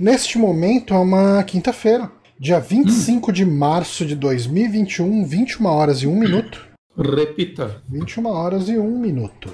Neste momento é uma quinta-feira, dia 25 hum. de março de 2021, 21 horas e 1 minuto. Repita. 21 horas e 1 minuto.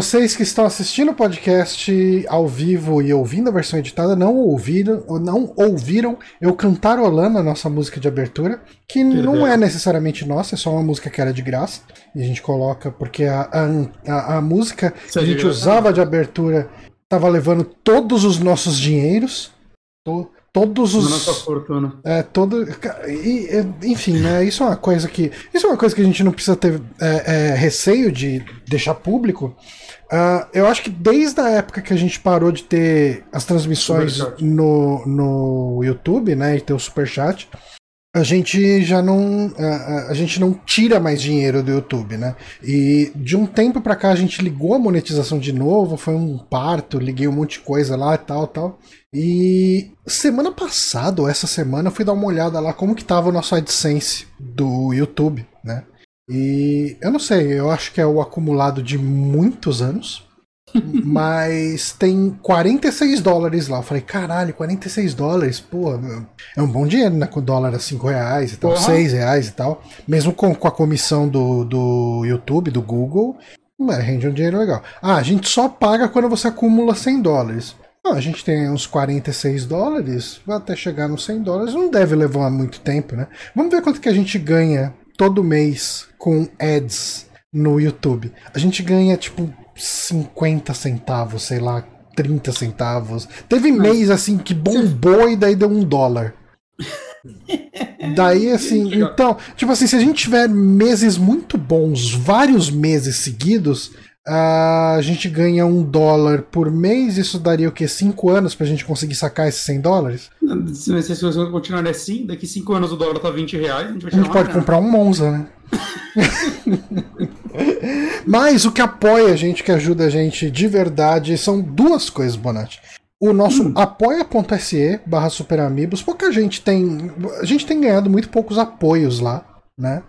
Vocês que estão assistindo o podcast ao vivo e ouvindo a versão editada não ouviram, não ouviram eu cantarolando a nossa música de abertura, que não é necessariamente nossa, é só uma música que era de graça. E a gente coloca porque a, a, a música que a gente usava de abertura estava levando todos os nossos dinheiros. To, todos os. Nossa fortuna. É, todo. E, enfim, né? Isso é uma coisa que. Isso é uma coisa que a gente não precisa ter é, é, receio de deixar público. Uh, eu acho que desde a época que a gente parou de ter as transmissões no, no YouTube, né? E ter o Superchat, a gente já não a, a, gente não tira mais dinheiro do YouTube, né? E de um tempo para cá a gente ligou a monetização de novo, foi um parto, liguei um monte de coisa lá e tal, tal. E semana passada ou essa semana eu fui dar uma olhada lá como que tava o nosso AdSense do YouTube, né? E eu não sei, eu acho que é o acumulado de muitos anos. mas tem 46 dólares lá. Eu falei, caralho, 46 dólares, pô, é um bom dinheiro, né? Com dólar a 5 reais e tal, uhum. 6 reais e tal. Mesmo com, com a comissão do, do YouTube, do Google, rende um dinheiro legal. Ah, a gente só paga quando você acumula 100 dólares. Ah, a gente tem uns 46 dólares, até chegar nos 100 dólares, não deve levar muito tempo, né? Vamos ver quanto que a gente ganha todo mês com ads no YouTube. A gente ganha, tipo, 50 centavos, sei lá, 30 centavos. Teve mês assim que bombou e daí deu um dólar. Daí, assim, então, tipo assim, se a gente tiver meses muito bons, vários meses seguidos, a gente ganha um dólar por mês. Isso daria o quê? Cinco anos pra gente conseguir sacar esses 100 dólares? Se as coisas continuarem assim, daqui cinco anos o dólar tá 20 reais, a gente vai A gente pode comprar um Monza, né? Mas o que apoia a gente, que ajuda a gente de verdade, são duas coisas, Bonatti. O nosso hum. apoia.se barra superamigos, pouca gente tem. A gente tem ganhado muito poucos apoios lá, né?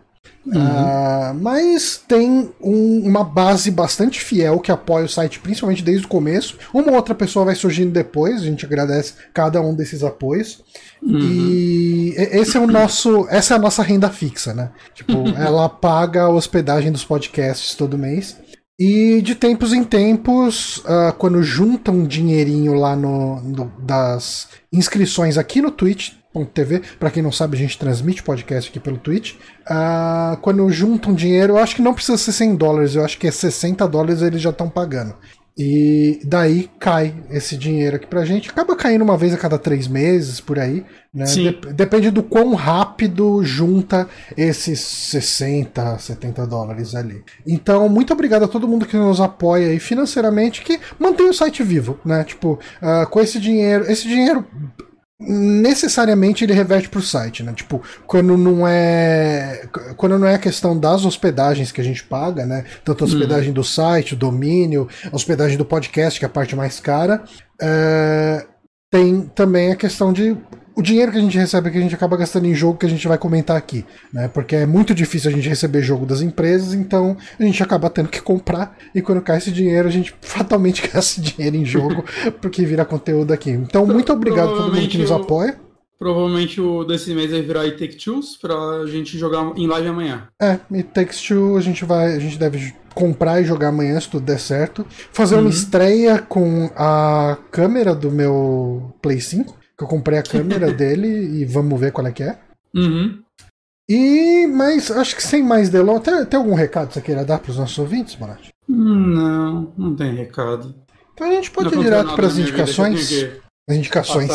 Uhum. Uh, mas tem um, uma base bastante fiel que apoia o site, principalmente desde o começo. Uma outra pessoa vai surgindo depois, a gente agradece cada um desses apoios. Uhum. E esse é o nosso, essa é a nossa renda fixa, né? Tipo, ela paga a hospedagem dos podcasts todo mês. E de tempos em tempos, uh, quando junta um dinheirinho lá no, no, das inscrições aqui no Twitch, TV. Para quem não sabe, a gente transmite podcast aqui pelo Twitch. Uh, quando juntam dinheiro, eu acho que não precisa ser 100 dólares, eu acho que é 60 dólares eles já estão pagando. E daí cai esse dinheiro aqui pra gente. Acaba caindo uma vez a cada três meses, por aí. Né? Dep depende do quão rápido junta esses 60, 70 dólares ali. Então, muito obrigado a todo mundo que nos apoia aí financeiramente, que mantém o site vivo, né? Tipo, uh, com esse dinheiro. Esse dinheiro necessariamente ele reverte para o site, né? Tipo, quando não é quando não é a questão das hospedagens que a gente paga, né? Tanto a hospedagem uhum. do site, o domínio, a hospedagem do podcast, que é a parte mais cara, é... tem também a questão de o dinheiro que a gente recebe que a gente acaba gastando em jogo que a gente vai comentar aqui, né? Porque é muito difícil a gente receber jogo das empresas, então a gente acaba tendo que comprar e quando cai esse dinheiro a gente fatalmente gasta dinheiro em jogo porque vira conteúdo aqui. Então muito obrigado a todo mundo que nos apoia. Provavelmente o desse mês vai virar It Take Two's pra gente jogar em live amanhã. É, It Takes Two a gente vai, a gente deve comprar e jogar amanhã se tudo der certo. Fazer uhum. uma estreia com a câmera do meu Play 5 que eu comprei a câmera dele e vamos ver qual é que é. Uhum. E, mas acho que sem mais delongas, tem, tem algum recado que você queira dar para os nossos ouvintes, Bonatti? Não, não tem recado. Então a gente pode ir direto para as indicações. As indicações.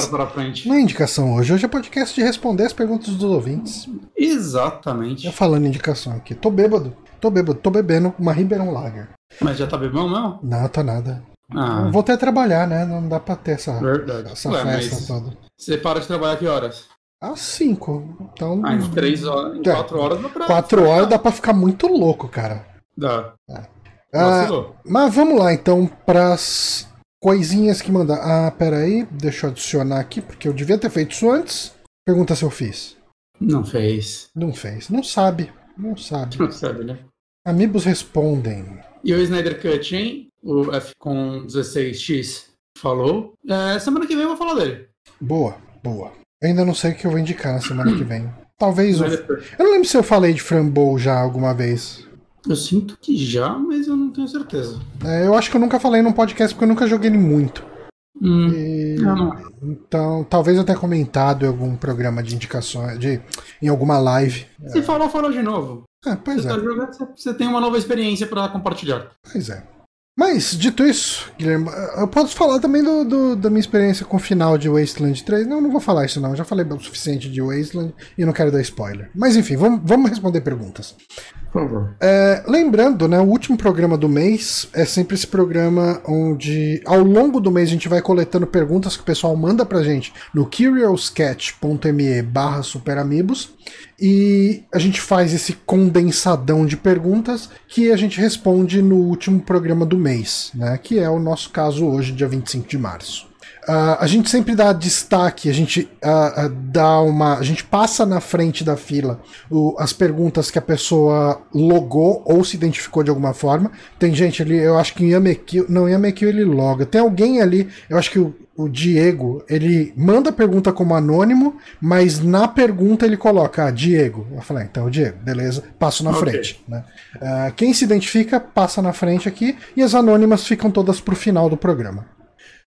Não é indicação hoje, hoje é podcast de responder as perguntas dos ouvintes. Exatamente. Eu falando indicação aqui. Tô bêbado, tô bêbado, tô bebendo uma Ribeirão Lager. Mas já tá bebão mesmo? Não, tá nada. Ah, Voltei a trabalhar, né? Não dá pra ter essa, verdade. essa Ué, festa toda. você para de trabalhar que horas? Às cinco. Então. Ah, em três horas, em É. quatro horas dá pra. Quatro horas dá pra ficar muito louco, cara. Dá. Ah, Vacilou. mas vamos lá então pras coisinhas que mandar. Ah, pera aí, deixa eu adicionar aqui, porque eu devia ter feito isso antes. Pergunta se eu fiz. Não fez. Não fez. Não sabe. Não sabe. Não sabe, né? Amigos respondem. E o Snyder Cut, hein? O F com 16X falou. É, semana que vem eu vou falar dele. Boa, boa. Eu ainda não sei o que eu vou indicar na semana que vem. Talvez eu. Eu não lembro se eu falei de Frambow já alguma vez. Eu sinto que já, mas eu não tenho certeza. É, eu acho que eu nunca falei num podcast porque eu nunca joguei ele muito. Hum, E- não, não. Então, talvez eu tenha comentado em algum programa de indicações, de, em alguma live. Se falou, falou de novo. É, pois Você é, tá jogando, você- você tem uma nova experiência pra compartilhar. pois é. Mas, dito isso, Guilherme, eu posso falar também do, do- da minha experiência com o final de Wasteland 3. Não, não vou falar isso não, eu já falei o suficiente de Wasteland e não quero dar spoiler. Mas enfim, vamos, vamos responder perguntas. Por favor. É, lembrando, né, o último programa do mês é sempre esse programa onde, ao longo do mês, a gente vai coletando perguntas que o pessoal manda pra gente no curiouscat.me barra superamigos e a gente faz esse condensadão de perguntas que a gente responde no último programa do mês, né, que é o nosso caso hoje, dia 25 de março. Ah, a gente sempre dá destaque, a gente ah, ah, dá uma. A gente passa na frente da fila o- as perguntas que a pessoa logou ou se identificou de alguma forma. Tem gente ali, eu acho que em Yamekill. Não, em Yamekill ele loga. Tem alguém ali, eu acho que o, o Diego, ele manda a pergunta como anônimo, mas na pergunta ele coloca, ah, Diego. Eu falei, então o Diego, beleza, passo na Ok. frente. Né? Ah, quem se identifica, passa na frente aqui, e as anônimas ficam todas pro final do programa.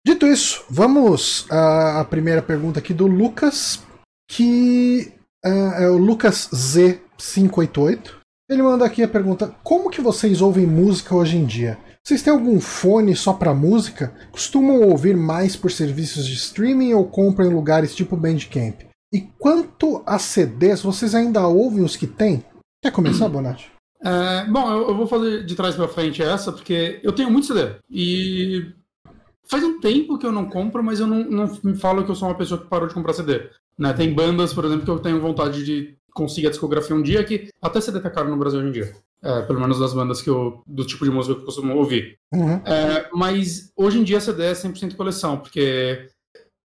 Dito isso, vamos à primeira pergunta aqui do Lucas, que ah, é o Lucas Z588. Ele manda aqui a pergunta: Como que vocês ouvem música hoje em dia? Vocês têm algum fone só para música? Costumam ouvir mais por serviços de streaming ou compram em lugares tipo Bandcamp? E quanto a CDs, vocês ainda ouvem os que têm? Quer começar, Bonatti? É, bom, eu, eu vou fazer de trás pra frente essa, porque eu tenho muito CD. E faz um tempo que eu não compro, mas eu não, não falo que eu sou uma pessoa que parou de comprar CD. Né? Tem bandas, por exemplo, que eu tenho vontade de conseguir a discografia um dia, que até CD tá caro no Brasil hoje em dia. É, pelo menos das bandas que eu. do tipo de música que eu costumo ouvir. Uhum. É, mas hoje em dia CD é 100% coleção, porque,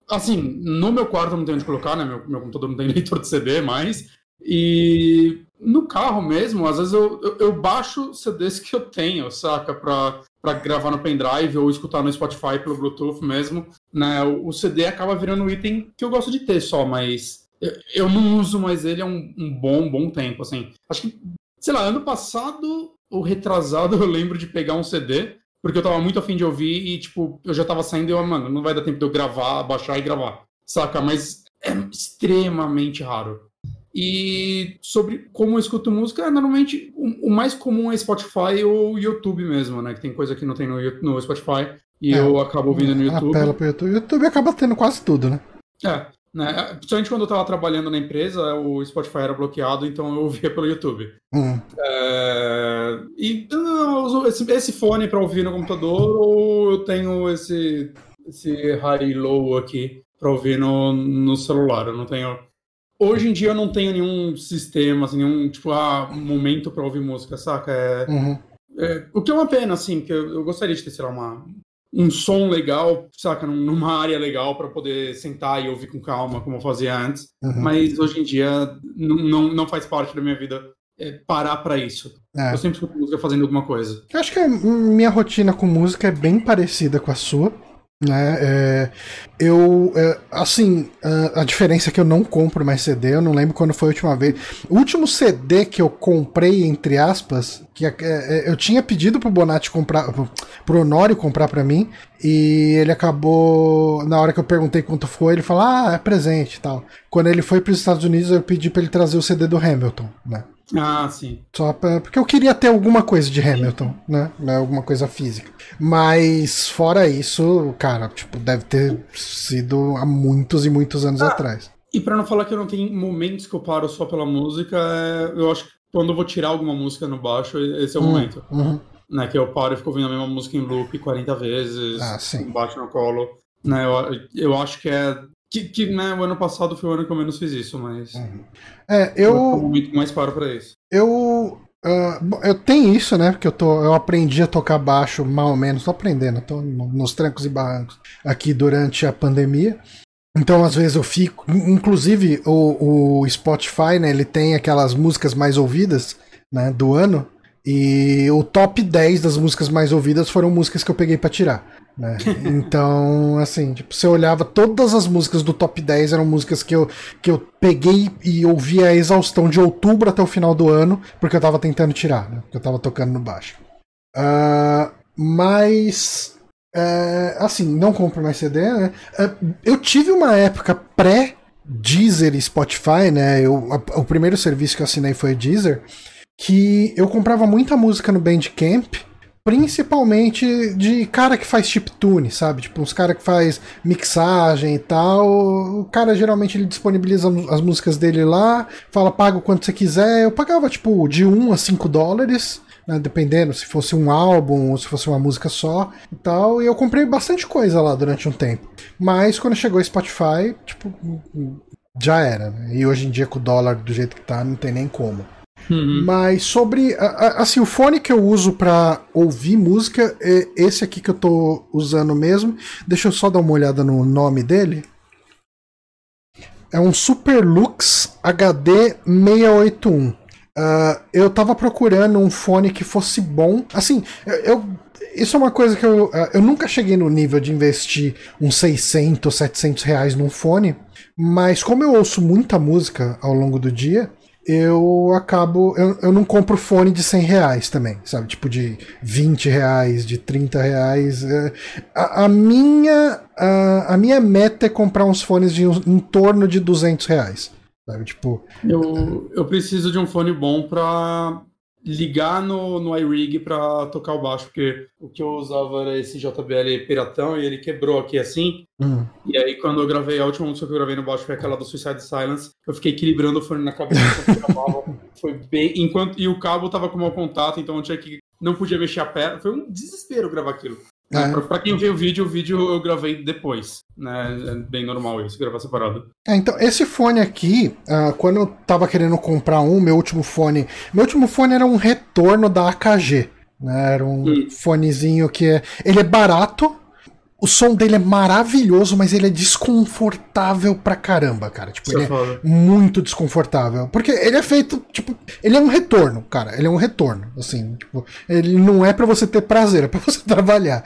assim, no meu quarto eu não tenho onde colocar, né? Meu, meu computador não tem leitor de CD mais. E no carro mesmo, às vezes eu, eu, eu baixo CDs que eu tenho, saca? Pra, pra gravar no pendrive ou escutar no Spotify pelo Bluetooth mesmo. Né? O, CD acaba virando um item que eu gosto de ter só, mas eu, eu não uso mais ele há um, um bom, bom tempo, assim. Acho que, sei lá, ano passado ou retrasado eu lembro de pegar um CD, porque eu tava muito afim de ouvir e, tipo, eu já tava saindo e eu, mano, não vai dar tempo de eu gravar, baixar e gravar, saca? Mas é extremamente raro. E sobre como eu escuto música, é, normalmente o, o mais comum é Spotify ou YouTube mesmo, né? Que tem coisa que não tem no, no Spotify e É, eu acabo ouvindo no YouTube. Apela pro YouTube. O YouTube acaba tendo quase tudo, né? É, né? Principalmente quando eu tava trabalhando na empresa, o Spotify era bloqueado, então eu ouvia pelo YouTube. Hum. É, E eu uso esse, esse fone para ouvir no computador ou eu tenho esse, esse high low aqui para ouvir no, no celular. Eu não tenho. Hoje em dia eu não tenho nenhum sistema, assim, nenhum tipo, ah, momento para ouvir música, saca? É, Uhum. é, o que é uma pena, assim, porque eu, eu gostaria de ter, sei lá, uma, um som legal, saca? Num- Numa área legal para poder sentar e ouvir com calma, como eu fazia antes. Uhum. Mas hoje em dia não, não, não faz parte da minha vida é, parar para isso. É. Eu sempre escuto música fazendo alguma coisa. Eu acho que a minha rotina com música é bem parecida com a sua. Né? É, eu, é, assim, a, a diferença é que eu não compro mais CD, eu não lembro quando foi a última vez. O último CD que eu comprei, entre aspas, que é, é, eu tinha pedido pro Bonatti comprar, pro- Honório comprar pra mim, e ele acabou, na hora que eu perguntei quanto foi, ele falou, ah, é presente e tal. Quando ele foi pros Estados Unidos, eu pedi pra ele trazer o CD do Hamilton, né? Ah, sim. Só pra, porque eu queria ter alguma coisa de Hamilton, né? Né, Alguma coisa física. Mas fora isso, cara, tipo, deve ter sido há muitos e muitos anos atrás. E pra não falar que eu não tenho momentos que eu paro só pela música, é, eu acho que quando eu vou tirar alguma música no baixo, esse é o Hum, momento. uhum. né? Que eu paro e fico ouvindo a mesma música em loop 40 vezes, ah, sim. bate no colo. Né, eu, eu acho que é. Que, que né, o ano passado foi o ano que eu menos fiz isso, mas. Uhum. É, eu. Um momento mais paro pra isso. Eu. Uh, eu tenho isso, né? Porque eu, tô, eu aprendi a tocar baixo, mal ou menos, tô aprendendo, tô nos trancos e barrancos aqui durante a pandemia. Então, às vezes eu fico. Inclusive, o, o Spotify, né? Ele tem aquelas músicas mais ouvidas né, do ano. E o top 10 das músicas mais ouvidas foram músicas que eu peguei para tirar. Né? Então, assim, tipo, você olhava, todas as músicas do top 10 eram músicas que eu, que eu peguei e ouvi a exaustão de outubro até o final do ano, porque eu tava tentando tirar, né? Porque eu tava tocando no baixo. Uh, mas. Uh, assim, não compro mais CD, né? Uh, eu tive uma época pré. Deezer e Spotify, né? Eu, a, o primeiro serviço que eu assinei foi o Deezer que eu comprava muita música no Bandcamp, principalmente de cara que faz chiptune, sabe? Tipo, uns cara que faz mixagem e tal. O cara geralmente ele disponibiliza as músicas dele lá, fala paga o quanto você quiser. Eu pagava tipo de 1 a 5 dólares. Né, dependendo se fosse um álbum ou se fosse uma música só e tal. E eu comprei bastante coisa lá durante um tempo. Mas quando chegou o Spotify, tipo, já era. Né? E hoje em dia, com o dólar do jeito que tá, não tem nem como. Uhum. Mas sobre. Assim, o fone que eu uso para ouvir música é esse aqui que eu tô usando mesmo. Deixa eu só dar uma olhada no nome dele. É um Superlux HD 681. Uh, eu tava procurando um fone que fosse bom. Assim, eu, eu isso é uma coisa que eu, uh, eu nunca cheguei no nível de investir uns 600, 700 reais num fone. Mas como eu ouço muita música ao longo do dia, eu acabo. Eu, eu não compro fone de 100 reais também, sabe? Tipo de 20 reais, de 30 reais. É, a, a minha, a, a, minha meta é comprar uns fones de em torno de 200 reais. Sabe? Tipo. Eu, eu preciso de um fone bom pra ligar no, no iRig para tocar o baixo, porque o que eu usava era esse JBL piratão e ele quebrou aqui assim. Uhum. E aí, quando eu gravei, a última música que eu gravei no baixo foi aquela do Suicide Silence, eu fiquei equilibrando o fone na cabeça. foi bem. Enquanto, e o cabo tava com mau contato, então eu tinha que. Não podia mexer a perna. Foi um desespero gravar aquilo. É. Pra, pra, quem vê o vídeo, o vídeo eu gravei depois, né? É bem normal isso, gravar separado. É, então, esse fone aqui, uh, quando eu tava querendo comprar um, meu último fone. Meu último fone era um retorno da AKG. Né? Era um hum. fonezinho que é. Ele é barato, o som dele é maravilhoso, mas ele é desconfortável pra caramba, cara. Tipo, ele é, é muito desconfortável. Porque ele é feito, tipo, ele é um retorno, cara. Ele é um retorno, assim. Tipo, ele não é para você ter prazer, é pra você trabalhar.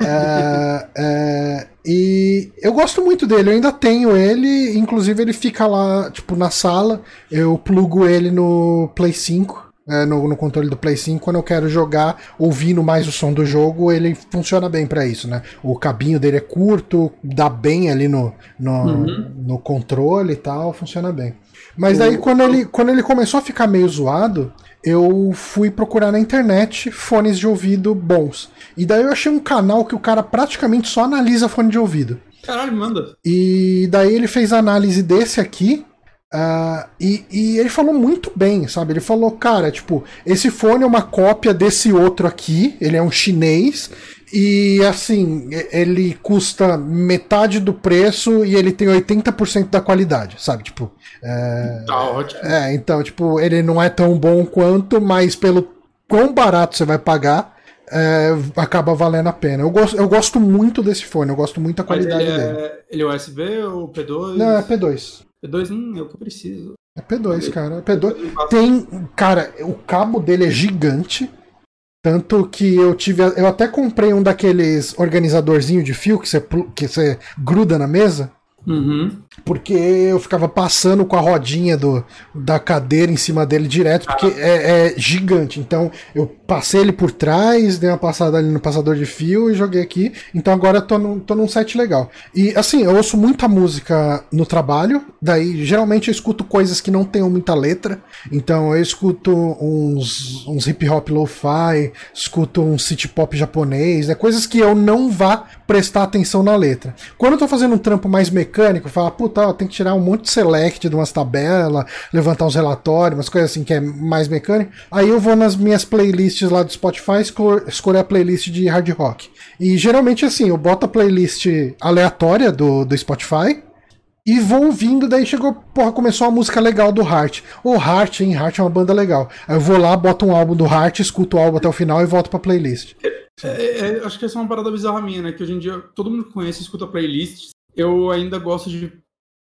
é, é, e eu gosto muito dele, eu ainda tenho ele, inclusive ele fica lá, tipo, na sala. Eu plugo ele no Play 5 é, no, no, controle do Play 5, quando eu quero jogar ouvindo mais o som do jogo, ele funciona bem para isso, né? O cabinho dele é curto, dá bem ali no, no, uhum. no controle e tal, funciona bem. Mas daí quando ele, quando ele começou a ficar meio zoado, eu fui procurar na internet fones de ouvido bons. E daí eu achei um canal que o cara praticamente só analisa fone de ouvido. Caralho, manda. E daí ele fez a análise desse aqui, Uh, e, e, ele falou muito bem, sabe? Ele falou, cara, tipo, esse fone é uma cópia desse outro aqui, ele é um chinês, e assim, ele custa metade do preço e ele tem 80% da qualidade, sabe? Tipo. É, tá ótimo. É, então, tipo, ele não é tão bom quanto, mas pelo quão barato você vai pagar. É, acaba valendo a pena. Eu gosto, eu gosto muito desse fone, eu gosto muito da qualidade ele é, dele. Ele é USB ou P2? Não, é P2. P2 hum, é o que eu preciso. É P2, cara. P2 tem. Cara, o cabo dele é gigante. Tanto que eu tive. Eu até comprei um daqueles organizadorzinho de fio que você, que você gruda na mesa. Uhum. Porque eu ficava passando com a rodinha do, da cadeira em cima dele direto, porque ah. é, é, gigante. Então eu passei ele por trás, dei uma passada ali no passador de fio e joguei aqui. Então agora eu tô, num, tô num set legal. E assim, eu ouço muita música no trabalho, daí geralmente eu escuto coisas que não tenham muita letra. Então eu escuto uns, uns hip hop lo-fi, escuto um city pop japonês, né, coisas que eu não vá prestar atenção na letra. Quando eu tô fazendo um trampo mais mecânico, mecânico, fala, puta, tem que tirar um monte de select de umas tabelas, levantar uns relatórios, umas coisas assim que é mais mecânico. Aí eu vou nas minhas playlists lá do Spotify escolher, escolher a playlist de hard rock. E geralmente assim, eu boto a playlist aleatória do, do Spotify e vou ouvindo, daí chegou, porra, começou a música legal do Heart. O Heart, hein? Heart é uma banda legal. Aí eu vou lá, boto um álbum do Heart, escuto o álbum até o final e volto pra playlist. É, é, acho que essa é uma parada bizarra minha, né? Que hoje em dia todo mundo conhece, escuta playlists. Eu ainda gosto de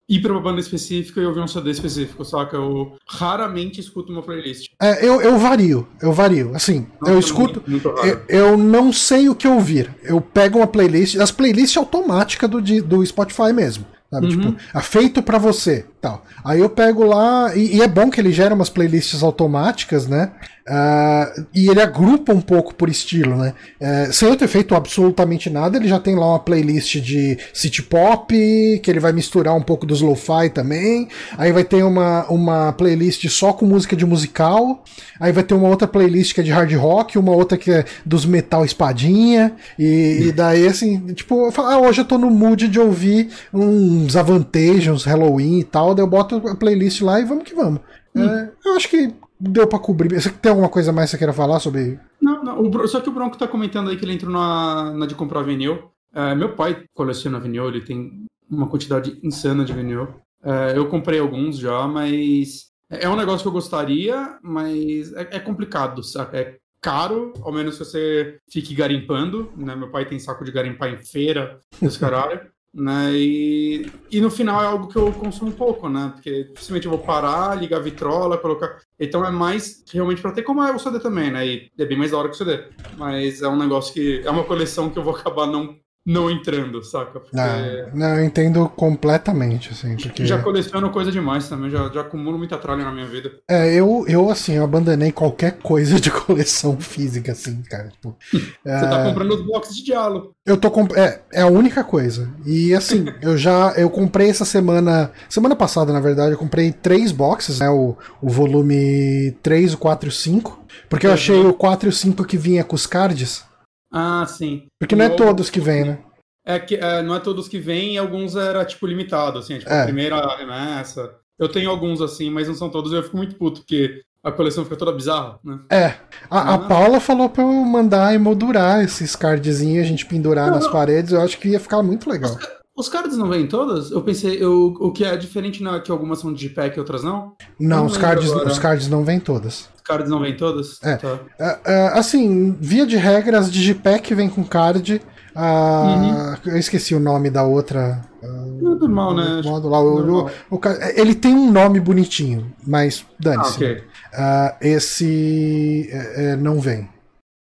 ir pra uma banda específica e ouvir um CD específico, saca? Eu raramente escuto uma playlist. É, eu, eu vario, eu vario. Assim, Nossa, eu escuto. Muito, muito eu, eu, não sei o que ouvir. Eu pego uma playlist, as playlists automáticas do, do Spotify mesmo. Sabe? Uhum. Tipo, é feito para você. Tal. Aí eu pego lá, e, e, é bom que ele gera umas playlists automáticas, né? Uh, e ele agrupa um pouco por estilo, né? Uh, sem eu ter feito absolutamente nada, ele já tem lá uma playlist de city pop, que ele vai misturar um pouco dos lo-fi também. Aí vai ter uma, uma playlist só com música de musical. Aí vai ter uma outra playlist que é de hard rock, uma outra que é dos metal espadinha. E, e daí, assim, tipo, eu falo, ah, hoje eu tô no mood de ouvir uns Avantage, uns Halloween e tal. Daí eu boto a playlist lá e vamos que vamos. Hum. É, eu acho que deu pra cobrir. Você tem alguma coisa mais que você queira falar sobre. Não, não. O, só que o Bronco tá comentando aí que ele entrou na, na de comprar vinil. É, meu pai coleciona vinil, ele tem uma quantidade insana de vinil. É, eu comprei alguns já, mas é um negócio que eu gostaria, mas é, é complicado, sabe? É caro, ao menos que você fique garimpando, né? Meu pai tem saco de garimpar em feira, esse caralho. Né? E, e no final é algo que eu consumo pouco, né? Porque simplesmente eu vou parar, ligar a vitrola, colocar. Então é mais realmente para ter como é o CD também, né? E é bem mais da hora que o CD. Mas é um negócio que. É uma coleção que eu vou acabar não não entrando, saca? Porque... Não, não, eu entendo completamente, assim, porque... Já coleciono coisa demais também, já, já acumulo muita tralha na minha vida. É, eu, eu assim, eu abandonei qualquer coisa de coleção física, assim, cara. Tipo, Você tá é... tá comprando os blocos de diálogo. Eu tô comp... é, é a única coisa. E assim, eu já, eu comprei essa semana, semana passada, na verdade, eu comprei três boxes, né, o, o volume 3, o 4 e o 5, porque eu uhum. achei o 4 e o 5 que vinha com os cards, ah, sim. Porque não é todos que vêm, né? É que é, não é todos que vêm e alguns era tipo limitado, assim, tipo, é. a primeira remessa. Eu tenho alguns assim, mas não são todos, e eu fico muito puto, porque a coleção fica toda bizarra, né? É. A, a Paula falou pra eu mandar emoldurar esses cardzinhos, a gente pendurar não, nas não. paredes, eu acho que ia ficar muito legal. Os, os cards não vêm todas? Eu pensei, eu, o que é diferente não é que algumas são de pack e outras não? Não, não os, cards, os cards não vêm todas cards não vêm todas? É. Tá. É, é, assim, via de regra, as Digipack vem com card. Ah, uhum. Eu esqueci o nome da outra. Não é normal, né? Modo lá, o, o, o, ele tem um nome bonitinho, mas dane-se. Ah, okay. uh, esse é, é, não vem.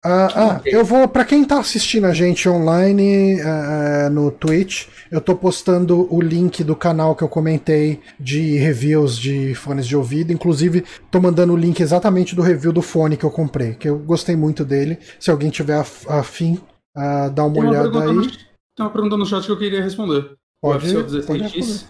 Uh, ah, eu vou. Para quem tá assistindo a gente online uh, no Twitch, eu tô postando o link do canal que eu comentei de reviews de fones de ouvido. Inclusive, tô mandando o link exatamente do review do fone que eu comprei, que eu gostei muito dele. Se alguém tiver afim, uh, dá uma, uma olhada aí. No, tem uma pergunta no chat que eu queria responder. Pode, o FCO16X.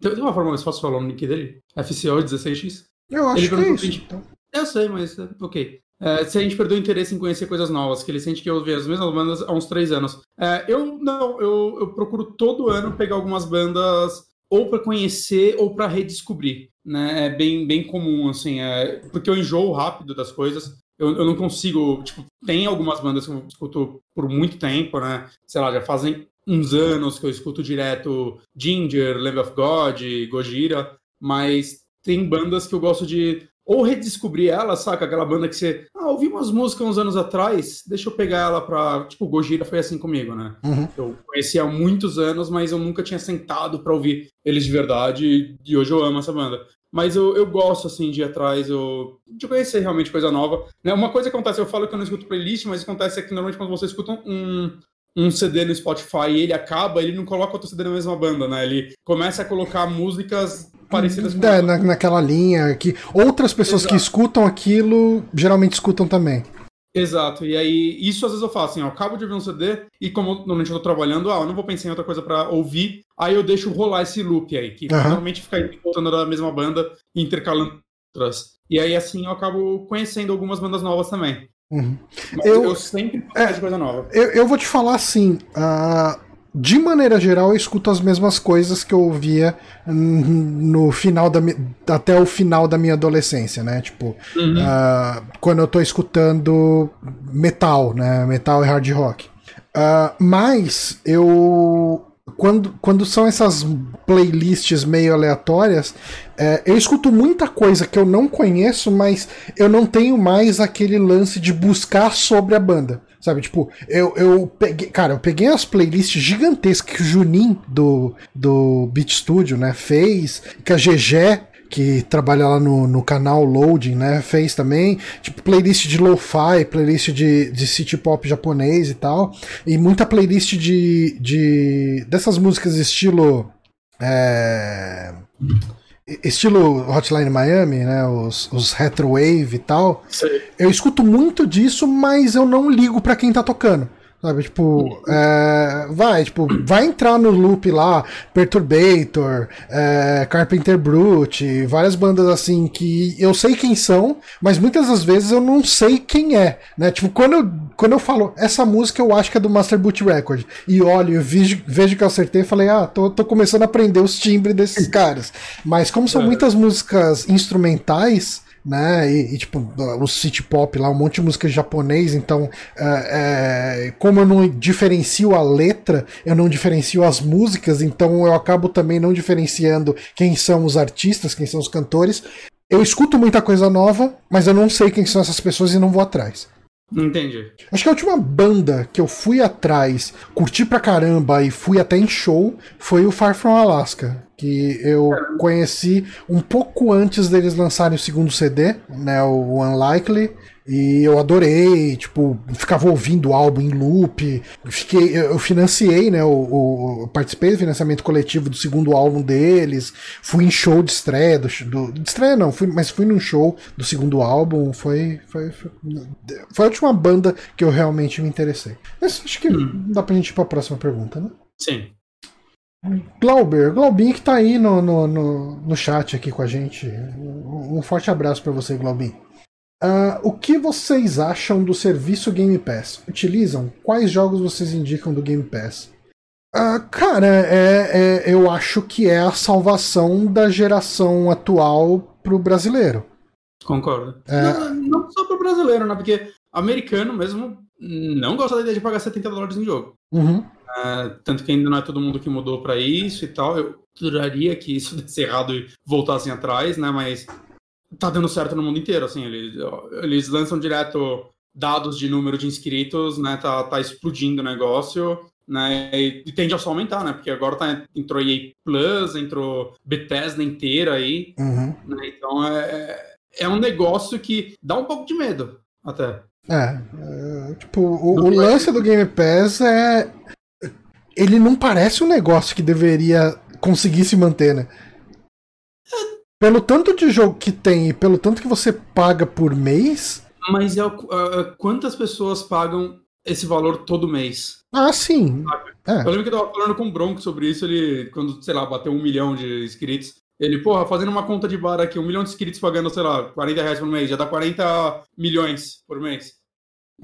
Tem uma forma mais fácil de falar o link dele? FCO16X? Eu acho Ele que é isso. Então. Eu sei, mas ok. É, se a gente perdeu o interesse em conhecer coisas novas, que ele sente que eu ouvi as mesmas bandas há uns três anos. É, eu não, eu, eu procuro todo ano pegar algumas bandas ou para conhecer ou para redescobrir, né? É bem, bem comum, assim, é, porque eu enjoo rápido das coisas. Eu, eu não consigo, tipo, tem algumas bandas que eu escuto por muito tempo, né? Sei lá, já fazem uns anos que eu escuto direto Ginger, Lamb of God, Gojira, mas tem bandas que eu gosto de ou redescobrir ela, saca? Aquela banda que você. Ah, ouvi umas músicas uns anos atrás, deixa eu pegar ela pra. Tipo, Gojira foi assim comigo, né? Uhum. Eu conheci há muitos anos, mas eu nunca tinha sentado pra ouvir eles de verdade, e hoje eu amo essa banda. Mas eu, eu gosto, assim, de ir atrás, eu, de conhecer realmente coisa nova. Né? Uma coisa que acontece, eu falo que eu não escuto playlist, mas acontece é que normalmente quando você escuta um, um CD no Spotify e ele acaba, ele não coloca outro CD na mesma banda, né? Ele começa a colocar músicas parecidas com é, na, naquela linha que outras pessoas Exato. que escutam aquilo geralmente escutam também. Exato, e aí isso às vezes eu faço assim, eu acabo de ouvir um CD e como normalmente eu tô trabalhando, ah, eu não vou pensar em outra coisa para ouvir, aí eu deixo rolar esse loop aí, que uhum. normalmente fica voltando da mesma banda e intercalando outras. E aí assim eu acabo conhecendo algumas bandas novas também. Uhum. eu, eu, sempre é, de coisa nova. Eu, eu vou te falar assim, uh, de maneira geral, eu escuto as mesmas coisas que eu ouvia no final da até o final da minha adolescência, né? Tipo, uhum. uh, quando eu tô escutando metal, né? Metal e hard rock. Uh, mas eu quando, quando são essas playlists meio aleatórias, é, eu escuto muita coisa que eu não conheço, mas eu não tenho mais aquele lance de buscar sobre a banda. Sabe, tipo, eu, eu peguei. Cara, eu peguei as playlists gigantescas que o Junin do, do Beat Studio, né, fez, que a GG que trabalha lá no, no canal Loading, né? Fez também, tipo, playlist de lo-fi, playlist de, de city pop japonês e tal. E muita playlist de. de dessas músicas estilo. É, estilo Hotline Miami, né? Os, os retrowave e tal. Sim. Eu escuto muito disso, mas eu não ligo para quem tá tocando. Sabe, tipo, é, vai, tipo, vai entrar no loop lá, Perturbator, é, Carpenter Brute, várias bandas assim que eu sei quem são, mas muitas das vezes eu não sei quem é, né? Tipo, quando eu, quando eu falo, essa música eu acho que é do Master Boot Record, e olho, eu vejo, vejo que eu acertei e falei, ah, tô, tô começando a aprender os timbres desses caras. Mas como são é. muitas músicas instrumentais, né? E, e, tipo, o city pop lá, um monte de música japonês, então, é, é, como eu não diferencio a letra, eu não diferencio as músicas, então eu acabo também não diferenciando quem são os artistas, quem são os cantores. Eu escuto muita coisa nova, mas eu não sei quem são essas pessoas e não vou atrás. Entendi. Acho que a última banda que eu fui atrás, curti pra caramba e fui até em show foi o Far From Alaska que eu conheci um pouco antes deles lançarem o segundo CD, né, o Unlikely, e eu adorei, tipo, ficava ouvindo o álbum em loop, fiquei, eu financiei, né, o, participei do financiamento coletivo do segundo álbum deles, fui em show de estreia, do, do de estreia não, fui, mas fui num show do segundo álbum, foi, foi, foi, foi a última banda que eu realmente me interessei. Mas acho que hum. dá pra gente ir pra próxima pergunta, né? Sim. Glauber, Glaubinho que tá aí no, no, no, no chat aqui com a gente. Um forte abraço para você, Glaubinho. Uh, o que vocês acham do serviço Game Pass? Utilizam? Quais jogos vocês indicam do Game Pass? Uh, cara, é, é, eu acho que é a salvação da geração atual pro brasileiro. Concordo. É... Não, não, só pro brasileiro, né? Porque americano mesmo não gosta da ideia de pagar 70 dólares em jogo. Uhum. Uh, tanto que ainda não é todo mundo que mudou para isso e tal. Eu duraria que isso desse errado e voltassem atrás, né? Mas tá dando certo no mundo inteiro, assim. Eles, eles lançam direto dados de número de inscritos, né? Tá, tá explodindo o negócio, né? E, e tende a só aumentar, né? Porque agora tá, entrou EA Plus, entrou Bethesda inteira aí. Uhum. Né? Então é, é um negócio que dá um pouco de medo, até. É, é tipo, o, o lance do Game Pass é ele não parece um negócio que deveria conseguir se manter, né? Pelo tanto de jogo que tem e pelo tanto que você paga por mês. Mas é, uh, quantas pessoas pagam esse valor todo mês? Ah, sim. É. Eu lembro que eu tava falando com o Bronco sobre isso, ele, quando, sei lá, bateu um milhão de inscritos. Ele, porra, fazendo uma conta de bar aqui, um milhão de inscritos pagando, sei lá, 40 reais por mês, já dá 40 milhões por mês.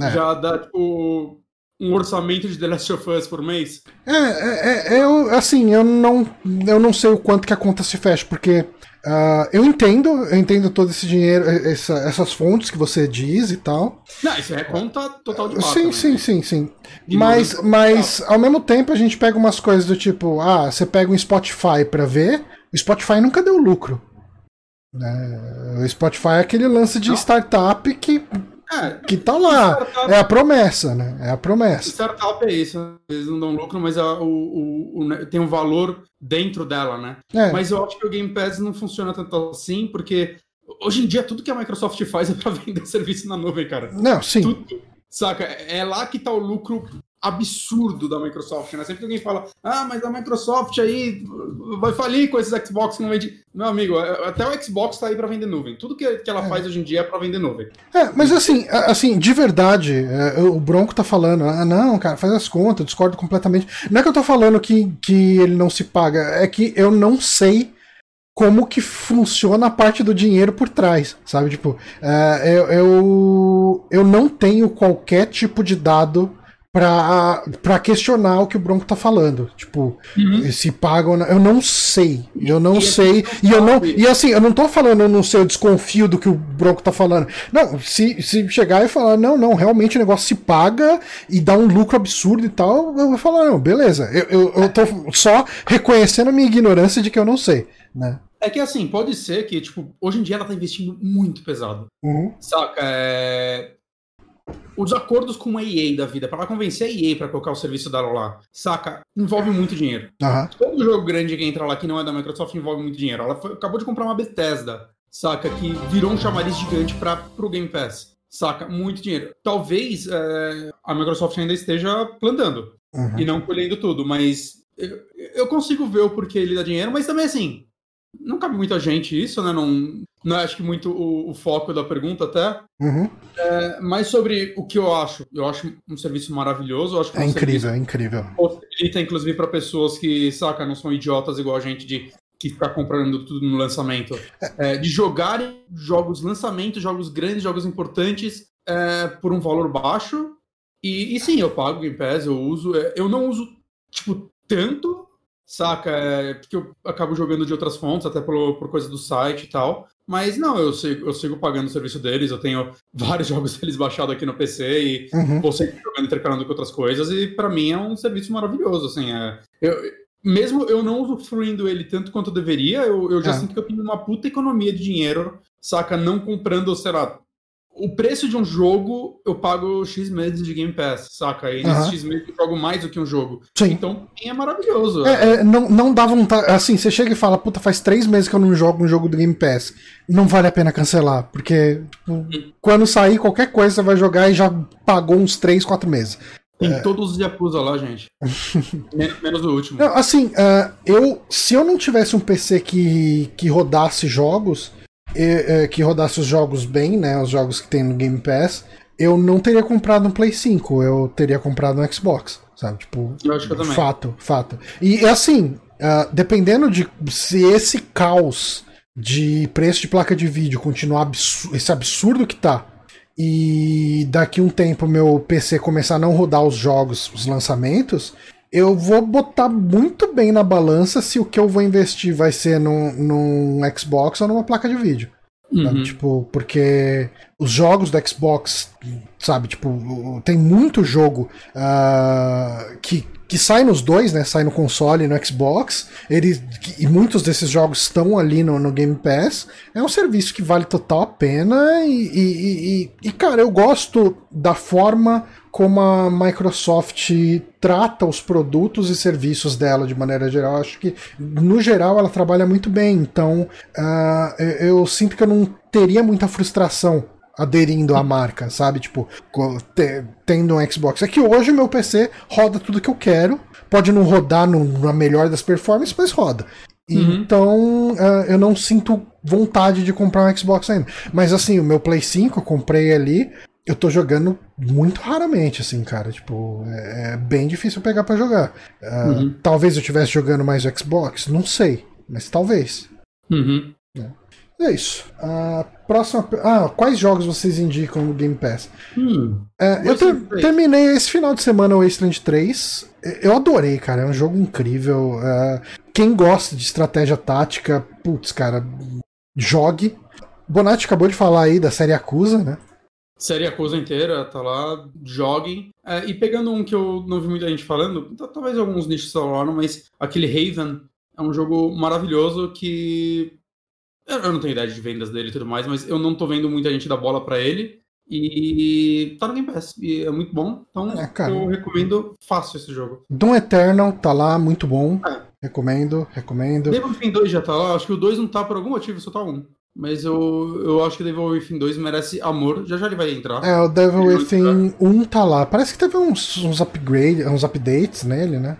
É. Já dá, tipo, um orçamento de The Last of Us por mês? É, é, é, eu, assim, eu não, eu não sei o quanto que a conta se fecha, porque uh, eu entendo, eu entendo todo esse dinheiro, essa, essas fontes que você diz e tal. Não, isso é conta total de Sim, sim, sim, sim. mas, mas ao mesmo tempo a gente pega umas coisas do tipo, ah, você pega um Spotify para ver, o Spotify nunca deu lucro. Né? O Spotify é aquele lance de não. startup que é, que tá lá. Startup, é a promessa, né? É a promessa. Startup é isso. Eles não dão lucro, mas a, o, o, o, né, tem um valor dentro dela, né? É. Mas eu acho que o Game Pass não funciona tanto assim, porque hoje em dia tudo que a Microsoft faz é para vender serviço na nuvem, cara. Não, sim. Tudo, saca? É lá que tá o lucro absurdo da Microsoft, né? Sempre que alguém fala, ah, mas a Microsoft aí vai falir com esses Xbox que não vende. Meu amigo, é, até o Xbox tá aí para vender nuvem. Tudo que, que ela é. faz hoje em dia é para vender nuvem. É, mas assim, assim, de verdade, é, o Bronco tá falando, ah, não, cara, faz as contas, eu discordo completamente. Não é que eu tô falando que, que ele não se paga, é que eu não sei como que funciona a parte do dinheiro por trás, sabe? Tipo, eu, eu, eu não tenho qualquer tipo de dado pra, pra questionar o que o Bronco tá falando. Tipo, uhum. se pagam. Eu não sei. Eu não e sei. E eu não. E assim, eu não tô falando, eu não sei, eu desconfio do que o Bronco tá falando. Não, se, se chegar e falar, não, não, realmente o negócio se paga e dá um lucro absurdo e tal, eu vou falar, não, beleza. Eu, eu, eu tô só reconhecendo a minha ignorância de que eu não sei, né? É que assim, pode ser que, tipo, hoje em dia ela tá investindo muito pesado. Uhum. Saca? É os acordos com a EA da vida, para ela convencer a EA para colocar o serviço dela lá, saca? Envolve muito dinheiro. Uhum. Todo jogo grande que entra lá que não é da Microsoft envolve muito dinheiro. Ela foi, acabou de comprar uma Bethesda, saca? Que virou um chamariz gigante para pro Game Pass. Saca? Muito dinheiro. Talvez é, a Microsoft ainda esteja plantando uhum. e não colhendo tudo, mas eu, eu consigo ver o porquê ele dá dinheiro, mas também assim, não cabe muita gente isso, né? Não, não é, acho que muito o, o foco da pergunta até. Uhum. É, mas sobre o que eu acho. Eu acho um serviço maravilhoso. acho é incrível, é incrível. Possibilita, inclusive, para pessoas que, saca, não são idiotas igual a gente de que ficar comprando tudo no lançamento. É. é, de jogarem jogos lançamento, jogos grandes, jogos importantes é, por um valor baixo. E, e sim, eu pago Game Pass, eu uso. É, eu não uso, tipo, tanto saca? É, porque eu acabo jogando de outras fontes, até por, por coisa do site e tal. Mas não, eu sigo, eu sigo pagando o serviço deles, eu tenho vários jogos deles baixados aqui no PC e uhum. vou sempre jogando intercalando com outras coisas, e para mim é um serviço maravilhoso, assim. É, eu, mesmo eu não usufruindo ele tanto quanto eu deveria, eu, eu já é. sinto que eu tenho uma puta economia de dinheiro, saca? Não comprando, sei lá, o preço de um jogo, eu pago X meses de Game Pass, saca? E nesses X meses eu jogo mais do que um jogo. Sim. Então, é maravilhoso. É, é, não, não dá vontade. Assim, você chega e fala, puta, faz três meses que eu não jogo um jogo do Game Pass. Não vale a pena cancelar, porque tipo, hum. quando sair qualquer coisa você vai jogar e já pagou uns três, quatro meses. Tem é... todos os Yakuza lá, gente. Menos o último. Não, assim, uh, eu, se eu não tivesse um PC que, que rodasse jogos, que rodasse os jogos bem, né? Os jogos que tem no Game Pass, eu não teria comprado um Play 5, eu teria comprado um Xbox, sabe? Tipo, eu acho que eu também. fato, fato. E assim, uh, dependendo de se esse caos de preço de placa de vídeo continuar absur esse absurdo que tá, e daqui um tempo meu PC começar a não rodar os jogos, os lançamentos, eu vou botar muito bem na balança se o que eu vou investir vai ser num, num Xbox ou numa placa de vídeo. Uhum. Tipo, porque os jogos do Xbox, sabe, tipo, tem muito jogo uh, que, que sai nos dois, né? Sai no console e no Xbox. Ele, e muitos desses jogos estão ali no, no Game Pass. É um serviço que vale total a pena. E, e, e, e cara, eu gosto da forma como a Microsoft trata os produtos e serviços dela de maneira geral. Acho que, no geral, ela trabalha muito bem. Então, uh, eu, eu sinto que eu não teria muita frustração aderindo à marca, sabe? Tipo, tendo um Xbox. É que hoje o meu PC roda tudo que eu quero. Pode não rodar no, na melhor das performances, mas roda. Uhum. Então, uh, eu não sinto vontade de comprar um Xbox ainda. Mas assim, o meu Play 5 eu comprei ali eu tô jogando muito raramente, assim, cara. Tipo, é, é bem difícil pegar para jogar. Uh, uhum. Talvez eu estivesse jogando mais o Xbox, não sei, mas talvez. Uhum. É. é. isso. A uh, próxima. Ah, quais jogos vocês indicam no Game Pass? Hum, uh, eu ter, terminei esse final de semana o Wasteland 3. Eu adorei, cara. É um jogo incrível. Ah, quem gosta de estratégia tática, putz, cara, jogue. Bonatti acabou de falar aí da série Acusa, né? série Acusa inteira, tá lá, joguem. É, e pegando um que eu não vi muita gente falando, talvez alguns nichos falaram, mas aquele Haven é um jogo maravilhoso que. Eu não tenho ideia de vendas dele e tudo mais, mas eu não tô vendo muita gente dar bola para ele. E tá no Game Pass. E é muito bom. Então é, eu recomendo fácil esse jogo. Doom Eternal tá lá, muito bom. É. Recomendo, recomendo. Devil May 2 já tá lá. Acho que o 2 não tá por algum motivo, só tá um. Mas eu, eu acho que Devil Within 2 merece amor. Já já ele vai entrar. É, o Devil Within 1 tá lá. Parece que teve uns, uns upgrades, uns updates nele, né?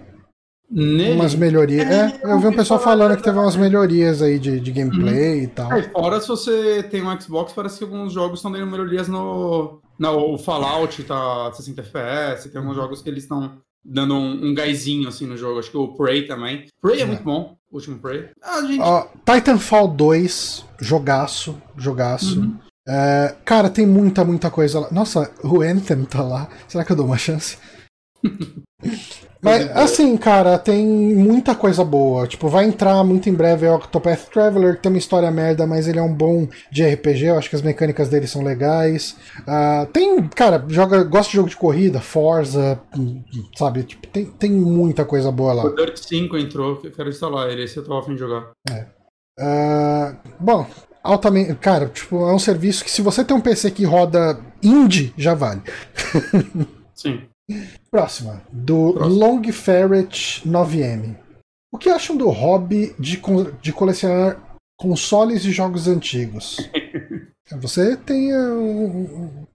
Nele? Umas melhorias. É, é eu vi um pessoal falando que teve umas melhorias aí de, de gameplay uhum. e tal. É, fora se você tem um Xbox, parece que alguns jogos estão dando melhorias no. no o Fallout tá 60 FPS, tem alguns jogos que eles estão dando um, um gásinho assim no jogo. Acho que o Prey também. Prey é, é. muito bom, o último Prey. Ah, gente... Uh, Titanfall 2, jogaço, jogaço. Uhum. É, cara, tem muita, muita coisa lá. Nossa, o Anthem tá lá. Será que eu dou uma chance? Mas, assim, cara, tem muita coisa boa. Tipo, vai entrar muito em breve o Octopath Traveler, que tem uma história merda, mas ele é um bom de RPG. Eu acho que as mecânicas dele são legais. Uh, tem, cara, joga, gosta de jogo de corrida, Forza, sabe? Tipo, tem, tem muita coisa boa lá. O Dirt 5 entrou, quero instalar ele, esse eu tô afim de jogar. É. Uh, bom, altamente. Cara, tipo, é um serviço que se você tem um PC que roda indie, já vale. Sim. Próxima, do Próxima. Long Ferret 9M. O que acham do hobby de, de colecionar consoles e jogos antigos? Você tem uh,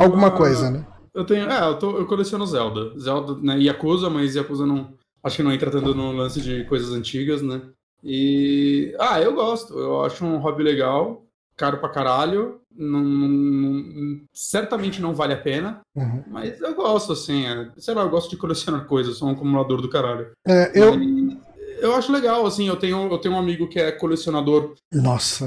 alguma uma... coisa, né? Eu tenho. É, eu, tô, eu coleciono Zelda. Zelda, né? Yakuza, mas Yakuza não. Acho que não entra tanto no lance de coisas antigas, né? E. Ah, eu gosto. Eu acho um hobby legal. Caro pra caralho não, não, certamente não vale a pena, uhum. mas eu gosto, assim, é, sei lá, eu gosto de colecionar coisas, sou um acumulador do caralho. É, eu... eu acho legal, assim, eu tenho, eu tenho um amigo que é colecionador. Nossa,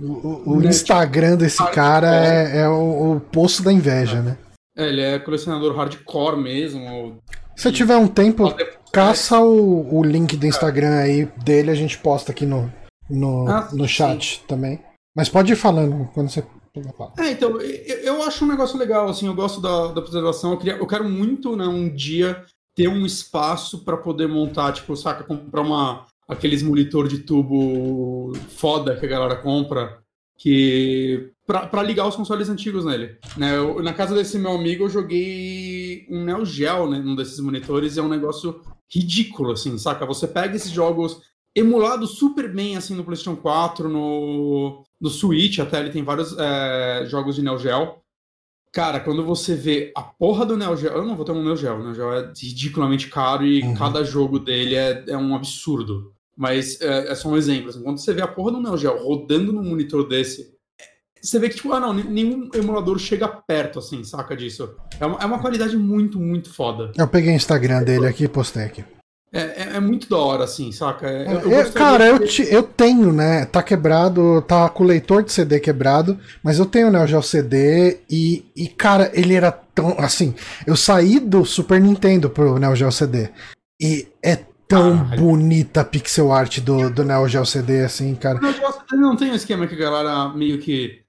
o, o né, Instagram desse cara é, é o, o, poço da inveja, é. né? É, ele é colecionador hardcore mesmo. Se tiver um tempo, caça o, o link do Instagram aí dele, a gente posta aqui no, no, ah, no chat sim. também. Mas pode ir falando quando você é, então, eu, acho um negócio legal, assim, eu gosto da, da preservação, eu, queria, eu quero muito, né, um dia ter um espaço para poder montar, tipo, saca, comprar uma, aqueles monitor de tubo foda que a galera compra, que para ligar os consoles antigos nele. Né? Eu, na casa desse meu amigo eu joguei um Neo Geo, né, num desses monitores, e é um negócio ridículo, assim, saca? Você pega esses jogos emulado super bem assim no PlayStation 4, no, no Switch, até ele tem vários é, jogos de Neo Geo. Cara, quando você vê a porra do Neo Geo, eu não vou ter um Neo Geo, o Neo Geo é ridiculamente caro e uhum. cada jogo dele é, é um absurdo. Mas é, é só um exemplo. Assim, quando você vê a porra do Neo Geo rodando num monitor desse, você vê que, tipo, ah, não, nenhum emulador chega perto, assim, saca disso. É uma, é uma qualidade muito, muito foda. Eu peguei o Instagram dele aqui e postei aqui. É, é, é, muito da hora, assim, saca? É, eu, eu cara, eu, te, eu tenho, né? Tá quebrado, tá com o leitor de CD quebrado, mas eu tenho o Neo Geo CD e, e, cara, ele era tão. Assim, eu saí do Super Nintendo pro Neo Geo CD e é tão ah, bonita a pixel art do, do Neo Geo CD, assim, cara. O Neo Geo CD não tem um esquema que a galera meio que.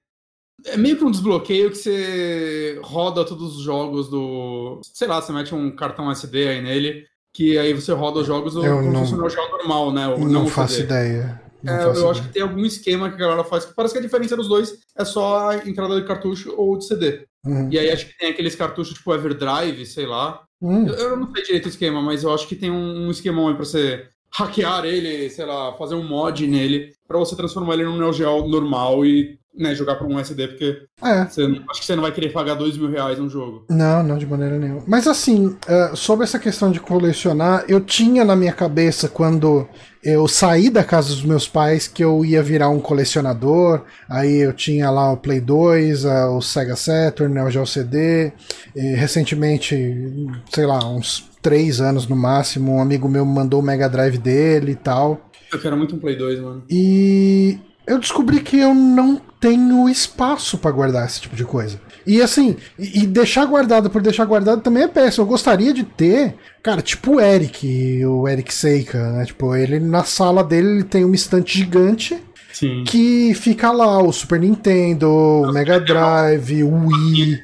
É meio que um desbloqueio que você roda todos os jogos do. Sei lá, você mete um cartão SD aí nele que aí você roda os jogos eu como não, se fosse um normal, né? O, não, não faço ideia. Não é, faço eu ideia. acho que tem algum esquema que a galera faz, que parece que a diferença dos dois é só a entrada de cartucho ou de CD. Uhum. E aí acho que tem aqueles cartuchos tipo Everdrive, sei lá. Uhum. Eu, eu, não sei direito o esquema, mas eu acho que tem um, um esquemão aí pra você hackear ele, sei lá, fazer um mod nele, para você transformar ele num Neo Geo normal e né, jogar para um SD, porque é. você, acho que você não vai querer pagar dois mil reais num jogo. Não, não, de maneira nenhuma. Mas assim, uh, sobre essa questão de colecionar, eu tinha na minha cabeça quando eu saí da casa dos meus pais que eu ia virar um colecionador. Aí eu tinha lá o Play 2, uh, o Sega Saturn, né, o Geo CD. E recentemente, sei lá, uns três anos no máximo, um amigo meu mandou o Mega Drive dele e tal. Eu quero muito um Play 2, mano. E eu descobri que eu não tenho espaço para guardar esse tipo de coisa. E assim, e deixar guardado por deixar guardado também é péssimo. Eu gostaria de ter, cara, tipo o Eric, o Eric Seika, né? Tipo, ele na sala dele ele tem uma estante gigante. Sim. Que fica lá o Super Nintendo, o Mega Drive, o Wii.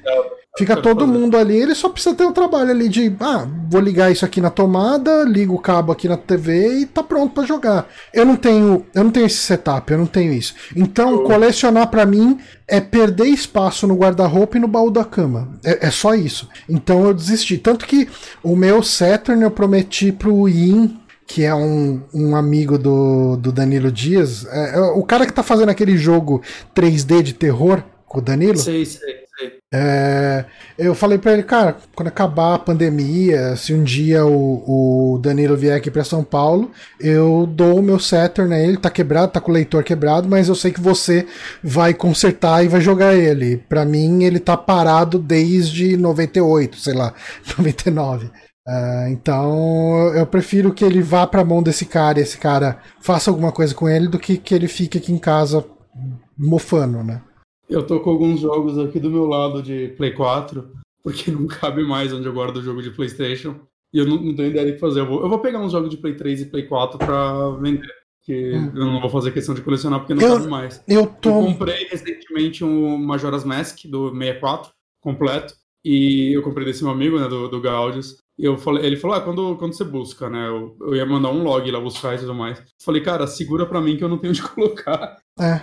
Fica todo fazer. mundo ali, ele só precisa ter o um trabalho ali de, ah, vou ligar isso aqui na tomada, ligo o cabo aqui na TV e tá pronto para jogar. Eu não tenho, eu não tenho esse setup, eu não tenho isso. Então, colecionar para mim é perder espaço no guarda-roupa e no baú da cama. É, é, só isso. Então eu desisti. Tanto que o meu Saturn eu prometi pro Yin que é um, um amigo do, do Danilo Dias, é, é, o cara que tá fazendo aquele jogo 3D de terror com o Danilo. Sei, sei. É, eu falei para ele, cara, quando acabar a pandemia, se um dia o, o Danilo vier aqui para São Paulo, eu dou o meu Saturn a ele, tá quebrado, tá com o leitor quebrado, mas eu sei que você vai consertar e vai jogar ele. Para mim, ele tá parado desde 98, sei lá, 99. Uh, então eu prefiro que ele vá pra mão desse cara e esse cara faça alguma coisa com ele do que que ele fique aqui em casa mofando, né? Eu tô com alguns jogos aqui do meu lado de Play 4 porque não cabe mais onde eu guardo o jogo de PlayStation. E eu não, não tenho ideia do que fazer. Eu vou, eu vou pegar uns jogos de Play 3 e Play 4 pra vender. Que hum. eu não vou fazer questão de colecionar porque não eu, cabe mais. Eu, tô... eu comprei recentemente um Majora's Mask do 64 completo. E eu comprei desse meu amigo, né, do, do Gaudius. E eu falei, ele falou, ah, quando, quando você busca, né? Eu, eu ia mandar um log lá buscar e tudo mais. Falei, cara, segura pra mim que eu não tenho onde colocar. É.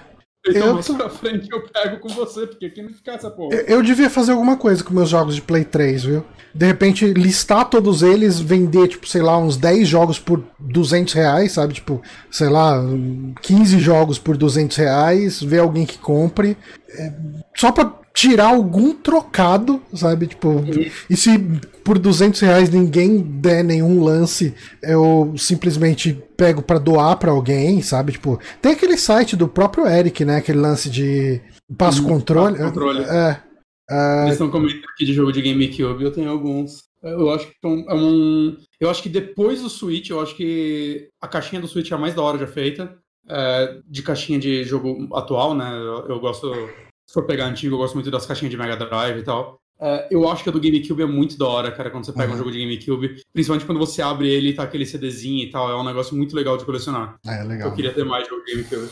Então eu mais tô... pra frente eu pego com você, porque aqui não fica essa porra. Eu, eu, devia fazer alguma coisa com meus jogos de Play 3, viu? De repente, listar todos eles, vender, tipo, sei lá, uns 10 jogos por 200 reais, sabe? Tipo, sei lá, 15 jogos por 200 reais, ver alguém que compre. É, só pra tirar algum trocado, sabe? Tipo, e se por 200 reais ninguém der nenhum lance, eu simplesmente pego para doar para alguém, sabe? Tipo, tem aquele site do próprio Eric, né? Aquele lance de passo hum, controle. Passo controle. É. Uh... Eles estão comentando aqui de jogo de GameCube, eu tenho alguns. Eu acho que é um. Eu acho que depois do Switch, eu acho que a caixinha do Switch é a mais da hora já feita. É, de caixinha de jogo atual, né? Eu, eu gosto se for pegar antigo, eu gosto muito das caixinhas de Mega Drive e tal. Uh, eu acho que a do GameCube é muito da hora, cara, quando você pega uhum. um jogo de GameCube. Principalmente quando você abre ele e tá aquele CDzinho e tal. É um negócio muito legal de colecionar. É, legal. Eu queria ter mais jogo de GameCube.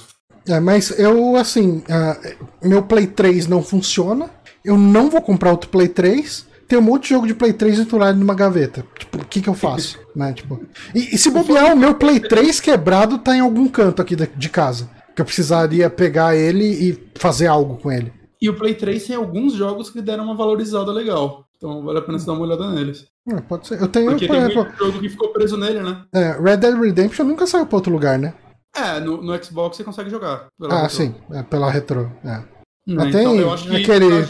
É, mas eu, assim, uh, meu Play 3 não funciona. Eu não vou comprar outro Play 3. Tem um monte de jogo de Play 3 enturado numa gaveta. Tipo, o que que eu faço? né, tipo... e, e se bobear, o meu Play 3 quebrado tá em algum canto aqui de, de casa que eu precisaria pegar ele e fazer algo com ele. E o Play 3 tem alguns jogos que deram uma valorizada legal. Então vale a pena você dar uma olhada neles. É, pode ser. Eu tenho, Porque por tem exemplo, muito jogo que ficou preso nele, né? É, Red Dead Redemption nunca saiu pra outro lugar, né? É, no, no Xbox você consegue jogar. ah, retro. sim, é, pela retro. É. Hum, então, aquele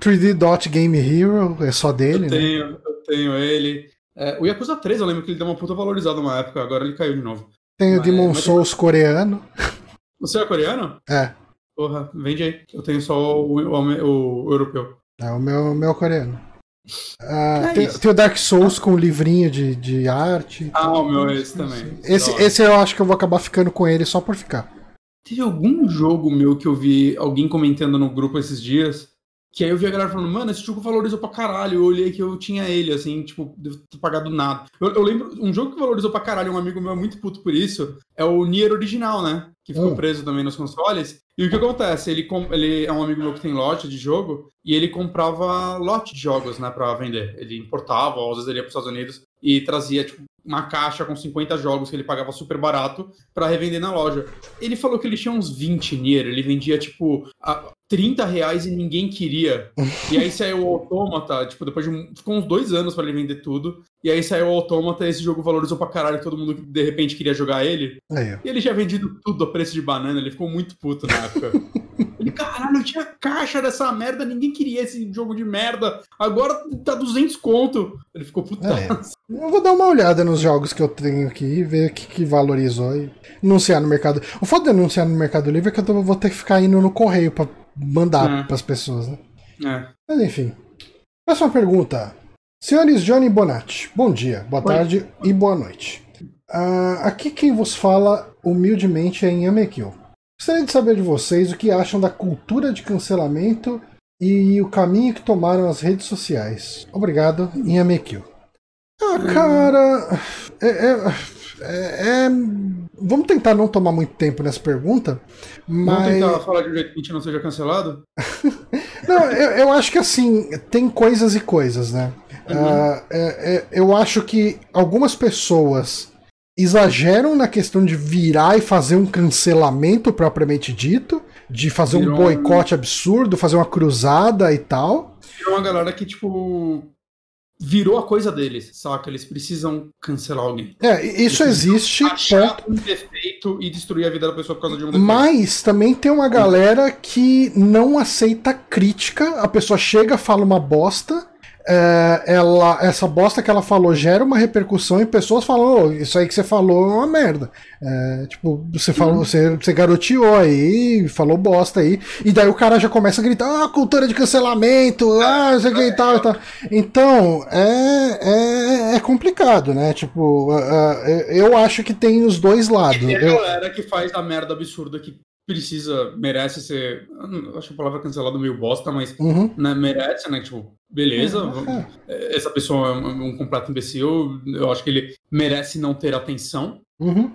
3D Dot Game Hero, é só dele, eu né? Tenho, eu tenho ele. É, o Yakuza 3 eu lembro que ele deu uma puta valorizada uma época, agora ele caiu de novo. Tem o Demon Souls coreano. Você é coreano? É. Porra, vende aí. Eu tenho só o, o, o, europeu. É, o meu, meu é coreano. Ah, é tem, tem, o Dark Souls com o livrinho de, de arte. Ah, o meu é esse também. Esse, esse eu acho que eu vou acabar ficando com ele só por ficar. Teve algum jogo meu que eu vi alguém comentando no grupo esses dias que aí eu vi a galera falando, mano, esse jogo valorizou pra caralho. Eu olhei que eu tinha ele, assim, tipo, devo ter pagado nada. Eu, eu, lembro, um jogo que valorizou pra caralho, um amigo meu é muito puto por isso, é o Nier original, né? Que ficou hum. preso também nos consoles. E o que acontece? Ele, ele é um amigo meu que tem lote de jogo, e ele comprava lote de jogos, né, pra vender. Ele importava, ou às vezes ele ia pros Estados Unidos e trazia, tipo, uma caixa com 50 jogos que ele pagava super barato para revender na loja. Ele falou que ele tinha uns 20 Nier, ele vendia, tipo, a 30 reais e ninguém queria. e aí saiu o Autômata, tipo, depois de um, ficou uns dois anos para ele vender tudo. E aí saiu o Autômata e esse jogo valorizou pra caralho, todo mundo de repente queria jogar ele. Aí, e ele já vendido tudo a preço de banana, ele ficou muito puto na época. ele, caralho, eu tinha caixa dessa merda, ninguém queria esse jogo de merda. Agora tá 200 conto. Ele ficou puto. É. Eu vou dar uma olhada nos jogos que eu tenho aqui e ver o que, que valorizou e anunciar no mercado. O foda de anunciar no Mercado Livre é que eu vou ter que ficar indo no correio pra mandar é. pras pessoas, né? É. Mas enfim. Próxima pergunta. Senhores Johnny Bonatti, bom dia, boa Oi. tarde e boa noite. Uh, aqui quem vos fala humildemente é Yamekyo. Gostaria de saber de vocês o que acham da cultura de cancelamento e o caminho que tomaram as redes sociais. Obrigado, Yamekyo. Ah, cara. É, é, é, é, vamos tentar não tomar muito tempo nessa pergunta. Mas... Vamos tentar falar de um jeito que a gente não seja cancelado? não, eu, eu, acho que assim, tem coisas e coisas, né? Uhum. Uh, é, é, eu acho que algumas pessoas exageram na questão de virar e fazer um cancelamento propriamente dito, de fazer Virou um boicote absurdo, fazer uma cruzada e tal. Virou uma galera que, tipo, virou a coisa deles, saca? Eles precisam cancelar alguém. É, isso existe. Achar ponto. um defeito e destruir a vida da pessoa por causa de um defeito. Mas também tem uma galera que não aceita crítica, a pessoa chega, fala uma bosta é, ela, essa bosta que ela falou gera uma repercussão e pessoas falam, oh, isso aí que você falou é uma merda. É, tipo, você falou, uhum. você, você garoteou aí, falou bosta aí, e daí o cara já começa a gritar, ah, cultura de cancelamento, ah, sei que e tal e tal. Então, é, é, é complicado, né? Tipo, uh, uh, eu acho que tem os dois lados. E a galera que faz a merda absurda que precisa, merece ser. Acho a palavra cancelada meio bosta, mas Uhum. né, merece, né? Tipo, beleza, vamos- essa pessoa é um, um completo imbecil, eu acho que ele merece não ter atenção, Uhum.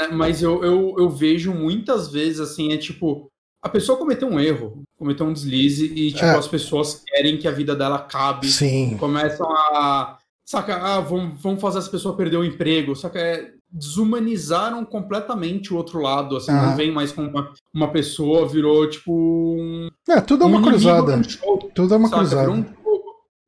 né? Mas eu, eu, eu vejo muitas vezes assim, é tipo, a pessoa cometeu um erro, cometeu um deslize e, tipo, É. as pessoas querem que a vida dela acabe Sim. começam a. Saca, ah, vamos, vamos fazer essa pessoa perder o emprego. Saca, é, desumanizaram completamente o outro lado. Assim, Aham. não vem mais como uma, uma pessoa, virou tipo um. É, tudo é um uma inimigo cruzada. show, Tudo é uma saca, cruzada. um,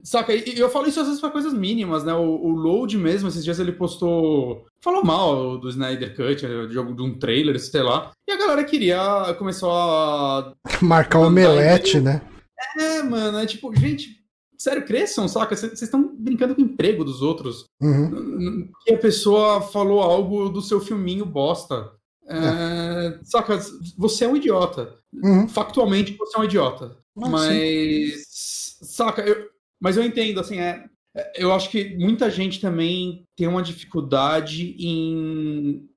saca, e eu falo isso às vezes pra coisas mínimas, né? O, o Load mesmo, esses dias ele postou. Falou mal do Snyder Cut, de jogo de um trailer, sei lá. E a galera queria. Começou a Marcar o omelete, né? É, mano, é tipo, gente, sério, cresçam, saca? Vocês estão brincando com o emprego dos outros. Uhum. Que a pessoa falou algo do seu filminho bosta. É, Saca? Você é um idiota. Uhum. Factualmente, você é um idiota. Ah, sim. mas. Saca? Eu, mas eu entendo, assim, é. é, Eu acho que muita gente também tem uma dificuldade em.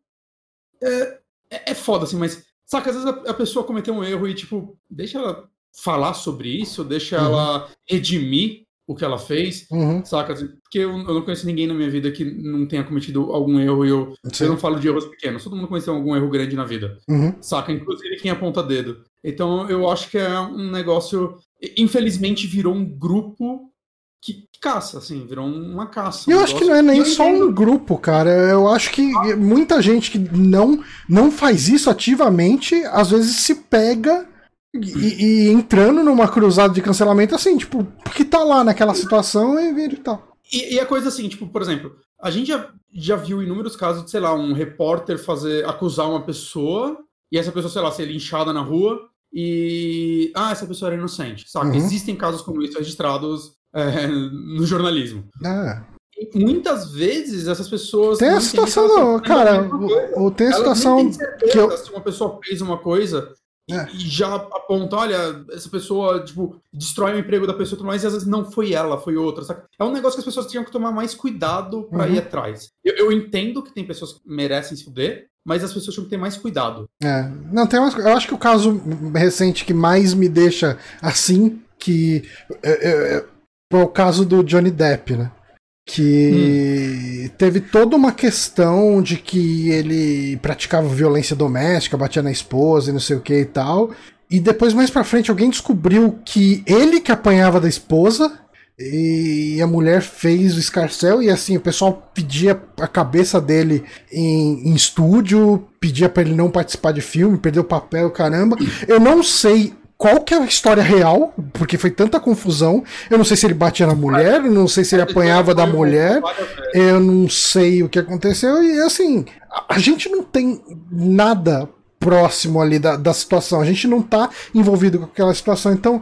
É, é, é foda, assim, mas. Saca, às vezes a, a pessoa cometeu um erro e, tipo, deixa ela falar sobre isso, deixa Uhum. ela redimir o que ela fez, Uhum. saca? Porque eu, eu não conheço ninguém na minha vida que não tenha cometido algum erro e eu, eu não falo de erros pequenos, todo mundo cometeu algum erro grande na vida Uhum. saca? Inclusive quem aponta dedo. Então eu acho que é um negócio. Infelizmente virou um grupo que caça, assim, virou uma caça. um Eu acho que não é nem só entendo. um grupo, cara. Eu acho que muita gente que não, não faz isso ativamente, às vezes se pega e, e entrando numa cruzada de cancelamento assim, tipo, porque tá lá naquela situação e vira e tal. E, e a coisa assim, tipo, por exemplo, a gente já, já viu inúmeros casos de, sei lá, um repórter fazer acusar uma pessoa e essa pessoa, sei lá, ser linchada na rua e. Ah, essa pessoa era inocente, saca? Uhum. Existem casos como isso registrados é, no jornalismo. É. E muitas vezes essas pessoas. Tem não a situação, a cara, mesma coisa. o, o- tem a situação que eu- se uma pessoa fez uma coisa É. e, já aponta, olha, essa pessoa, tipo, destrói o emprego da pessoa e tudo mais, e às vezes não foi ela, foi outra, saca? É um negócio que as pessoas tinham que tomar mais cuidado pra Uhum. ir atrás. Eu, eu entendo que tem pessoas que merecem se fuder, mas as pessoas tinham que ter mais cuidado. É, não, tem umas, eu acho que o caso recente que mais me deixa assim, que é, é, é, é o caso do Johnny Depp, né? Que teve toda uma questão de que ele praticava violência doméstica, batia na esposa e não sei o que e tal. E depois, mais pra frente, alguém descobriu que ele que apanhava da esposa e a mulher fez o escarcel e assim, o pessoal pedia a cabeça dele em, em estúdio, pedia pra ele não participar de filme, perdeu o papel, caramba. Eu não sei qual que é a história real, porque foi tanta confusão. Eu não sei se ele batia na mulher, eu não sei se ele apanhava da mulher, eu não sei o que aconteceu. E assim, a, gente não tem nada próximo ali da, da situação, a gente não tá envolvido com aquela situação, então.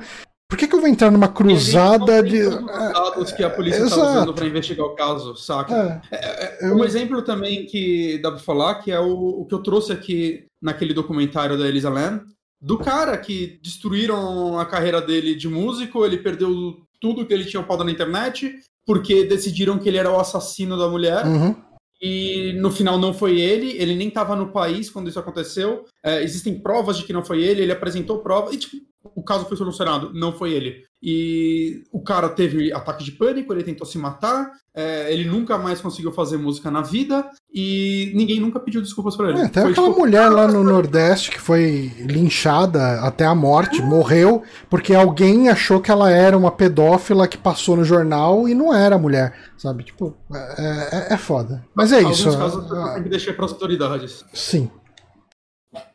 Por que, que eu vou entrar numa cruzada de. Os dados que a polícia tá usando pra investigar o caso, saca? É, Um exemplo também que dá pra falar, que é o, o que eu trouxe aqui naquele documentário da Elisa Lam, do cara que destruíram a carreira dele de músico, ele perdeu tudo que ele tinha upado na internet, porque decidiram que ele era o assassino da mulher, uhum. e no final não foi ele, ele nem estava no país quando isso aconteceu, É, existem provas de que não foi ele, ele apresentou prova, e tipo, o caso foi solucionado, não foi ele. E o cara teve ataque de pânico, ele tentou se matar, é, ele nunca mais conseguiu fazer música na vida e ninguém nunca pediu desculpas pra ele. É, tem Foi, aquela tipo, mulher lá no Nordeste que foi linchada até a morte, morreu, porque alguém achou que ela era uma pedófila que passou no jornal e não era mulher, sabe? Tipo, é, é, é foda. Mas é alguns isso. casos tem que deixar pras autoridades. Sim.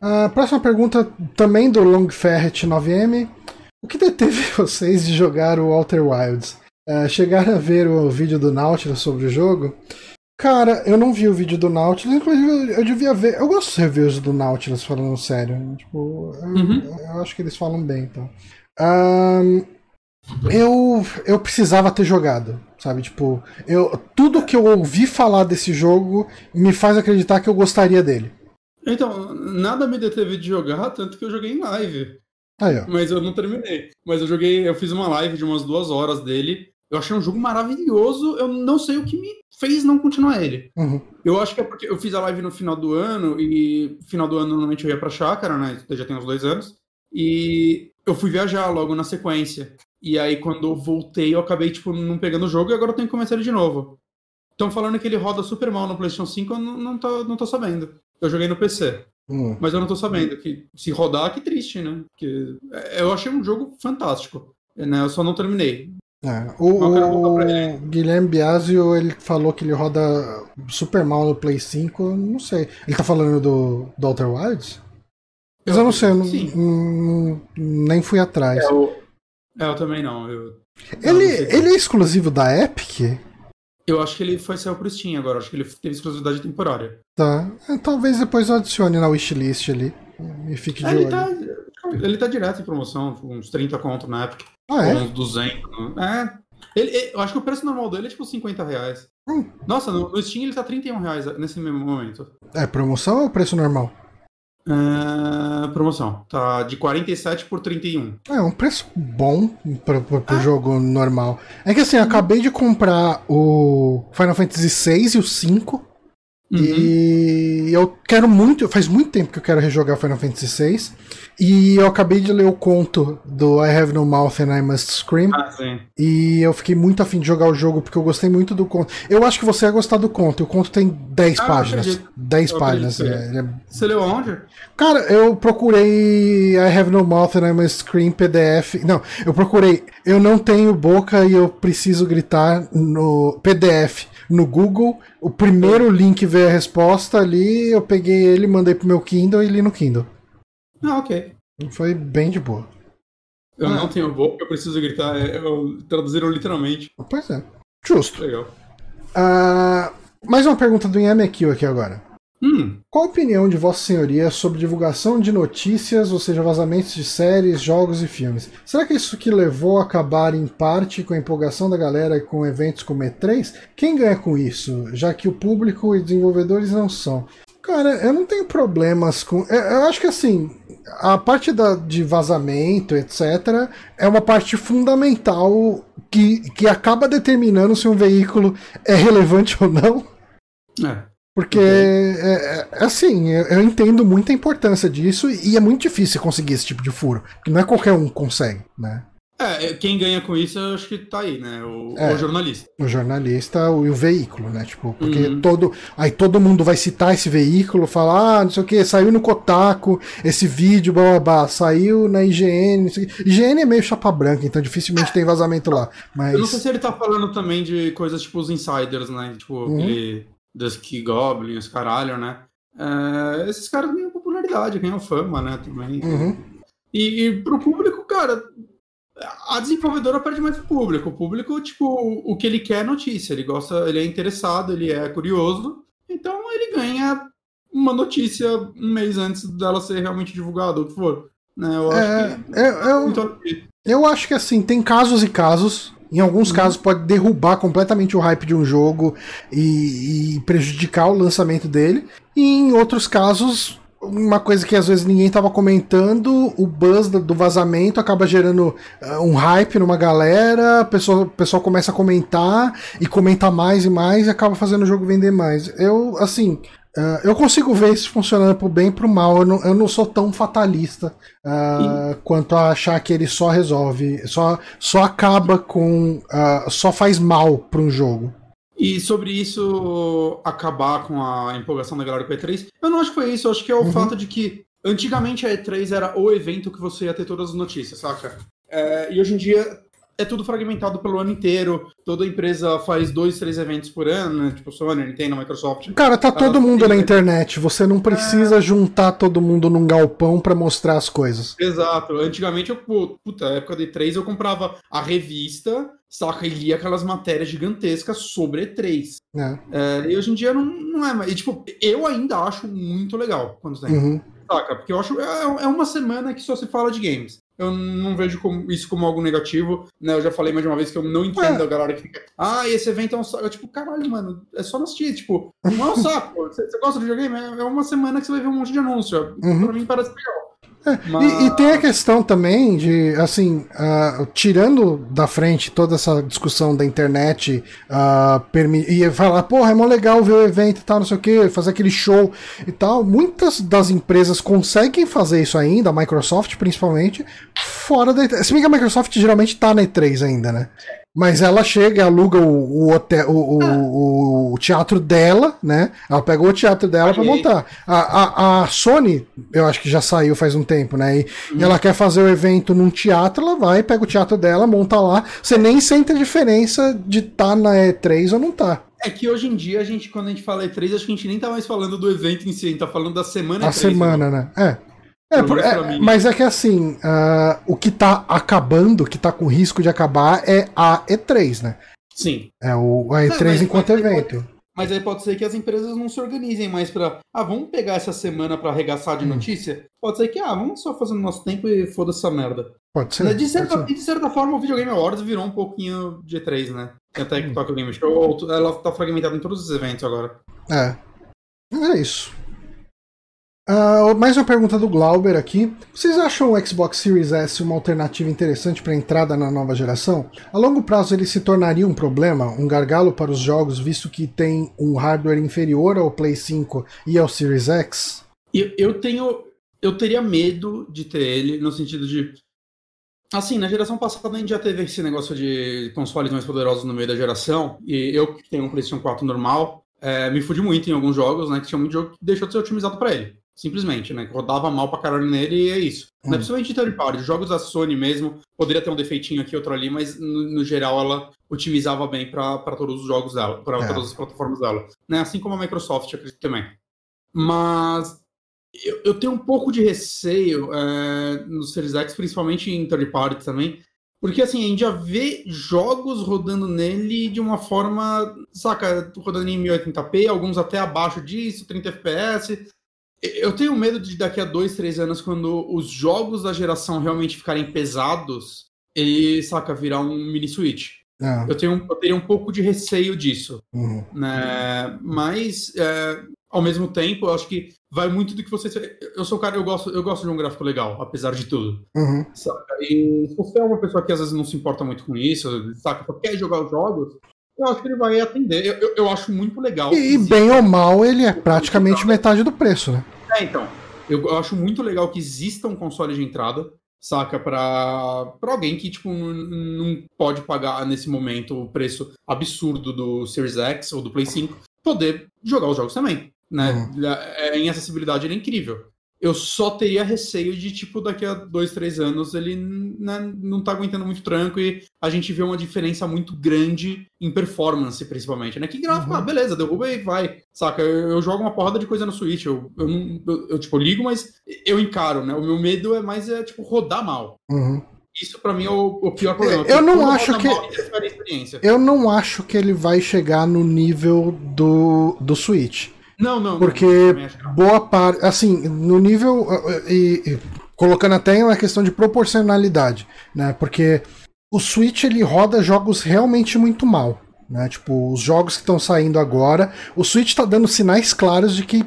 A próxima pergunta, também do Long Ferret 9M. O que deteve vocês de jogar o Outer Wilds? É, chegaram a ver o vídeo do Nautilus sobre o jogo? Cara, eu não vi o vídeo do Nautilus, inclusive eu, devia ver. Eu gosto dos reviews do Nautilus, falando sério. Tipo, eu, Uhum. eu acho que eles falam bem, então. Ahn, eu, eu precisava ter jogado, sabe? Tipo, eu, tudo que eu ouvi falar desse jogo me faz acreditar que eu gostaria dele. Então, nada me deteve de jogar, tanto que eu joguei em live. Mas eu não terminei. Mas eu joguei, eu fiz uma live de umas duas horas dele. Eu achei um jogo maravilhoso. Eu não sei o que me fez não continuar ele. Uhum. Eu acho que é porque eu fiz a live no final do ano, e final do ano normalmente eu ia pra chácara, né? Já tem uns dois anos. E eu fui viajar logo na sequência. E aí, quando eu voltei, eu acabei, tipo, não pegando o jogo e agora eu tenho que começar ele de novo. Estão falando que ele roda super mal no PlayStation 5, eu não, não, tô, não tô sabendo. Eu joguei no PC. Uhum. Mas eu não tô sabendo. que Se rodar, que triste, né? Porque eu achei um jogo fantástico. Né? Eu só não terminei. É, o, o Guilherme Biasio ele falou que ele roda super mal no Play 5, não sei. Ele tá falando do, do Outer Wilds? Mas eu, eu não sei, eu não, não, nem fui atrás. É, eu, é, eu também não. Eu, ele, ele é exclusivo da Epic? Eu acho que ele foi saiu pro Steam agora, acho que ele teve exclusividade temporária. Tá. É, talvez depois eu adicione na wishlist ali. E fique de é, ele olho. Tá, ele tá direto em promoção, uns 30 conto na Epic. Ah, é? Uns 200. É. Ele, ele, eu acho que o preço normal dele é tipo 50 reais. Hum. Nossa, no, no Steam ele tá 31 reais nesse mesmo momento. É promoção ou preço normal? É, promoção. Tá de 47 por 31. É um preço bom pro, pro, pro jogo normal. É que assim, eu acabei de comprar o Final Fantasy VI e o 5. Uhum. E eu quero muito. Faz muito tempo que eu quero rejogar Final Fantasy VI. E eu acabei de ler o conto do I Have No Mouth and I Must Scream. Ah. E eu fiquei muito afim de jogar o jogo porque eu gostei muito do conto. Eu acho que você ia gostar do conto. O conto tem 10 Ah, páginas. acredito. 10 Eu páginas. é- é Você leu aonde? Cara, eu procurei I Have No Mouth and I Must Scream PDF. Não, eu procurei Eu não tenho boca e eu preciso gritar no PDF no Google. O primeiro link veio a resposta ali, eu peguei ele, mandei pro meu Kindle e li no Kindle. Ah, ok. Foi bem de boa. Eu Ah. não tenho boca, eu preciso gritar. é, Eu, traduziram literalmente. Pois é. Justo. Legal. Ah, mais uma pergunta do Yamekill aqui agora. Hum, Qual a opinião de Vossa Senhoria sobre divulgação de notícias, ou seja, vazamentos de séries, jogos e filmes? Será que isso que levou a acabar em parte com a empolgação da galera com eventos como E3? Quem ganha com isso, já que o público e desenvolvedores não são? Cara, eu não tenho problemas com. Eu eu acho que assim, a parte da, de vazamento, etc., é uma parte fundamental que, que acaba determinando se um veículo é relevante ou não. é. Porque, Ok. é, é, assim, eu, eu entendo muita importância disso e é muito difícil conseguir esse tipo de furo. Porque não é qualquer um que consegue, né? É, quem ganha com isso, eu acho que tá aí, né? O, É. o jornalista. O jornalista e o veículo, né? Tipo, porque Uhum. todo. Aí todo mundo vai citar esse veículo, falar, ah, não sei o que, saiu no Kotaku, esse vídeo, blá blá blá, saiu na IGN, não sei o. IGN é meio chapa branca, então dificilmente tem vazamento lá. Mas. Eu não sei se ele tá falando também de coisas tipo os insiders, né? Tipo, Uhum. aquele Dusky Goblin, os caralho, né? É, esses caras ganham popularidade, ganham fama, né? Também. Uhum. E, e pro público, cara, a desenvolvedora perde mais pro público. O público, tipo, o que ele quer é notícia. Ele gosta, ele é interessado, ele é curioso. Então ele ganha uma notícia um mês antes dela ser realmente divulgada, ou o que for. Né? Eu acho É, que. é, é, Então, Eu acho que assim, tem casos e casos. Em alguns Uhum. casos pode derrubar completamente o hype de um jogo e, e prejudicar o lançamento dele. E em outros casos, uma coisa que às vezes ninguém estava comentando, o buzz do vazamento acaba gerando ah, um hype numa galera, o pessoal começa a comentar e comenta mais e mais e acaba fazendo o jogo vender mais. Eu, assim, ah, eu consigo ver isso funcionando pro bem e pro mal. Eu não, eu não sou tão fatalista ah, quanto a achar que ele só resolve, só, só acaba com. ah, só faz mal para um jogo. E sobre isso acabar com a empolgação da galera com a E3, eu não acho que foi isso, eu acho que é o Uhum. fato de que antigamente a E3 era o evento que você ia ter todas as notícias, saca? É, e hoje em dia é tudo fragmentado pelo ano inteiro, toda empresa faz dois, três eventos por ano, né? tipo Sony, Nintendo, Microsoft. Cara, tá todo Ah, mundo na internet. Você não precisa juntar todo mundo num galpão para mostrar as coisas. Exato. Antigamente, eu, puta, na época de E3, eu comprava a revista, saca? E lia aquelas matérias gigantescas sobre E3. né? É, e hoje em dia não, não é mais. E, tipo, eu ainda acho muito legal quando tem. Uhum. Saca? Porque eu acho. É, é uma semana que só se fala de games. Eu não vejo como- isso como algo negativo, né? Eu já falei mais de uma vez que eu não entendo É. a galera que fica. Ah, esse evento é um saco. Tipo, caralho, mano, é só assistir. Tipo, não é um saco. Você você gosta de videogame? É é uma semana que você vai ver um monte de anúncio. Uhum. Pra mim parece legal. É, Mas... e, e, tem a questão também de, assim, uh, tirando da frente toda essa discussão da internet uh, e falar, porra, é mó legal ver o evento e tal, não sei o que, fazer aquele show e tal. Muitas das empresas conseguem fazer isso ainda, a Microsoft principalmente, fora da E3. Se bem que a Microsoft geralmente tá na E3 ainda, né? Mas ela chega, aluga o, o, hotel, o, o, o, teatro dela, né? Ela pegou o teatro dela para montar. A, a, a, Sony, eu acho que já saiu faz um tempo, né? E, uhum. ela quer fazer o evento num teatro, ela vai, pega o teatro dela, monta lá. Você nem sente a diferença de estar tá na E3 ou não tá. É que hoje em dia, a gente, quando a gente fala E3, acho que a gente nem tá mais falando do evento em si, a gente tá falando da semana A E3, semana, né? né? É. É, por, é, mas é que assim, uh, o que tá acabando, o que tá com risco de acabar é a E3, né? Sim. É o, a E3 não, enquanto evento. Pode, mas aí pode ser que as empresas não se organizem mais para Ah, vamos pegar essa semana para arregaçar de hum. notícia? Pode ser que, ah, vamos só fazer o nosso tempo e foda essa merda. Pode ser. De certa, pode ser. de certa forma, o Videogame Awards virou um pouquinho de E3, né? Até que hum. Tokyo Game Show, ela tá fragmentada em todos os eventos agora. É. É isso. Uh, mais uma pergunta do Glauber aqui. Vocês acham o Xbox Series S uma alternativa interessante para entrada na nova geração? A longo prazo ele se tornaria um problema, um gargalo para os jogos, visto que tem um hardware inferior ao Play 5 e ao Series X? Eu, eu tenho. Eu teria medo de ter ele, no sentido de. Assim, na geração passada a gente já teve esse negócio de consoles mais poderosos no meio da geração, e eu que tenho um PlayStation 4 normal, é, me fudi muito em alguns jogos, né? Que tinha muito jogo que deixou de ser otimizado para ele. Simplesmente, né? Rodava mal pra caralho nele e é isso. Hum. Não é principalmente de third party. Jogos da Sony mesmo, poderia ter um defeitinho aqui, outro ali, mas no, no geral ela otimizava bem para todos os jogos dela, para é. todas as plataformas dela. Né? Assim como a Microsoft, acredito também. Mas eu, eu tenho um pouco de receio é, no Series X, principalmente em third party também, porque assim, a gente já vê jogos rodando nele de uma forma, saca, rodando em 1080p, alguns até abaixo disso, 30 FPS. Eu tenho medo de daqui a dois, três anos, quando os jogos da geração realmente ficarem pesados, ele, saca, virar um mini Switch. É. Eu, tenho, eu teria um pouco de receio disso. Uhum. Né? Mas, é, ao mesmo tempo, eu acho que vai muito do que você. Eu sou um cara, eu gosto, eu gosto de um gráfico legal, apesar de tudo. Uhum. E se você é uma pessoa que às vezes não se importa muito com isso, saca, só quer jogar os jogos, eu acho que ele vai atender. Eu, eu, eu acho muito legal. E, bem ou mal, ele é praticamente metade do preço, né? É, então. Eu, acho muito legal que exista um console de entrada, saca? Pra, pra alguém que, tipo, não, não pode pagar nesse momento o preço absurdo do Series X ou do Play 5, poder jogar os jogos também. Né? Uhum. É, em acessibilidade ele é incrível. Eu só teria receio de, tipo, daqui a dois, três anos ele né, não tá aguentando muito tranco e a gente vê uma diferença muito grande em performance, principalmente, né? Que gráfico, uhum. ah, beleza, derruba e vai, saca? Eu, eu, jogo uma porrada de coisa no Switch, eu, eu, não, eu, eu, tipo, ligo, mas eu encaro, né? O meu medo é mais, é, tipo, rodar mal. Uhum. Isso para mim é o, o, pior problema. Eu não acho que eu não acho que ele vai chegar no nível do, do Switch. Não, não. Porque não, boa parte. Assim, no nível. E, e, colocando até na questão de proporcionalidade, né? Porque o Switch ele roda jogos realmente muito mal. Né? Tipo, os jogos que estão saindo agora. O Switch está dando sinais claros de que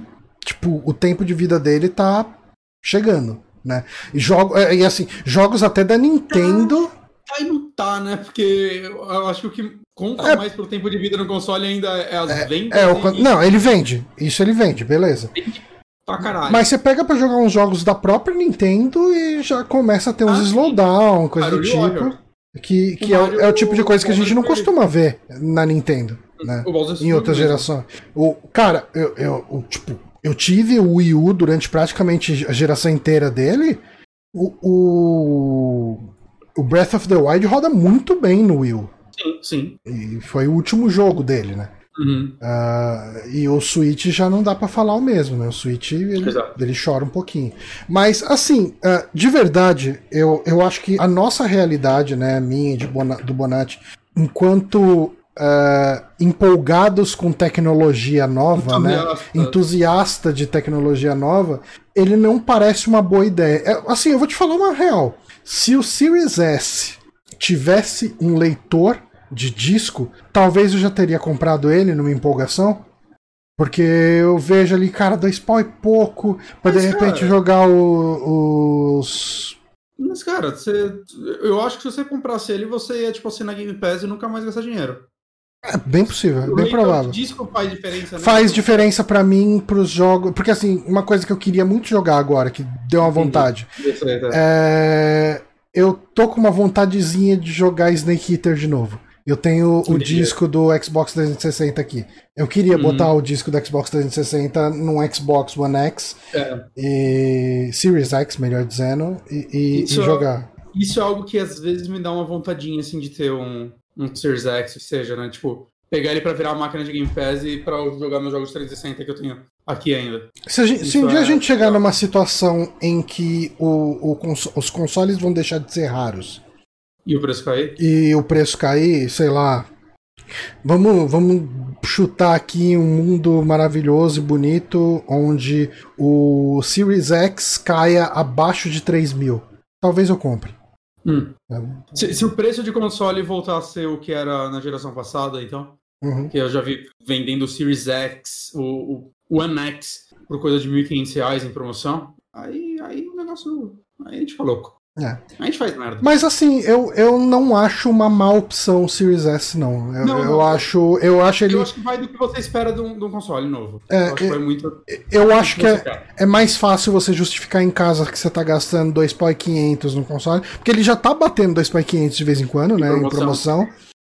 tipo, o tempo de vida dele tá chegando. Né? E, jogo, e assim, jogos até da Nintendo. Tá, não tá, né? Porque eu acho que o que conta é, mais pro tempo de vida no console ainda é as é, vendas. É, o, e... Não, ele vende. Isso ele vende, beleza. Pra caralho. Mas você pega para jogar uns jogos da própria Nintendo e já começa a ter uns ah, slowdown, coisa do tipo. Que, que é, o, é, o tipo de coisa que a gente não costuma ver na Nintendo, né? Em outras gerações. O, cara, eu, eu, eu, tipo, eu tive o Wii U durante praticamente a geração inteira dele. O, o, o Breath of the Wild roda muito bem no Wii U. Sim, sim. E foi o último jogo dele, né? Uhum. Uh, e o Switch já não dá para falar o mesmo, né? O Switch ele, ele chora um pouquinho. Mas, assim, uh, de verdade, eu, eu acho que a nossa realidade, né, minha e Bona, do Bonatti, enquanto uh, empolgados com tecnologia nova, né? entusiasta. né? Entusiasta de tecnologia nova, ele não parece uma boa ideia. É, assim, eu vou te falar uma real. Se o Series S tivesse um leitor de disco, talvez eu já teria comprado ele numa empolgação. Porque eu vejo ali, cara, dois pau e pouco, pra Mas, de repente cara- jogar o- os. Mas, cara, você, eu acho que se você comprasse ele, você ia, tipo, assinar Game Pass e nunca mais gastar dinheiro. É bem possível, é bem provável. disco faz diferença, né? Faz diferença pra mim pros jogos. Porque assim, uma coisa que eu queria muito jogar agora, que deu uma Entendi. vontade. Aí, tá. É, Eu tô com uma vontadezinha de jogar Snake Eater de novo. Eu tenho o disco do Xbox 360 aqui. Eu queria Uhum. botar o disco do Xbox 360 num Xbox One X É. e Series X, melhor dizendo, e, e- e Isso- jogar. Isso é algo que às vezes me dá uma vontadinha, assim, de ter um, um Series X, que seja, né? Tipo, pegar ele pra virar uma máquina de Game Pass e pra eu jogar meus jogos 360 que eu tenho aqui ainda. Se, gente- se um Isso dia é a gente chegar numa situação em que o, o cons- os consoles vão deixar de ser raros E o preço cair? e o preço cair, sei lá. Vamos, vamos chutar aqui um mundo maravilhoso e bonito onde o Series X caia abaixo de 3 mil. Talvez eu compre. Hum. sabe? Se, se o preço de console voltar a ser o que era na geração passada, então, Uhum. que eu já vi vendendo o Series X, o, o One X, por coisa de R$ 1.500 em promoção, aí, aí o negócio. Aí a gente fica louco. É. A gente faz merda. Mas assim, eu, eu não acho uma má opção o Series S, não. Eu, Não, eu não. acho. Eu acho ele. Eu acho que vai do que você espera de um, de um console novo. É, eu acho que é- muito. Eu acho que é, é mais fácil você justificar em casa que você tá gastando 2 pau e 500 no console, porque ele já tá batendo 2 pau e 500 de vez em quando, né, em promoção. promoção.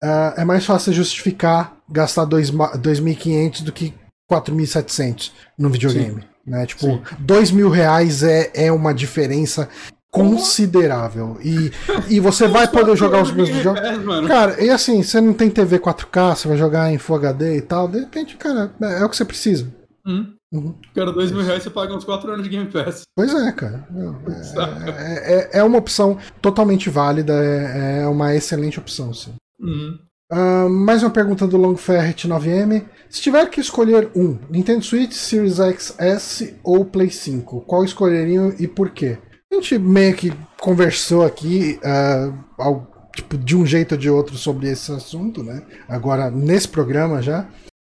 Ah, é mais fácil justificar gastar 2 ma- 2.500 do que 4.700 no videogame, né? Tipo, Sim. 2 mil reais é, é uma diferença considerável. E, e você vai poder jogar os mesmos jogos. É. Cara, e assim, você não tem TV 4K, você vai jogar em Full HD e tal, de repente, cara, é, é o que você precisa. Hum. Uhum. Cara, dois mil reais você paga uns 4 anos de Game Pass. Pois é, cara. É, é, é uma opção totalmente válida, é, é uma excelente opção, sim. Uhum. Ah, mais uma pergunta do Long Ferret 9M. Se tiver que escolher um, Nintendo Switch, Series X S ou Play 5, qual escolheriam e por quê? A gente meio que conversou aqui ah, ao- tipo, de um jeito ou de outro sobre esse assunto, né? Agora, nesse programa já.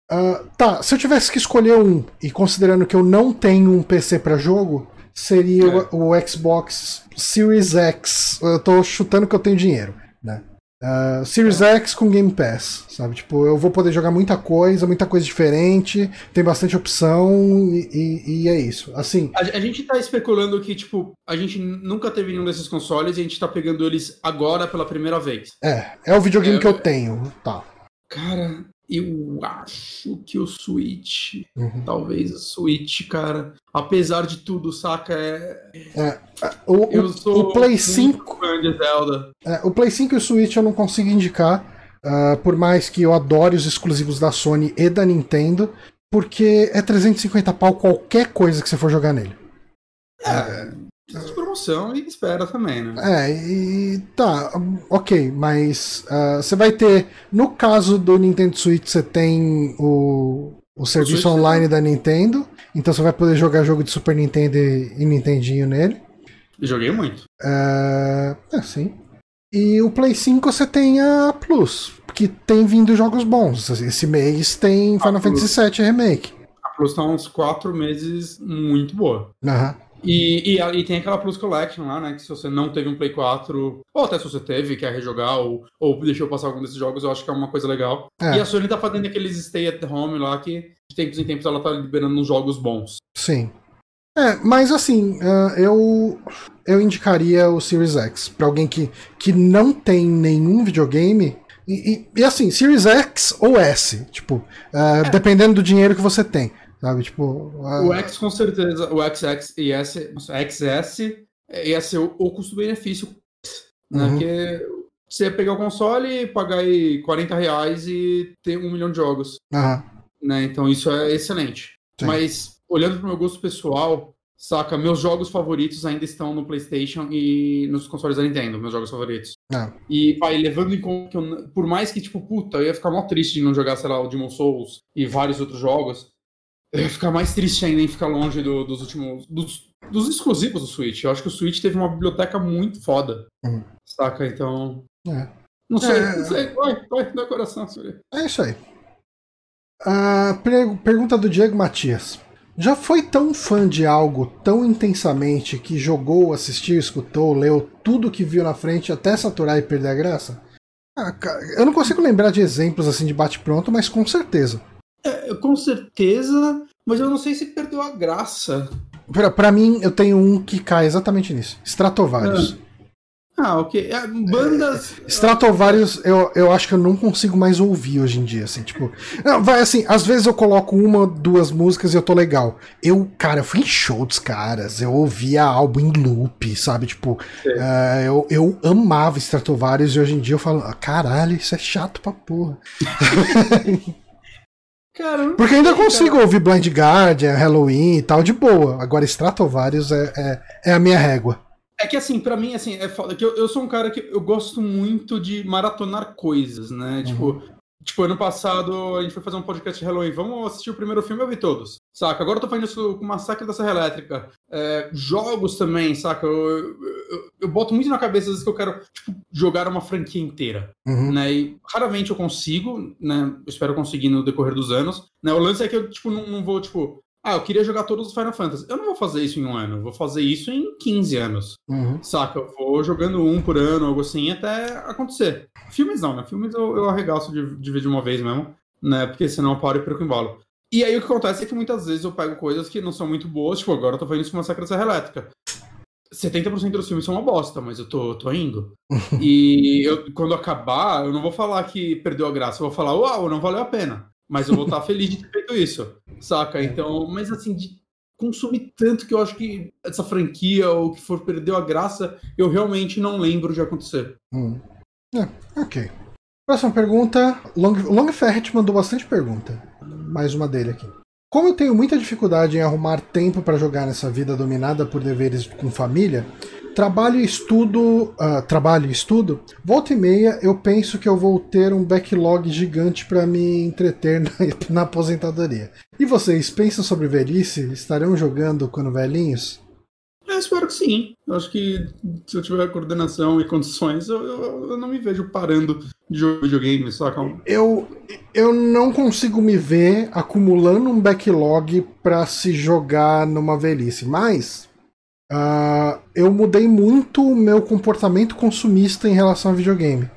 Ah, tá, se eu tivesse que escolher um, e considerando que eu não tenho um PC para jogo, seria É. o, o Xbox Series X. Eu tô chutando que eu tenho dinheiro, né? Ah, Series X com Game Pass, sabe? Tipo, eu vou poder jogar muita coisa, muita coisa diferente, tem bastante opção e, e- e é isso. Assim, A, a gente tá especulando que, tipo, a gente nunca teve nenhum desses consoles e a gente tá pegando eles agora pela primeira vez. é, é o videogame É, que eu eu- tenho, tá. Cara, eu acho que o Switch. Uhum. Talvez o Switch, cara. Apesar de tudo, saca? É, O, o- eu sou o Play muito 5 fã de Zelda. É, o Play 5 e o Switch eu não consigo indicar, ah, por mais que eu adore os exclusivos da Sony e da Nintendo, porque é 350 pau qualquer coisa que você for jogar nele. É, de promoção e espera também, né? É, e tá, ok, mas ah, você vai ter, no caso do Nintendo Switch, você tem o, o serviço online da Nintendo, então você vai poder jogar jogo de Super Nintendo e, e Nintendinho nele. E joguei muito. É, é, sim. E o Play 5 você tem a Plus, que tem vindo jogos bons. Esse mês tem Final. Fantasy VII Remake. A Plus tá uns quatro meses muito boa. Aham. E, e, e tem aquela Plus Collection lá, né? Que se você não teve um Play 4, ou até se você teve, quer rejogar, ou, ou deixou passar algum desses jogos, eu acho que é uma coisa legal. É. E a Sony tá fazendo aqueles stay at home lá que de tempos em tempos ela tá liberando uns jogos bons. Sim. É, mas assim, ah, eu eu indicaria o Series X pra alguém que, que não tem nenhum videogame. E, e- e, assim, Series X ou S, tipo, ah, dependendo do dinheiro que você tem, sabe? Tipo, ah, O X com certeza, o XX e S, XS ia ser o, o custo-benefício, né? Uhum. Porque você ia pegar o console, pagar aí 40 reais e ter um milhão de jogos. aham, né? Então isso é excelente. Sim. Mas olhando pro meu gosto pessoal, saca, meus jogos favoritos ainda estão no PlayStation e nos consoles da Nintendo, meus jogos favoritos. Ah. E vai levando em conta que eu, por mais que tipo, puta, eu ia ficar mó triste de não jogar, sei lá, o Demon Souls e vários outros jogos, eu ia ficar mais triste ainda em ficar longe do- dos últimos dos, dos exclusivos do Switch. Eu acho que o Switch teve uma biblioteca muito foda. Uhum. Saca? Então, é. não sei, É. não sei, vai, vai, dá coração, senhor. É isso aí. A pergunta do Diego Matias. Já foi tão fã de algo tão intensamente que jogou, assistiu, escutou, leu tudo que viu na frente até saturar e perder a graça? Ah, eu não consigo lembrar de exemplos assim de bate-pronto, mas com certeza. É, com certeza, mas eu não sei se perdeu a graça. Pra, pra mim, eu tenho um que cai exatamente nisso: Stratovarius. É. Ah, ok. É, bandas. É, Stratovarius, eu, eu acho que eu não consigo mais ouvir hoje em dia, assim, tipo. Não, vai assim, às vezes eu coloco uma, duas músicas e eu tô legal. Eu, cara, eu fui em show dos caras, eu ouvia álbum em loop, sabe? Tipo, uh, eu, eu amava Stratovarius e hoje em dia eu falo, ah, caralho, isso é chato pra porra. Caramba, Porque ainda consigo cara. ouvir Blind Guardian, Halloween e tal, de boa. Agora, Stratovarius é, é, é a minha régua. É que assim, para mim, assim, é foda. Que eu, eu sou um cara que eu gosto muito de maratonar coisas, né? Uhum. Tipo, tipo, ano passado a gente foi fazer um podcast de Halloween. Vamos assistir o primeiro filme, eu vi todos. Saca? Agora eu tô fazendo isso com o Massacre da Serra Elétrica. É, jogos também, saca? Eu, eu, eu, boto muito na cabeça às vezes que eu quero tipo, jogar uma franquia inteira. Uhum. Né? E raramente eu consigo, né? Eu espero conseguir no decorrer dos anos. Né? O lance é que eu, tipo, não, não vou, tipo, ah, eu queria jogar todos os Final Fantasy. Eu não vou fazer isso em um ano, eu vou fazer isso em 15 anos. Uhum. Saca? Eu vou jogando um por ano, algo assim, até acontecer. Filmes não, né? Filmes eu, eu arregaço de, de ver de uma vez mesmo, né? Porque senão eu paro e perco o embalo. E aí o que acontece é que muitas vezes eu pego coisas que não são muito boas, tipo, agora eu tô fazendo isso com uma Sacra Serra Elétrica. 70% dos filmes são uma bosta, mas eu tô, tô indo. e eu, quando acabar, eu não vou falar que perdeu a graça, eu vou falar, uau, não valeu a pena. Mas eu vou estar feliz de ter feito isso. Saca? É. Então, mas assim, de consumir tanto que eu acho que essa franquia ou que for perdeu a graça, eu realmente não lembro de acontecer. Hum. É, ok. Próxima pergunta. Long, Long Ferret mandou bastante pergunta. Mais uma dele aqui. Como eu tenho muita dificuldade em arrumar tempo para jogar nessa vida dominada por deveres com família, trabalho e estudo, uh, trabalho e estudo, volta e meia eu penso que eu vou ter um backlog gigante para me entreter na, na, aposentadoria. E vocês pensam sobre velhice? Estarão jogando quando velhinhos? Eu espero que sim. Eu acho que se eu tiver coordenação e condições, eu, eu, eu não me vejo parando de jogar videogame, saca? Eu, eu não consigo me ver acumulando um backlog para se jogar numa velhice, mas Uh, eu mudei muito o meu comportamento consumista em relação a videogame.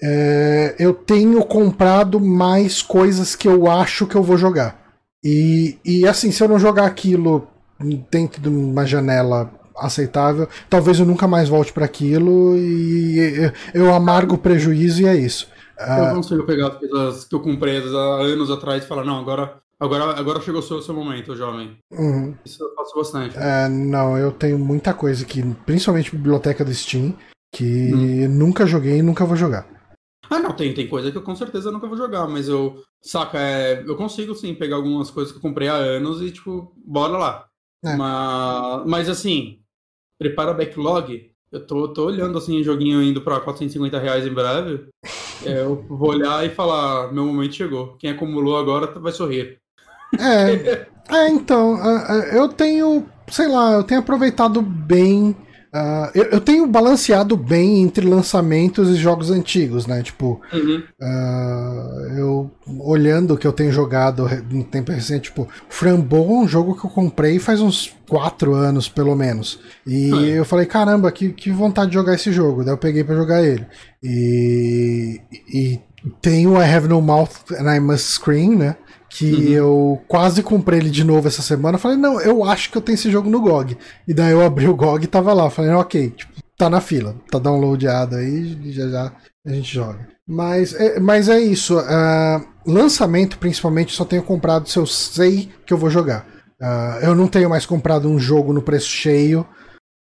É, eu tenho comprado mais coisas que eu acho que eu vou jogar. E, e assim, se eu não jogar aquilo dentro de uma janela aceitável, talvez eu nunca mais volte para aquilo e eu amargo o prejuízo e é isso. Eu consigo pegar as coisas que eu comprei há anos atrás e falar, não, agora Agora, agora chegou o seu, seu momento, jovem. Uhum. Isso eu faço bastante. É, não, eu tenho muita coisa aqui, principalmente biblioteca do Steam, que hum. nunca joguei e nunca vou jogar. Ah, não, tem, tem coisa que eu com certeza nunca vou jogar, mas eu, saca, é, eu consigo sim pegar algumas coisas que eu comprei há anos e, tipo, bora lá. É. Mas, mas assim, prepara backlog. Eu tô, tô olhando assim, joguinho indo pra 450 reais em breve. É, eu vou olhar e falar: meu momento chegou. Quem acumulou agora vai sorrir. É, é então, eu tenho, sei lá, eu tenho aproveitado bem. Uh, eu, eu, tenho balanceado bem entre lançamentos e jogos antigos, né? Tipo, uhum. uh, eu olhando o que eu tenho jogado no tempo recente, tipo, Frambo é um jogo que eu comprei faz uns 4 anos, pelo menos. E uhum. eu falei, caramba, que, que vontade de jogar esse jogo. Daí eu peguei para jogar ele. E, e tem o I Have No Mouth and I Must Scream, né? Que uhum. eu quase comprei ele de novo essa semana. Falei, não, eu acho que eu tenho esse jogo no GOG. E daí eu abri o GOG e tava lá. Falei, ok, tipo, tá na fila, tá downloadado aí, já já a gente joga. Mas é, mas é isso. Uh, lançamento, principalmente, só tenho comprado se eu sei que eu vou jogar. Uh, eu não tenho mais comprado um jogo no preço cheio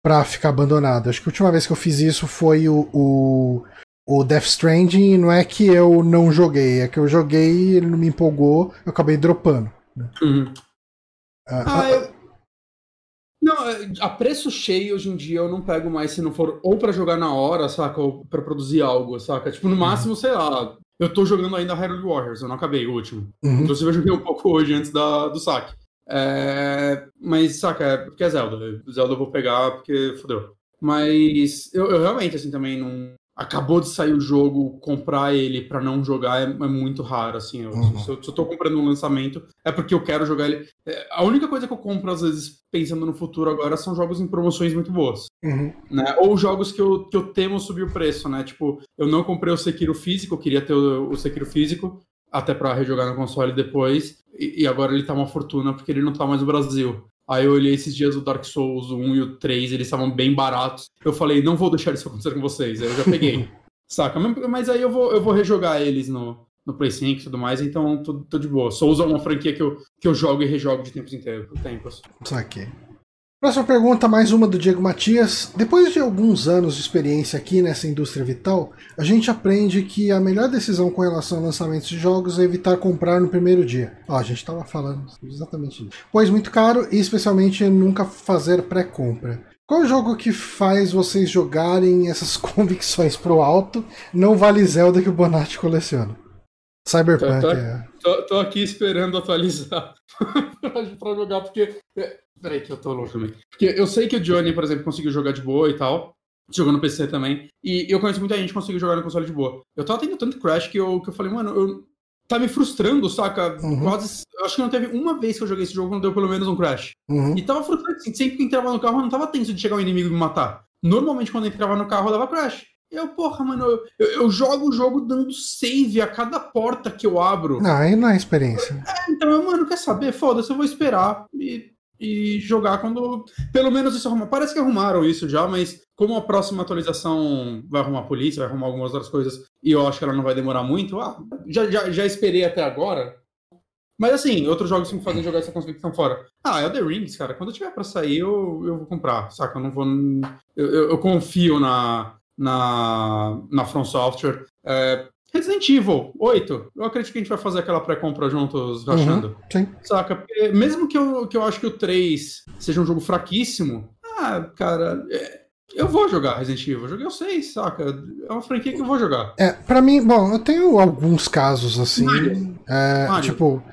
pra ficar abandonado. Acho que a última vez que eu fiz isso foi o, o o Death Stranding não é que eu não joguei, é que eu joguei, ele não me empolgou, eu acabei dropando. Né? Uhum. Ah, ah, ah eu... Não, é, a preço cheio hoje em dia eu não pego mais se não for ou para jogar na hora, saca, ou pra produzir algo, saca? Tipo, no uhum. máximo, uhum. sei lá, eu tô jogando ainda Hyrule Warriors, eu não acabei o último. Uhum. Inclusive eu joguei um pouco hoje antes da, do saque. É... Mas, saca, é porque é Zelda. Zelda eu vou pegar porque fodeu. Mas eu, eu realmente, assim, também não acabou de sair o jogo, comprar ele para não jogar é, é, muito raro, assim. Eu, uhum. se, eu, se, eu, tô comprando um lançamento, é porque eu quero jogar ele. É, a única coisa que eu compro, às vezes, pensando no futuro agora, são jogos em promoções muito boas. Uhum. Né? Ou jogos que eu, que eu temo subir o preço, né? Tipo, eu não comprei o Sekiro físico, eu queria ter o, o Sekiro físico, até para rejogar no console depois, e, e, agora ele tá uma fortuna porque ele não tá mais no Brasil. Aí eu olhei esses dias o Dark Souls 1 e o 3, eles estavam bem baratos. Eu falei, não vou deixar isso acontecer com vocês. Aí eu já peguei. Saca? Mas aí eu vou, eu vou rejogar eles no, no Play 5 e tudo mais, então tô, tô de boa. Souls é uma franquia que eu, que eu jogo e rejogo de tempos em tempos. Saquei. Próxima pergunta, mais uma do Diego Matias. Depois de alguns anos de experiência aqui nessa indústria vital, a gente aprende que a melhor decisão com relação a lançamentos de jogos é evitar comprar no primeiro dia. Ó, a gente estava falando exatamente isso. Pois muito caro e especialmente nunca fazer pré-compra. Qual jogo que faz vocês jogarem essas convicções pro alto? Não vale Zelda que o Bonatti coleciona. Cyberpunk, tô, tô, é. Tô, tô, aqui esperando atualizar pra jogar, porque é, Peraí, que eu tô louco também. Porque eu sei que o Johnny, por exemplo, conseguiu jogar de boa e tal. Jogou no PC também. E eu conheço muita gente que conseguiu jogar no console de boa. Eu tava tendo tanto crash que eu, que eu falei, mano, eu, tá me frustrando, saca? Uhum. Quase. Acho que não teve uma vez que eu joguei esse jogo que não deu pelo menos um crash. Uhum. E tava frustrante, assim, sempre que entrava no carro, eu não tava tenso de chegar um inimigo e me matar. Normalmente, quando eu entrava no carro, eu dava crash. Eu, porra, mano, eu, eu, eu, jogo o jogo dando save a cada porta que eu abro. Não, aí não é experiência. É, então, mano, quer saber? Foda-se, eu vou esperar. E e jogar quando. Pelo menos isso arrumar. Parece que arrumaram isso já, mas como a próxima atualização vai arrumar a polícia, vai arrumar algumas outras coisas, e eu acho que ela não vai demorar muito, ah, já, já, já esperei até agora. Mas assim, outros jogos que me fazem jogar essa convicção fora. Ah, Elder Rings, cara, quando tiver pra sair, eu, eu vou comprar, saca? Eu não vou. Eu, eu, eu confio na, na, na From Software. É, Resident Evil 8, eu acredito que a gente vai fazer aquela pré-compra juntos, rachando. Uhum, sim. Saca? Porque mesmo que eu, que eu acho que o 3 seja um jogo fraquíssimo, ah, cara, é, eu vou jogar Resident Evil. Eu joguei o 6, saca? É uma franquia que eu vou jogar. É, pra mim, bom, eu tenho alguns casos assim. Mario. É, Mario. Tipo.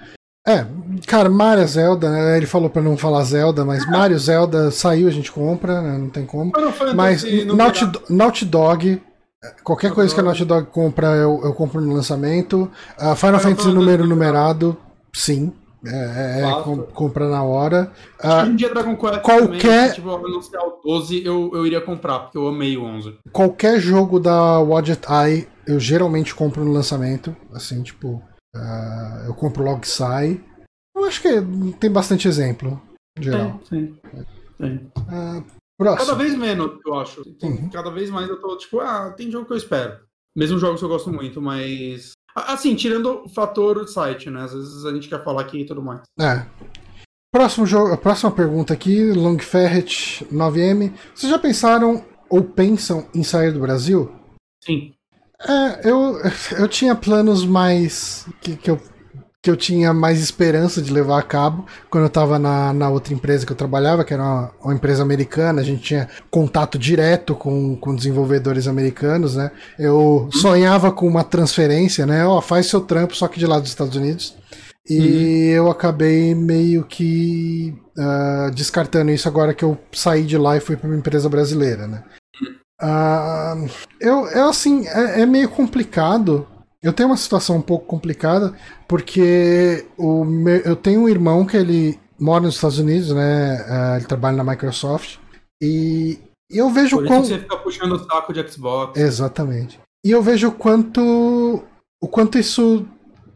É, cara, Mario Zelda, né? Ele falou pra não falar Zelda, mas Mario Zelda saiu, a gente compra, né? Não tem como. Mas Naughty, Naughty Dog Qualquer coisa que a Naughty Dog compra, eu, eu compro no lançamento. Uh, Final Fantasy número numerado, sim. É, é, é compra na hora. Uh, um dia Dragon Quest qualquer... Também, tipo, anunciar o 12, eu, eu iria comprar, porque eu amei o 11. Qualquer jogo da Wadget Eye, eu geralmente compro no lançamento. Assim, tipo, uh, eu compro logo que sai. Eu acho que tem bastante exemplo, em geral. Sim, sim. sim. Uh, Próximo. Cada vez menos, eu acho. Uhum. Cada vez mais eu tô tipo, ah, tem jogo que eu espero. Mesmo jogos que eu gosto muito, mas. Assim, tirando o fator site, né? Às vezes a gente quer falar aqui e tudo mais. É. Próximo jogo, a próxima pergunta aqui, Long Ferret 9M. Vocês já pensaram ou pensam em sair do Brasil? Sim. É, eu, eu tinha planos mais. que, que eu que eu tinha mais esperança de levar a cabo quando eu estava na, na outra empresa que eu trabalhava, que era uma, uma, empresa americana, a gente tinha contato direto com, com desenvolvedores americanos, né? Eu sonhava com uma transferência, né? Ó, oh, faz seu trampo, só que de lá dos Estados Unidos. E uhum. eu acabei meio que uh, descartando isso agora que eu saí de lá e fui para uma empresa brasileira, né? Uh, eu, eu, assim, é, é meio complicado eu tenho uma situação um pouco complicada, porque o meu, eu tenho um irmão que ele mora nos Estados Unidos, né? Uh, ele trabalha na Microsoft. E, e eu vejo Por quão... você fica puxando o saco de Xbox. Exatamente. E eu vejo o quanto, o quanto isso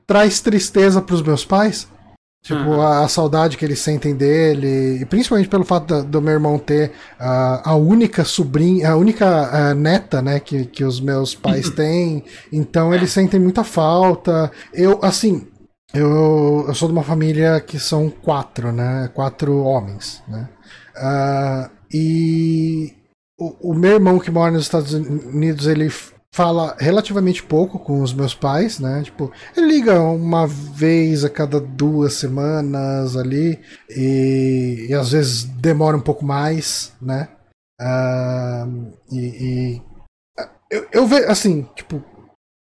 traz tristeza para os meus pais. Tipo, uhum. a, a, saudade que eles sentem dele, e principalmente pelo fato do, do meu irmão ter uh, a única sobrinha, a única uh, neta, né, que, que os meus pais têm. Então eles sentem muita falta. Eu, assim, eu, eu sou de uma família que são quatro, né? Quatro homens, né? Uh, e o, o meu irmão que mora nos Estados Unidos, ele fala relativamente pouco com os meus pais, né? Tipo, ele liga uma vez a cada duas semanas ali e, e às vezes demora um pouco mais, né? Uh, e, e eu, eu vejo assim, tipo,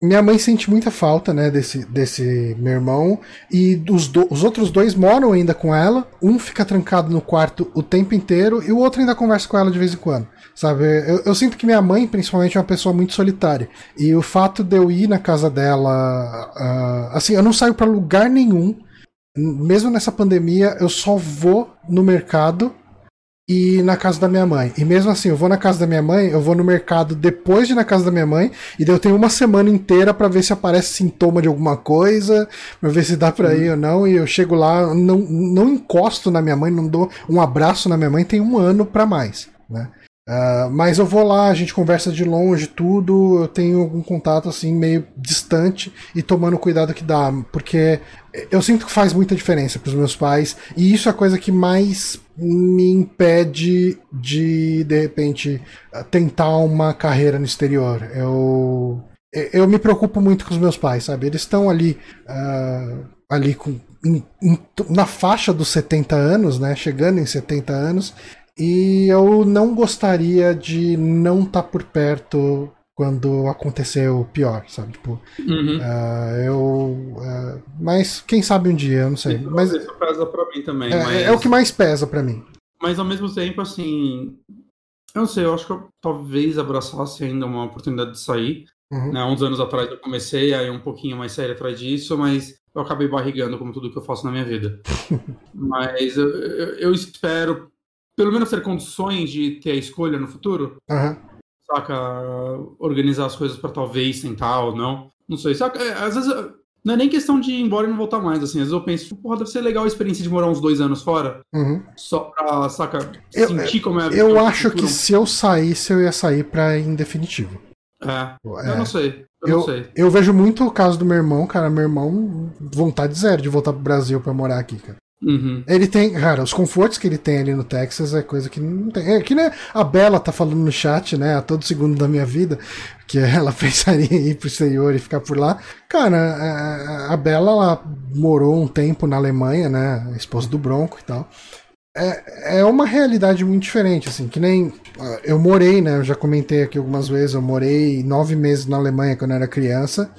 minha mãe sente muita falta, né, desse, desse meu irmão. E os, do, os outros dois moram ainda com ela. Um fica trancado no quarto o tempo inteiro e o outro ainda conversa com ela de vez em quando. Sabe? Eu, eu sinto que minha mãe, principalmente, é uma pessoa muito solitária. E o fato de eu ir na casa dela. Uh, assim, eu não saio para lugar nenhum. Mesmo nessa pandemia, eu só vou no mercado e na casa da minha mãe. E mesmo assim, eu vou na casa da minha mãe, eu vou no mercado depois de ir na casa da minha mãe, e daí eu tenho uma semana inteira para ver se aparece sintoma de alguma coisa, pra ver se dá pra ir ou não, e eu chego lá, não, não encosto na minha mãe, não dou um abraço na minha mãe, tem um ano para mais, né? Uh, mas eu vou lá, a gente conversa de longe, tudo. Eu tenho algum contato assim, meio distante e tomando o cuidado que dá, porque eu sinto que faz muita diferença para os meus pais e isso é a coisa que mais me impede de, de repente, tentar uma carreira no exterior. Eu, eu me preocupo muito com os meus pais, sabe? Eles estão ali, uh, ali com, na faixa dos 70 anos, né? Chegando em 70 anos. E eu não gostaria de não estar tá por perto quando aconteceu o pior, sabe? Tipo, uhum. uh, eu. Uh, mas quem sabe um dia, eu não sei. Isso, mas isso pesa pra mim também. É, mas... é, o que mais pesa para mim. Mas ao mesmo tempo, assim. Eu não sei, eu acho que eu talvez abraçasse ainda uma oportunidade de sair. Uhum. Né? Uns anos atrás eu comecei, aí um pouquinho mais sério atrás disso, mas eu acabei barrigando como tudo que eu faço na minha vida. mas eu, eu, eu espero pelo menos ter condições de ter a escolha no futuro. Uhum. Saca? Organizar as coisas para talvez tentar ou não. Não sei. Saca? É, às vezes não é nem questão de ir embora e não voltar mais, assim. Às vezes eu penso, porra, deve ser legal a experiência de morar uns dois anos fora. Uhum. Só pra, saca, eu, sentir como é a Eu acho que se eu saísse, eu ia sair pra em definitivo. É, é. eu não sei. Eu, eu, não sei. eu vejo muito o caso do meu irmão, cara. Meu irmão, vontade zero de voltar pro Brasil pra morar aqui, cara. Uhum. Ele tem, cara, os confortos que ele tem ali no Texas é coisa que não tem. É que né, a Bela tá falando no chat, né, a todo segundo da minha vida, que ela pensaria em ir pro exterior e ficar por lá. Cara, a, a Bela ela morou um tempo na Alemanha, né, esposa do Bronco e tal. É, é uma realidade muito diferente, assim, que nem eu morei, né, eu já comentei aqui algumas vezes, eu morei nove meses na Alemanha quando eu era criança.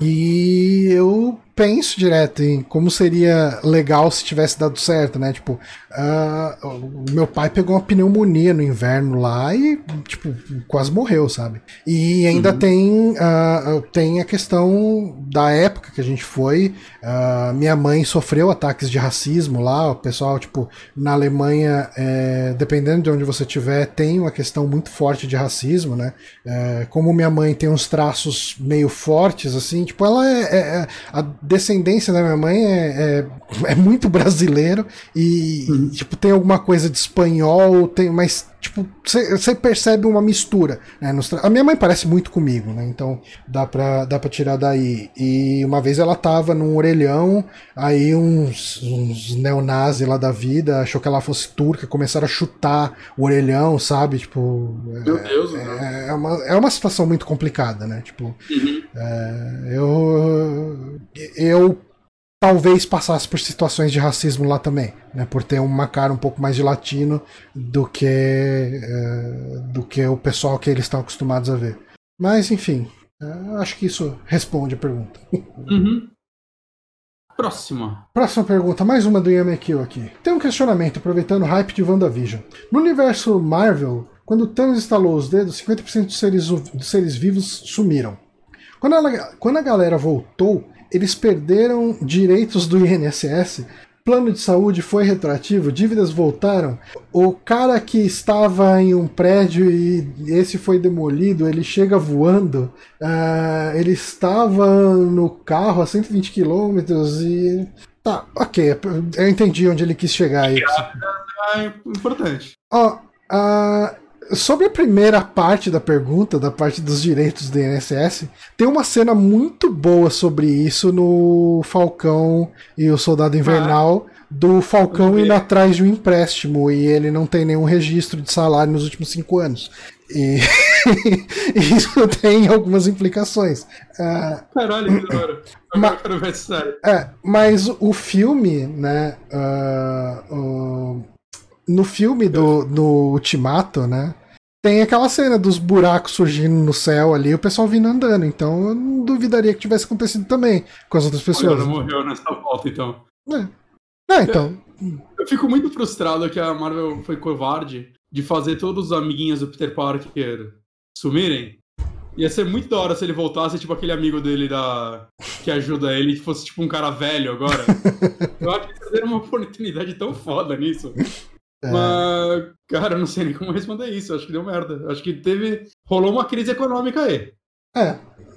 E eu penso direto em como seria legal se tivesse dado certo, né? Tipo, uh, o meu pai pegou uma pneumonia no inverno lá e, tipo, quase morreu, sabe? E ainda uhum. tem, uh, tem a questão da época que a gente foi. Uh, minha mãe sofreu ataques de racismo lá. O pessoal, tipo, na Alemanha, é, dependendo de onde você estiver, tem uma questão muito forte de racismo, né? É, como minha mãe tem uns traços meio fortes, assim, tipo, ela é, é, é a descendência da minha mãe é, é, é muito brasileiro e, uhum. tipo, tem alguma coisa de espanhol, tem, mas tipo, você percebe uma mistura. Né? A minha mãe parece muito comigo, né? Então dá pra, dá pra tirar daí. E uma vez ela tava num orelhão, aí uns, uns neonazis lá da vida achou que ela fosse turca, começaram a chutar o orelhão, sabe? Tipo. Meu é, Deus, é, é, uma, é uma situação muito complicada, né? Tipo, uhum. é, eu. Eu talvez passasse por situações de racismo lá também, né, por ter uma cara um pouco mais de latino do que é, do que o pessoal que eles estão acostumados a ver. Mas enfim, é, acho que isso responde a pergunta. Uhum. Próxima. Próxima pergunta, mais uma do Yamekill aqui. Tem um questionamento aproveitando o hype de WandaVision. No universo Marvel, quando Thanos instalou os dedos, 50% dos seres, dos seres vivos sumiram. Quando, ela, quando a galera voltou, eles perderam direitos do INSS, plano de saúde foi retroativo, dívidas voltaram. O cara que estava em um prédio e esse foi demolido, ele chega voando. Uh, ele estava no carro a 120 km e. Tá, ok, eu entendi onde ele quis chegar aí. É importante. Ó, uh, sobre a primeira parte da pergunta, da parte dos direitos do INSS, tem uma cena muito boa sobre isso no Falcão e o Soldado Invernal. Ah, do Falcão indo atrás de um empréstimo e ele não tem nenhum registro de salário nos últimos cinco anos. E isso tem algumas implicações. Uh, Caralho, que hora. Mas, é, mas o filme, né? Uh, uh, no filme do no Ultimato, né? Tem aquela cena dos buracos surgindo no céu ali, o pessoal vindo andando. Então eu não duvidaria que tivesse acontecido também com as outras pessoas. Olha, morreu nessa volta, então. É. Ah, então. Eu fico muito frustrado que a Marvel foi covarde de fazer todos os amiguinhos do Peter Parker sumirem. Ia ser muito da hora se ele voltasse, tipo, aquele amigo dele da... que ajuda ele, fosse tipo um cara velho agora. Eu acho que perderam uma oportunidade tão foda nisso. É. Mas, cara, eu não sei nem como responder isso. Acho que deu merda. Acho que teve. Rolou uma crise econômica aí. É.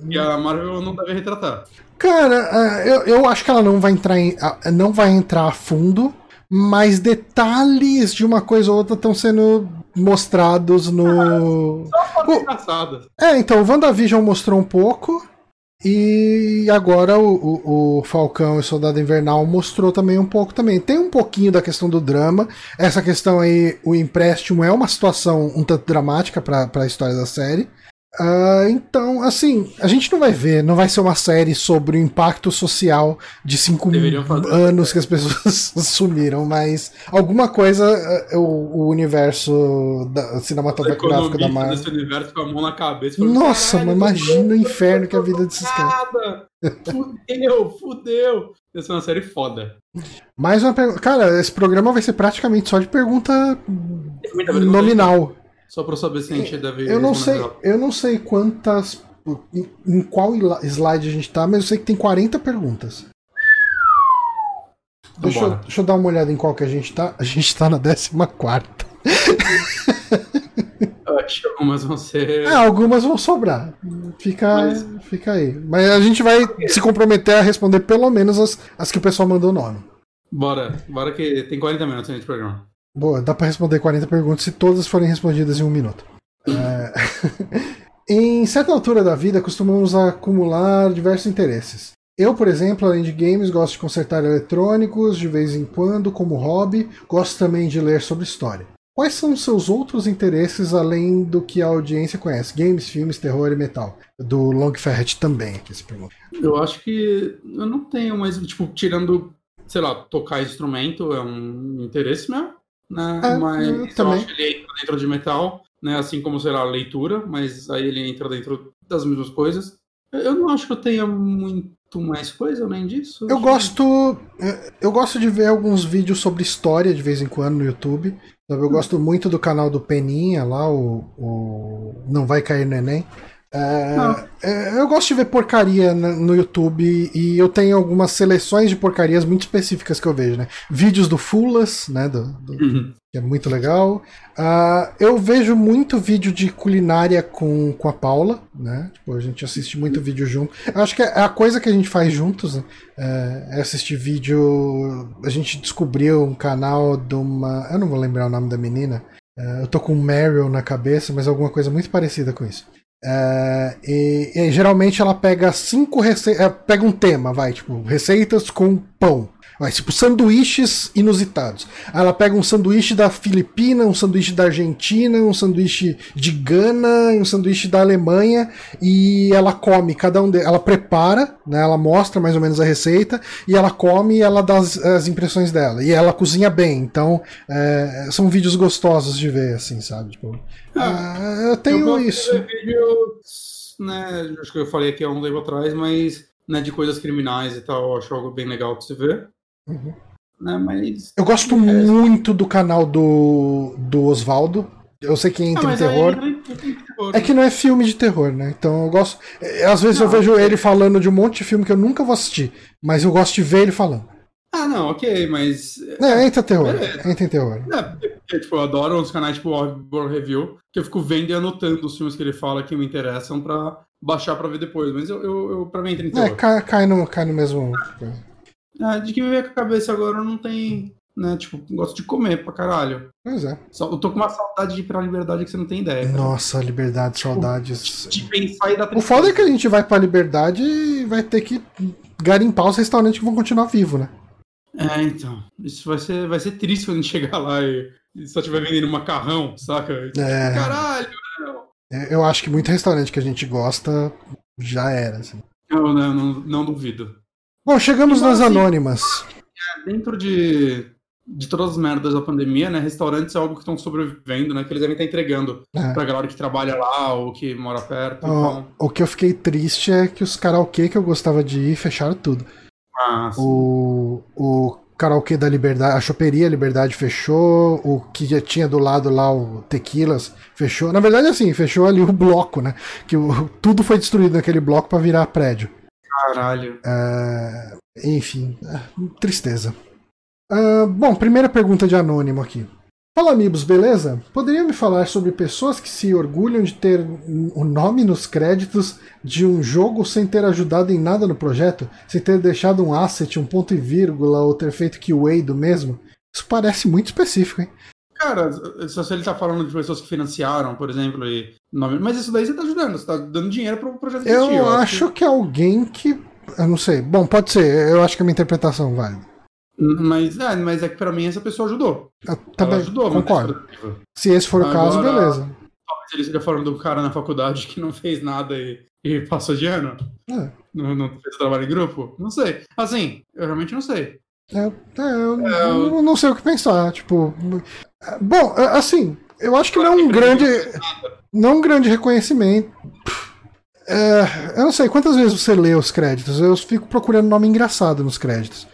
E a Marvel não deve retratar. Cara, é, eu, eu acho que ela não vai entrar em, não vai entrar a fundo, mas detalhes de uma coisa ou outra estão sendo mostrados no. Ah, só uma engraçada. É, então, o WandaVision mostrou um pouco. E agora o, o, o, Falcão e Soldado Invernal mostrou também um pouco também. Tem um pouquinho da questão do drama. Essa questão aí, o empréstimo é uma situação um tanto dramática para a história da série. Uh, então, assim, a gente não vai ver, não vai ser uma série sobre o impacto social de cinco anos que as pessoas sumiram, mas alguma coisa uh, o, o, universo da, cinematográfico da Marvel. Esse universo com a mão na cabeça. Falando, Nossa, mas imagina o inferno que é a vida desses caras. Fudeu, fudeu. Essa é uma série foda. Mais uma pergunta. Cara, esse programa vai ser praticamente só de pergunta nominal. Só para saber se a gente deve. Eu não sei, eu não sei quantas. Em, em, qual slide a gente tá, mas eu sei que tem 40 perguntas. Deixa eu, deixa eu, dar uma olhada em qual que a gente tá. A gente tá na 14. Acho que algumas vão ser. É, algumas vão sobrar. Fica, mas... fica aí. Mas a gente vai se comprometer a responder pelo menos as, as que o pessoal mandou o nome. Bora, bora que tem 40 minutos nesse programa. Boa, dá para responder 40 perguntas se todas forem respondidas em um minuto. É... em certa altura da vida, costumamos acumular diversos interesses. Eu, por exemplo, além de games, gosto de consertar eletrônicos de vez em quando, como hobby, gosto também de ler sobre história. Quais são os seus outros interesses além do que a audiência conhece? Games, filmes, terror e metal. Do Long Ferret também, aqui se pergunta. Eu acho que eu não tenho mais, tipo, tirando, sei lá, tocar instrumento é um interesse meu né? É, mas eu também. acho que ele entra dentro de metal, né? Assim como, sei lá, leitura, mas aí ele entra dentro das mesmas coisas. Eu não acho que eu tenha muito mais coisa além disso. Eu gosto. Eu gosto de ver alguns vídeos sobre história de vez em quando no YouTube. Eu hum. gosto muito do canal do Peninha lá, o, o Não Vai Cair no Enem. É, é, eu gosto de ver porcaria no YouTube e eu tenho algumas seleções de porcarias muito específicas que eu vejo, né? Vídeos do Fulas, né? Do, do, uhum. Que é muito legal. Uh, eu vejo muito vídeo de culinária com, com a Paula, né? Tipo, a gente assiste muito vídeo junto. Eu acho que é a coisa que a gente faz juntos né? é, é assistir vídeo. A gente descobriu um canal de uma. Eu não vou lembrar o nome da menina. Eu tô com Meryl na cabeça, mas alguma coisa muito parecida com isso. É, e, e, geralmente ela pega cinco receitas. É, pega um tema, vai, tipo, receitas com pão. Vai, tipo, sanduíches inusitados. Aí ela pega um sanduíche da Filipina, um sanduíche da Argentina, um sanduíche de Gana um sanduíche da Alemanha e ela come cada um deles. Ela prepara, né, ela mostra mais ou menos a receita e ela come e ela dá as, as impressões dela. E ela cozinha bem, então é, são vídeos gostosos de ver, assim, sabe? Tipo, ah, eu tenho eu isso. Vídeos, né, acho que eu falei aqui há um tempo atrás, mas né, de coisas criminais e tal, eu acho algo bem legal de se ver. Uhum. Né, mas... Eu gosto é... muito do canal do, do Oswaldo. Eu sei que entra ah, em terror. Terror. É que não é filme de terror, né? Então eu gosto. É, às vezes não, eu vejo ele falando de um monte de filme que eu nunca vou assistir, mas eu gosto de ver ele falando. Ah, não, ok, mas. É, entra terror. É, entra em terror. É, porque, tipo, eu adoro uns canais tipo Horror Review, que eu fico vendo e anotando os filmes que ele fala que me interessam pra baixar pra ver depois. Mas eu, eu, eu pra mim entra em terror. É, cai, cai, no, cai no mesmo. Ah, de que me veio com a cabeça agora não tem. Né, tipo, gosto de comer pra caralho. Pois é. Só, eu tô com uma saudade de ir pra liberdade que você não tem ideia. Cara. Nossa, liberdade, tipo, saudades. De pensar e dar O foda é que a gente vai pra liberdade e vai ter que garimpar os restaurantes que vão continuar vivos, né? É, então. Isso vai ser, vai ser triste quando a gente chegar lá e, e só tiver vendendo macarrão, saca? É. Caralho, meu. É, eu acho que muito restaurante que a gente gosta já era, assim. Eu não, não, não duvido. Bom, chegamos nas anônimas. É, dentro de de todas as merdas da pandemia, né? Restaurantes é algo que estão sobrevivendo, né? Que eles devem estar entregando É. pra galera que trabalha lá ou que mora perto. Ó, Então, o que eu fiquei triste é que os karaokê que eu gostava de ir fecharam tudo. ah. O, o karaokê da Liberdade, a choperia Liberdade fechou, o que já tinha do lado lá, o Tequilas, fechou. Na verdade, assim, fechou ali o bloco, né? Que o- tudo foi destruído naquele bloco pra virar prédio. Caralho. É, enfim, é, tristeza. Ah, bom, primeira pergunta de anônimo aqui. Fala, amigos, beleza? Poderia me falar sobre pessoas que se orgulham de ter o nome nos créditos de um jogo sem ter ajudado em nada no projeto? Sem ter deixado um asset, um ponto e vírgula, ou ter feito QA do mesmo? Isso parece muito específico, hein? Cara, se ele tá falando de pessoas que financiaram, por exemplo, e nome- mas isso daí você tá ajudando, você tá dando dinheiro pro projeto Eu existir, acho que é alguém que. Eu não sei. Bom, pode ser. Eu acho que a minha interpretação vale. Mas, é, mas é que pra mim essa pessoa ajudou. Eu Ela também ajudou, concordo. é. Se esse for o caso, Agora- beleza. Talvez ele esteja falando do cara na faculdade que não fez nada e, e passou de ano. É. Não, não fez trabalho em grupo? Não sei. Assim, eu realmente não sei. É, é, eu, É, eu não sei o que pensar. Tipo, bom, é, assim, eu acho que não é um grande, não um grande reconhecimento. É, eu não sei quantas vezes você lê os créditos. Eu fico procurando nome engraçado nos créditos.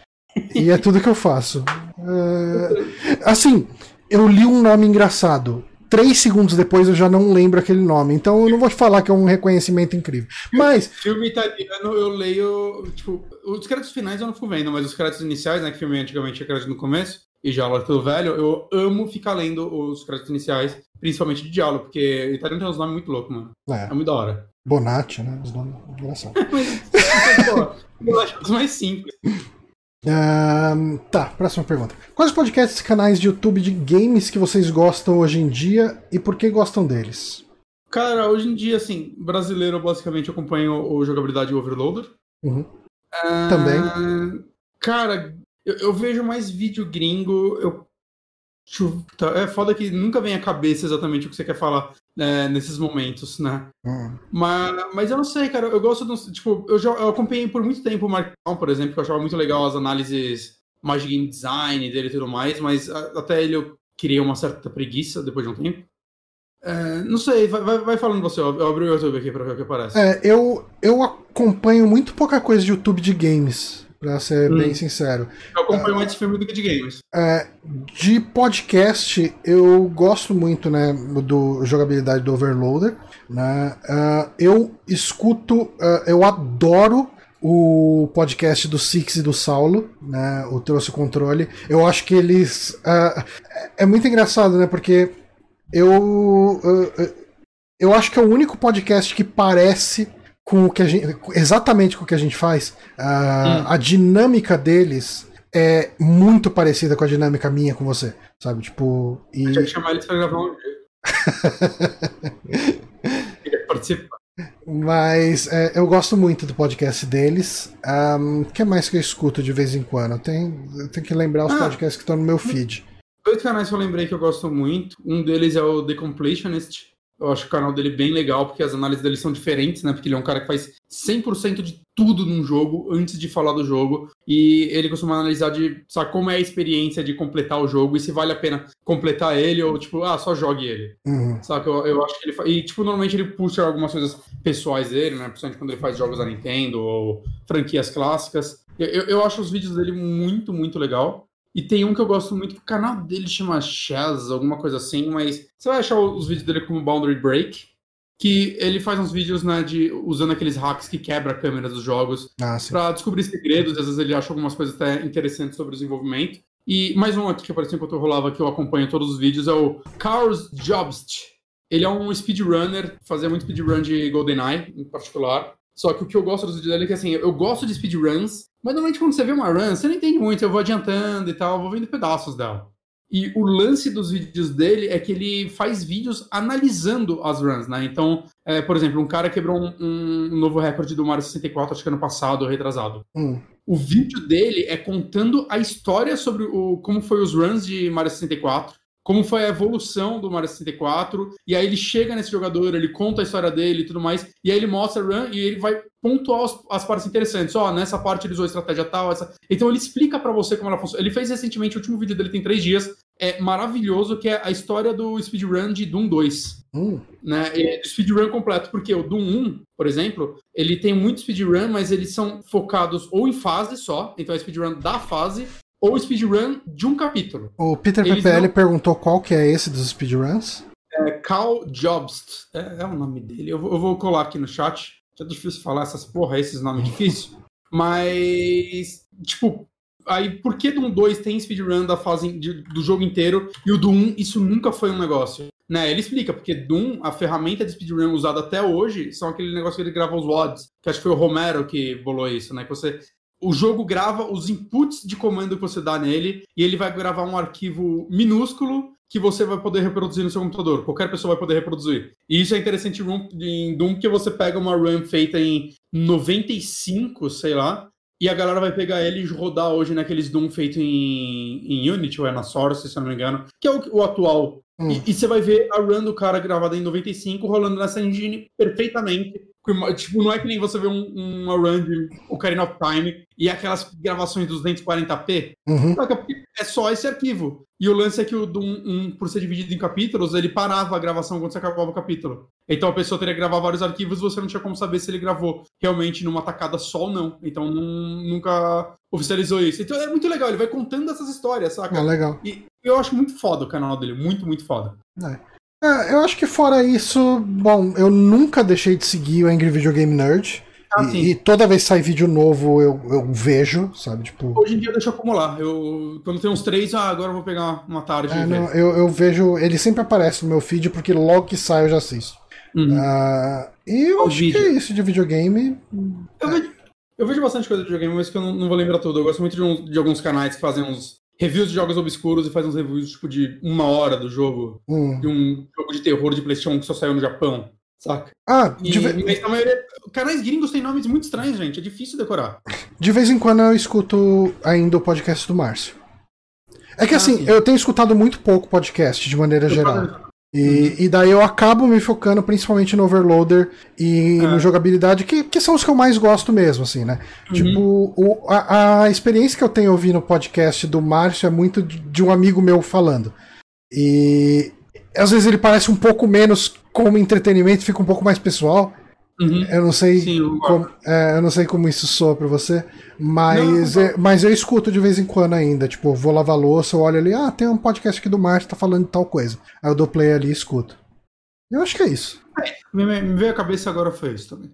E é tudo que eu faço. É, assim, eu li um nome engraçado. Três segundos depois eu já não lembro aquele nome. Então eu não vou te falar que é um reconhecimento incrível. Mas Filme italiano, eu leio. Tipo, os créditos finais eu não fico vendo, mas os créditos iniciais, né? Que filme antigamente tinha crédito no começo, e já lá pelo velho, eu amo ficar lendo os créditos iniciais, principalmente de diálogo, porque italiano tem uns nomes muito loucos, mano. É é, muito da hora. Bonatti, né? Os nomes engraçados. Pô, eu acho os mais simples. Ahn, tá, próxima pergunta. Quais podcasts e canais de YouTube de games que vocês gostam hoje em dia e por que gostam deles? Cara, hoje em dia, assim, brasileiro, basicamente acompanho o jogabilidade Overloader. Uhum. Ah, Também. Cara, eu, eu vejo mais vídeo gringo. Eu, tá, é foda que nunca vem à cabeça exatamente o que você quer falar né, nesses momentos, né? Hum. Mas, mas eu não sei, cara. Eu gosto do. Tipo, eu, já, eu acompanhei por muito tempo o Marcão, por exemplo, que eu achava muito legal as análises mais de game design dele e tudo mais, mas até ele eu criei uma certa preguiça depois de um tempo. É, não sei, vai, vai, vai falando você. Eu eu abri o YouTube aqui pra ver o que aparece. É, eu, eu acompanho muito pouca coisa de YouTube de games, pra ser Hum. bem sincero. Eu acompanho mais de filme do que de games. É, de podcast, eu gosto muito né, do jogabilidade do Overloader. Né? Ah, eu escuto, ah, eu adoro o podcast do Six e do Saulo, né? O Trouxe o Controle. Eu acho que eles. ah, é muito engraçado, né? Porque eu. eu acho que é o único podcast que parece com o que a gente. exatamente com o que a gente faz. Ah, Hum. A dinâmica deles é muito parecida com a dinâmica minha com você, sabe? Tipo, e Tinha que chamar eles pra gravar um dia. Queria participar. mas é, eu gosto muito do podcast deles. O que mais que eu escuto de vez em quando? Eu tenho, eu tenho que lembrar os Ah. podcasts que estão no meu feed. Dois canais que eu lembrei que eu gosto muito. Um deles é o The Completionist. Eu acho o canal dele bem legal, porque as análises dele são diferentes, né? Porque ele é um cara que faz 100% de tudo num jogo antes de falar do jogo. E ele costuma analisar de, sabe, como é a experiência de completar o jogo e se vale a pena completar ele ou, tipo, ah, só jogue ele. Uhum. Saca? Eu, eu acho que ele faz. E, tipo, normalmente ele puxa algumas coisas pessoais dele, né? Principalmente quando ele faz jogos da Nintendo ou franquias clássicas. Eu, eu, eu acho os vídeos dele muito, muito legal. E tem um que eu gosto muito, que o canal dele chama Chaz, alguma coisa assim, mas você vai achar os vídeos dele como Boundary Break, que ele faz uns vídeos, né, de usando aqueles hacks que quebra a câmera dos jogos Ah, pra descobrir segredos, às vezes ele acha algumas coisas até interessantes sobre o desenvolvimento. E mais um aqui que apareceu enquanto eu rolava, que eu acompanho todos os vídeos, é o Carlos Jobst. Ele é um speedrunner, fazia muito speedrun de GoldenEye, em particular. Só que o que eu gosto dos vídeos dele é que, assim, eu gosto de speedruns, mas normalmente quando você vê uma run, você não entende muito, eu vou adiantando e tal, vou vendo pedaços dela. E o lance dos vídeos dele é que ele faz vídeos analisando as runs, né? Então, é, por exemplo, um cara quebrou um, um novo recorde do Mario 64, acho que ano passado, ou retrasado. Hum. O vídeo dele é contando a história sobre o, como foi os runs de Mario 64, como foi a evolução do Mario 64, e aí ele chega nesse jogador, ele conta a história dele e tudo mais, e aí ele mostra a run e ele vai pontuar as, as partes interessantes. Ó, oh, nessa parte ele usou estratégia tal, essa. Então ele explica para você como ela funciona. Ele fez recentemente, o último vídeo dele tem três dias, é maravilhoso, que é a história do speedrun de Doom 2. Hum. Né? É, speedrun completo, porque o Doom 1, por exemplo, ele tem muito speedrun, mas eles são focados ou em fase só, então é speedrun da fase, ou speedrun de um capítulo. O Peter Eles PPL não... perguntou qual que é esse dos speedruns. É Cal Jobst, é, é, o nome dele. Eu vou, eu vou colar aqui no chat. É difícil falar essas porra, esses nomes difíceis. Mas, tipo, aí por que do 2 tem speedrun da fase de, do jogo inteiro e o do 1 isso nunca foi um negócio? Né, ele explica, porque Doom, a ferramenta de speedrun usada até hoje, são aquele negócio que ele grava os WODs, que acho que foi o Romero que bolou isso, né? Que você o jogo grava os inputs de comando que você dá nele e ele vai gravar um arquivo minúsculo que você vai poder reproduzir no seu computador. Qualquer pessoa vai poder reproduzir. E isso é interessante em Doom, porque você pega uma run feita em 95, sei lá, e a galera vai pegar ele e rodar hoje naqueles Doom feito em, em Unity ou é na Source, se eu não me engano, que é o, o atual. Hum. E, e, você vai ver a run do cara gravada em 95 rolando nessa engine perfeitamente Tipo, não é que nem você vê um, uma run de Ocarina of Time e aquelas gravações dos 240p. Uhum. É só esse arquivo. E o lance é que o um, um, por ser dividido em capítulos, ele parava a gravação quando você acabava o capítulo. Então a pessoa teria que gravar vários arquivos e você não tinha como saber se ele gravou realmente numa tacada só ou não. Então não, nunca oficializou isso. Então é muito legal, ele vai contando essas histórias, saca? É legal. E eu acho muito foda o canal dele, muito, muito foda. É. É, eu acho que fora isso, bom, eu nunca deixei de seguir o Angry Video Game Nerd. Ah, e, e, toda vez que sai vídeo novo eu, eu vejo, sabe? Tipo... Hoje em dia deixa acumular. Eu, quando tem uns três, ah, agora eu vou pegar uma tarde. É, não, eu, eu vejo. Ele sempre aparece no meu feed porque logo que sai eu já assisto. Uhum. Uh, e eu o acho vídeo. que é isso de videogame. Eu, é. vejo, eu vejo bastante coisa de videogame, mas que eu não, não vou lembrar tudo. Eu gosto muito de, um, de alguns canais que fazem uns reviews de jogos obscuros e faz uns reviews tipo de uma hora do jogo. Hum. De um jogo de terror de PlayStation que só saiu no Japão. Saca? Ah, e, de mas a maioria. Canais gringos têm nomes muito estranhos, gente. É difícil decorar. De vez em quando eu escuto ainda o podcast do Márcio. É que ah, assim, sim. eu tenho escutado muito pouco podcast de maneira eu geral. E, uhum. e, daí eu acabo me focando principalmente no Overloader e é. no jogabilidade, que, que são os que eu mais gosto mesmo, assim, né? Uhum. Tipo, o, a, a, experiência que eu tenho ouvindo o podcast do Márcio é muito de, de, um amigo meu falando. E às vezes ele parece um pouco menos como entretenimento, fica um pouco mais pessoal. Uhum. Eu não sei Sim, eu, como, é, eu não sei como isso soa pra você, mas, não, não. É, mas eu escuto de vez em quando ainda. Tipo, vou lavar louça, eu olho ali, ah, tem um podcast aqui do Márcio tá falando de tal coisa. Aí eu dou play ali e escuto. Eu acho que é isso. É, me, me veio a cabeça agora foi isso também.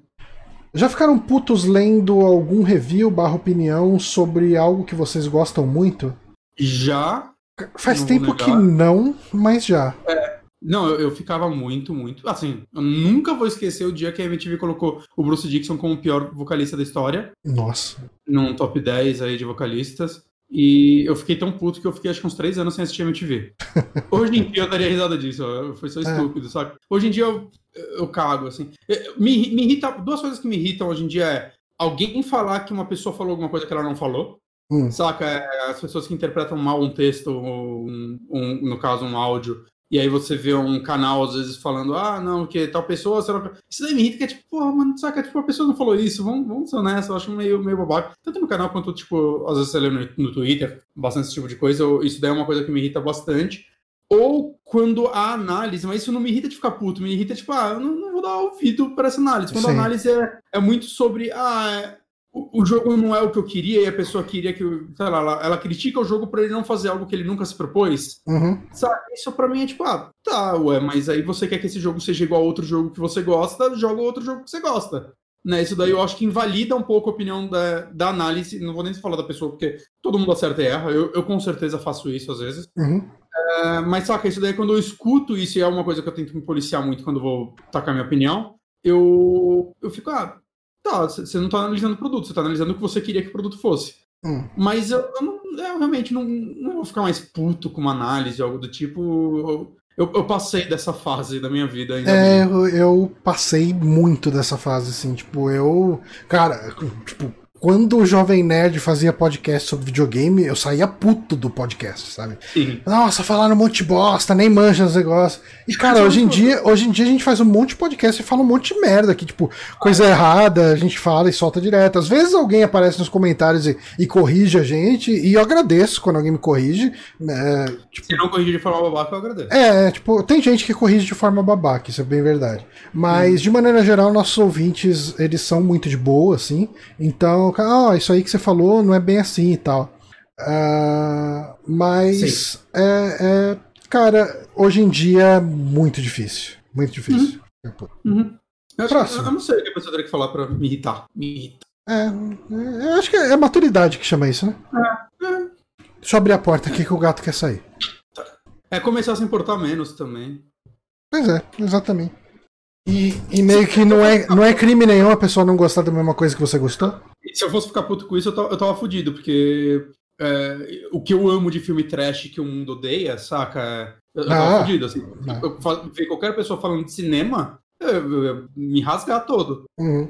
Já ficaram putos lendo algum review barra opinião sobre algo que vocês gostam muito? Já. Faz tempo que não, mas já. É, não, eu, eu, ficava muito, muito. Assim, eu nunca vou esquecer o dia que a MTV colocou o Bruce Dixon como o pior vocalista da história. Nossa. Num top 10 aí de vocalistas. E eu fiquei tão puto que eu fiquei acho que uns três anos sem assistir a MTV. Hoje em dia eu daria risada disso, foi só é. estúpido, é. sabe? Hoje em dia eu, eu cago, assim. Me, me irrita, duas coisas que me irritam hoje em dia é alguém falar que uma pessoa falou alguma coisa que ela não falou. Hum. Saca? É, as pessoas que interpretam mal um texto, um, um, no caso um áudio, e aí você vê um canal, às vezes, falando, ah, não, que tal pessoa. Será... Isso daí me irrita, que é tipo, porra, mano, saca? Tipo, a pessoa não falou isso, vamos, vamos ser honestos, eu acho meio, meio bobagem. Tanto no canal quanto, tipo, às vezes você lê no, no Twitter, bastante esse tipo de coisa, isso daí é uma coisa que me irrita bastante. Ou quando a análise, mas isso não me irrita de ficar puto, me irrita, tipo, ah, eu não, não vou dar ouvido para essa análise. Quando Sim. a análise é, é muito sobre, ah, o, jogo não é o que eu queria e a pessoa queria que, sei lá, ela, ela critica o jogo por ele não fazer algo que ele nunca se propôs. Uhum. Sabe? Isso pra mim é tipo, ah, tá, ué, mas aí você quer que esse jogo seja igual a outro jogo que você gosta, joga outro jogo que você gosta. Né, isso daí eu acho que invalida um pouco a opinião da, da análise. Não vou nem falar da pessoa, porque todo mundo acerta e erra. Eu, eu com certeza faço isso às vezes. Uhum. É, mas saca, isso daí quando eu escuto isso, e é uma coisa que eu tento me policiar muito quando vou tacar minha opinião, eu, eu fico, ah, Tá, você não tá analisando o produto, você tá analisando o que você queria que o produto fosse. Hum. Mas eu, eu, não, eu realmente não, não, vou ficar mais puto com uma análise, algo do tipo. Eu, eu, passei dessa fase da minha vida ainda. É, eu, eu, passei muito dessa fase, assim, tipo, eu. Cara, tipo, quando o Jovem Nerd fazia podcast sobre videogame, eu saía puto do podcast, sabe? Sim. Nossa, falaram um monte de bosta, nem mancha os negócios. E, cara, hoje em dia, hoje em dia a gente faz um monte de podcast e fala um monte de merda aqui, tipo, coisa errada, a gente fala e solta direto. Às vezes alguém aparece nos comentários e, e corrige a gente, e eu agradeço quando alguém me corrige. É, tipo, Se não corrigir de forma babaca, eu agradeço. é, tipo, tem gente que corrige de forma babaca, isso é bem verdade. Mas, de maneira geral, nossos ouvintes, eles são muito de boa, assim. Então, cara, ah, isso aí que você falou não é bem assim e tal. Ah, mas, é, é, cara, hoje em dia é muito difícil. Muito difícil. Uhum. Eu, acho que- Próximo. eu não sei o que a pessoa teria que falar pra me irritar. Me irrita. É, é, eu acho que é maturidade que chama isso, né? Deixa eu abrir a porta aqui que o gato quer sair. É começar a se importar menos também. Pois é, exatamente. E, e meio que não é, não é crime nenhum a pessoa não gostar da mesma coisa que você gostou? Se eu fosse ficar puto com isso, eu tava, eu tava fudido, porque é, o que eu amo de filme trash que o mundo odeia, saca? Eu, eu tava Ah. fudido, assim. Ah. Eu fa- ver qualquer pessoa falando de cinema, eu, eu- eu- me rasgar todo. Uhum.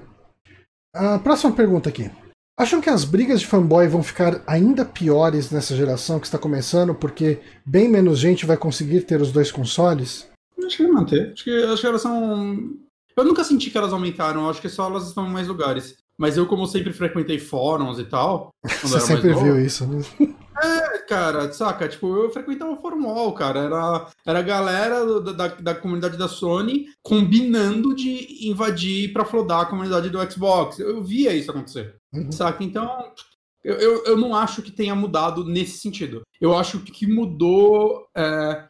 A próxima pergunta aqui. Acham que as brigas de fanboy vão ficar ainda piores nessa geração que está começando, porque bem menos gente vai conseguir ter os dois consoles? Acho que vai manter. Acho que, acho que elas são. Eu nunca senti que elas aumentaram, eu acho que só elas estão em mais lugares. Mas eu, como sempre frequentei fóruns e tal. Você sempre novo, viu isso, né? É, cara, saca? Tipo, eu frequentava o Fórum Wall, cara. Era, era a galera do- da, da comunidade da Sony combinando de invadir pra flodar a comunidade do Xbox. Eu via isso acontecer, Uhum. saca? Então, eu, eu, eu não acho que tenha mudado nesse sentido. Eu acho que mudou é,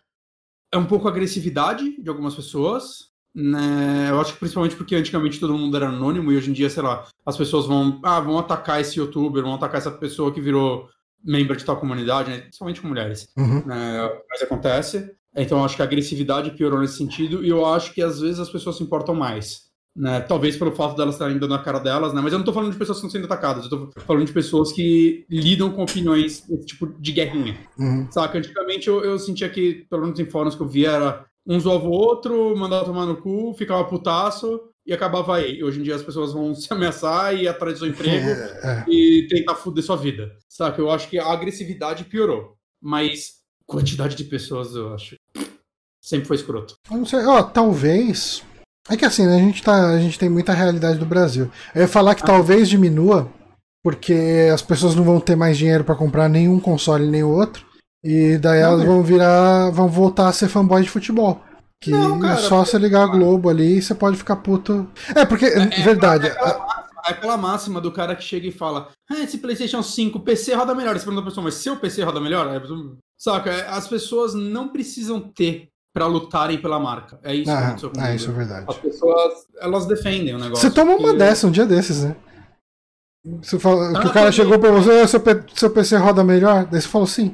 é um pouco a agressividade de algumas pessoas. Né? Eu acho que principalmente porque antigamente todo mundo era anônimo e hoje em dia, sei lá, as pessoas vão, ah, vão atacar esse youtuber, vão atacar essa pessoa que virou membro de tal comunidade, né? principalmente com mulheres. Uhum. Né? Mas acontece. Então eu acho que a agressividade piorou nesse sentido e eu acho que às vezes as pessoas se importam mais. Né? Talvez pelo fato delas estarem dando a cara delas, né? Mas eu não tô falando de pessoas que estão sendo atacadas, eu tô falando de pessoas que lidam com opiniões, tipo de guerrinha. Uhum. Saca? Antigamente eu, eu sentia que, pelo menos em fóruns que eu via, era um zoava o outro, mandava tomar no cu, ficava putaço e acabava aí. Hoje em dia as pessoas vão se ameaçar e ir atrás do seu emprego É, e tentar foder sua vida. Saca? Eu acho que a agressividade piorou. Mas quantidade de pessoas, eu acho. Sempre foi escroto. eu não sei, ó, talvez. É que assim, né, a gente, tá, a gente tem muita realidade do Brasil. Eu ia falar que talvez diminua, porque as pessoas não vão ter mais dinheiro pra comprar nenhum console nem outro. E daí Não, elas vão virar. vão voltar a ser fanboy de futebol. Que Não, cara, é só você ligar a Globo ali e você pode ficar puto. É, porque, verdade. É aquela, máxima, é máxima do cara que chega e fala: Ah, esse PlayStation 5, PC roda melhor. Você pergunta pra pessoa, mas seu PC roda melhor? Saca? É, As pessoas não precisam ter pra lutarem pela marca. É isso que Ah, aconteceu com o ah, mundo. isso é verdade. As pessoas, elas defendem o negócio. Você toma uma porque- dessa um dia desses, né? Você fala, que Ah, o cara chegou pra você, "Ah, seu, seu PC roda melhor? Daí você falou sim.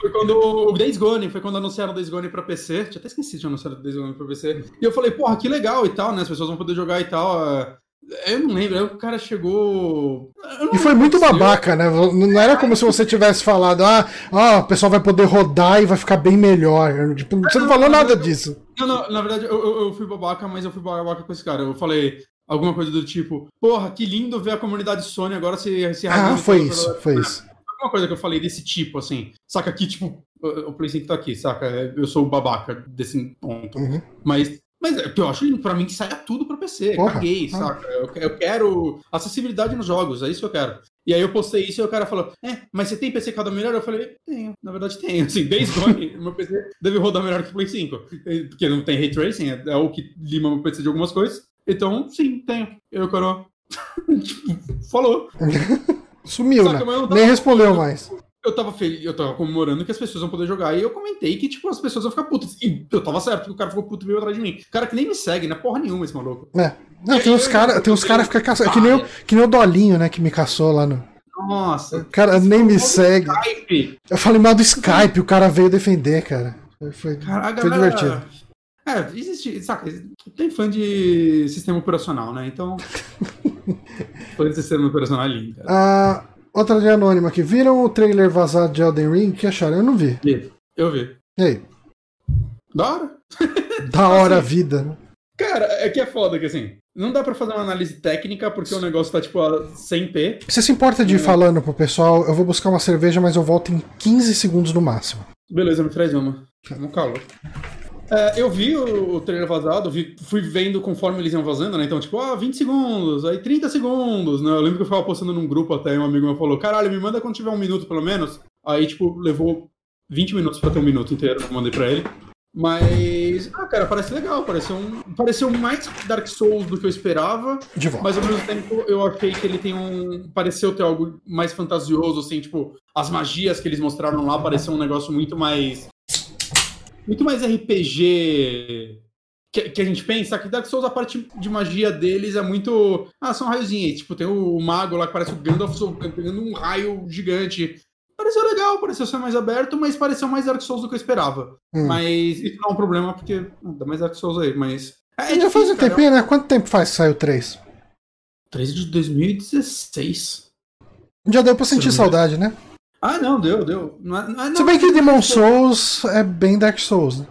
Foi quando o Days Gone, foi quando anunciaram o Days Gone pra PC. Tinha até esquecido de anunciar o Days Gone pra PC. E eu falei, porra, que legal e tal, né? As pessoas vão poder jogar e tal. é. Eu não lembro, aí o cara chegou. E foi muito que babaca, né? Não era como se você tivesse falado, ah, ah, o pessoal vai poder rodar e vai ficar bem melhor. Tipo, você não falou nada disso. Não, não, na verdade, eu, eu fui babaca, mas eu fui babaca com esse cara. Eu falei alguma coisa do tipo, porra, que lindo ver a comunidade Sony agora se, se Ah, foi isso, pela- foi isso. Alguma coisa que eu falei desse tipo, assim. Saca aqui, tipo, o o Play 5 tá aqui, saca? Eu sou o babaca desse ponto. Uhum. Mas, mas é que eu acho lindo pra mim que saia tudo pra PC. Porra. Caguei, Ah. saca? Eu, eu quero acessibilidade nos jogos, é isso que eu quero. E aí eu postei isso e o cara falou: É, mas você tem PC que roda melhor? Eu falei: Tenho, na verdade tenho. Assim, desde Gone, meu PC deve rodar melhor que o Play 5. Porque não tem ray tracing, é, é o que lima meu PC de algumas coisas. Então, sim, tenho. Eu, cara. tipo, falou. Sumiu, Saca, né? não Nem tava- respondeu mais. Eu tava feliz, eu tava comemorando que as pessoas vão poder jogar e eu comentei que, tipo, as pessoas vão ficar putas. E eu tava certo, porque o cara ficou puto meio atrás de mim. Cara que nem me segue, né? Porra nenhuma esse maluco. É. Não, tem uns caras tem uns cara que ficam caçando. É que nem, o, que nem o Dolinho, né, que me caçou lá no. Nossa. O cara nem me segue. Skype. Eu falei mal do Skype, o cara veio defender, cara. Foi, Cara, foi galera- divertido. É, existe, saca, tem fã de sistema operacional, né? Então. fã de sistema operacional é lindo. Ah, outra de anônima aqui. Viram o trailer vazado de Elden Ring? O que acharam? Eu não vi. Eu vi. E aí? Da hora. Da hora a vida, né? Cara, é que é foda que assim, não dá pra fazer uma análise técnica porque o negócio tá tipo a 100p. Você se importa de ir falando pro pessoal? Eu vou buscar uma cerveja, mas eu volto em 15 segundos no máximo. Beleza, me traz uma. No calor. É, eu vi o, o trailer vazado, vi- fui vendo conforme eles iam vazando, né? Então, tipo, ah, 20 segundos, aí 30 segundos, né? Eu lembro que eu ficava postando num grupo até, e um amigo meu falou, caralho, me manda quando tiver um minuto pelo menos. Aí, tipo, levou 20 minutos pra ter um minuto inteiro, eu mandei pra ele. Mas, ah, cara, parece legal, pareceu, um, pareceu mais Dark Souls do que eu esperava. De volta. Mas ao mesmo tempo eu achei que ele tem um. Pareceu ter algo mais fantasioso, assim, tipo, as magias que eles mostraram lá pareceu um negócio muito mais. Muito mais RPG que, que a gente pensa. Que Dark Souls, a parte de magia deles é muito. Ah, são raiozinhos. Tipo, tem o mago lá que parece o Gandalf pegando um raio gigante. Pareceu legal, pareceu ser mais aberto, mas pareceu mais Dark Souls do que eu esperava. Hum. Mas isso não é um problema, porque ah, dá mais Dark Souls aí, mas. É, Já faz um cara. tempinho, né? Quanto tempo faz que saiu o 3? 3 de 2016. Já deu pra sentir saudade, né? Ah, não, deu, deu. Não é- não é- Se bem que é Demon Souls é bem Dark Souls, né?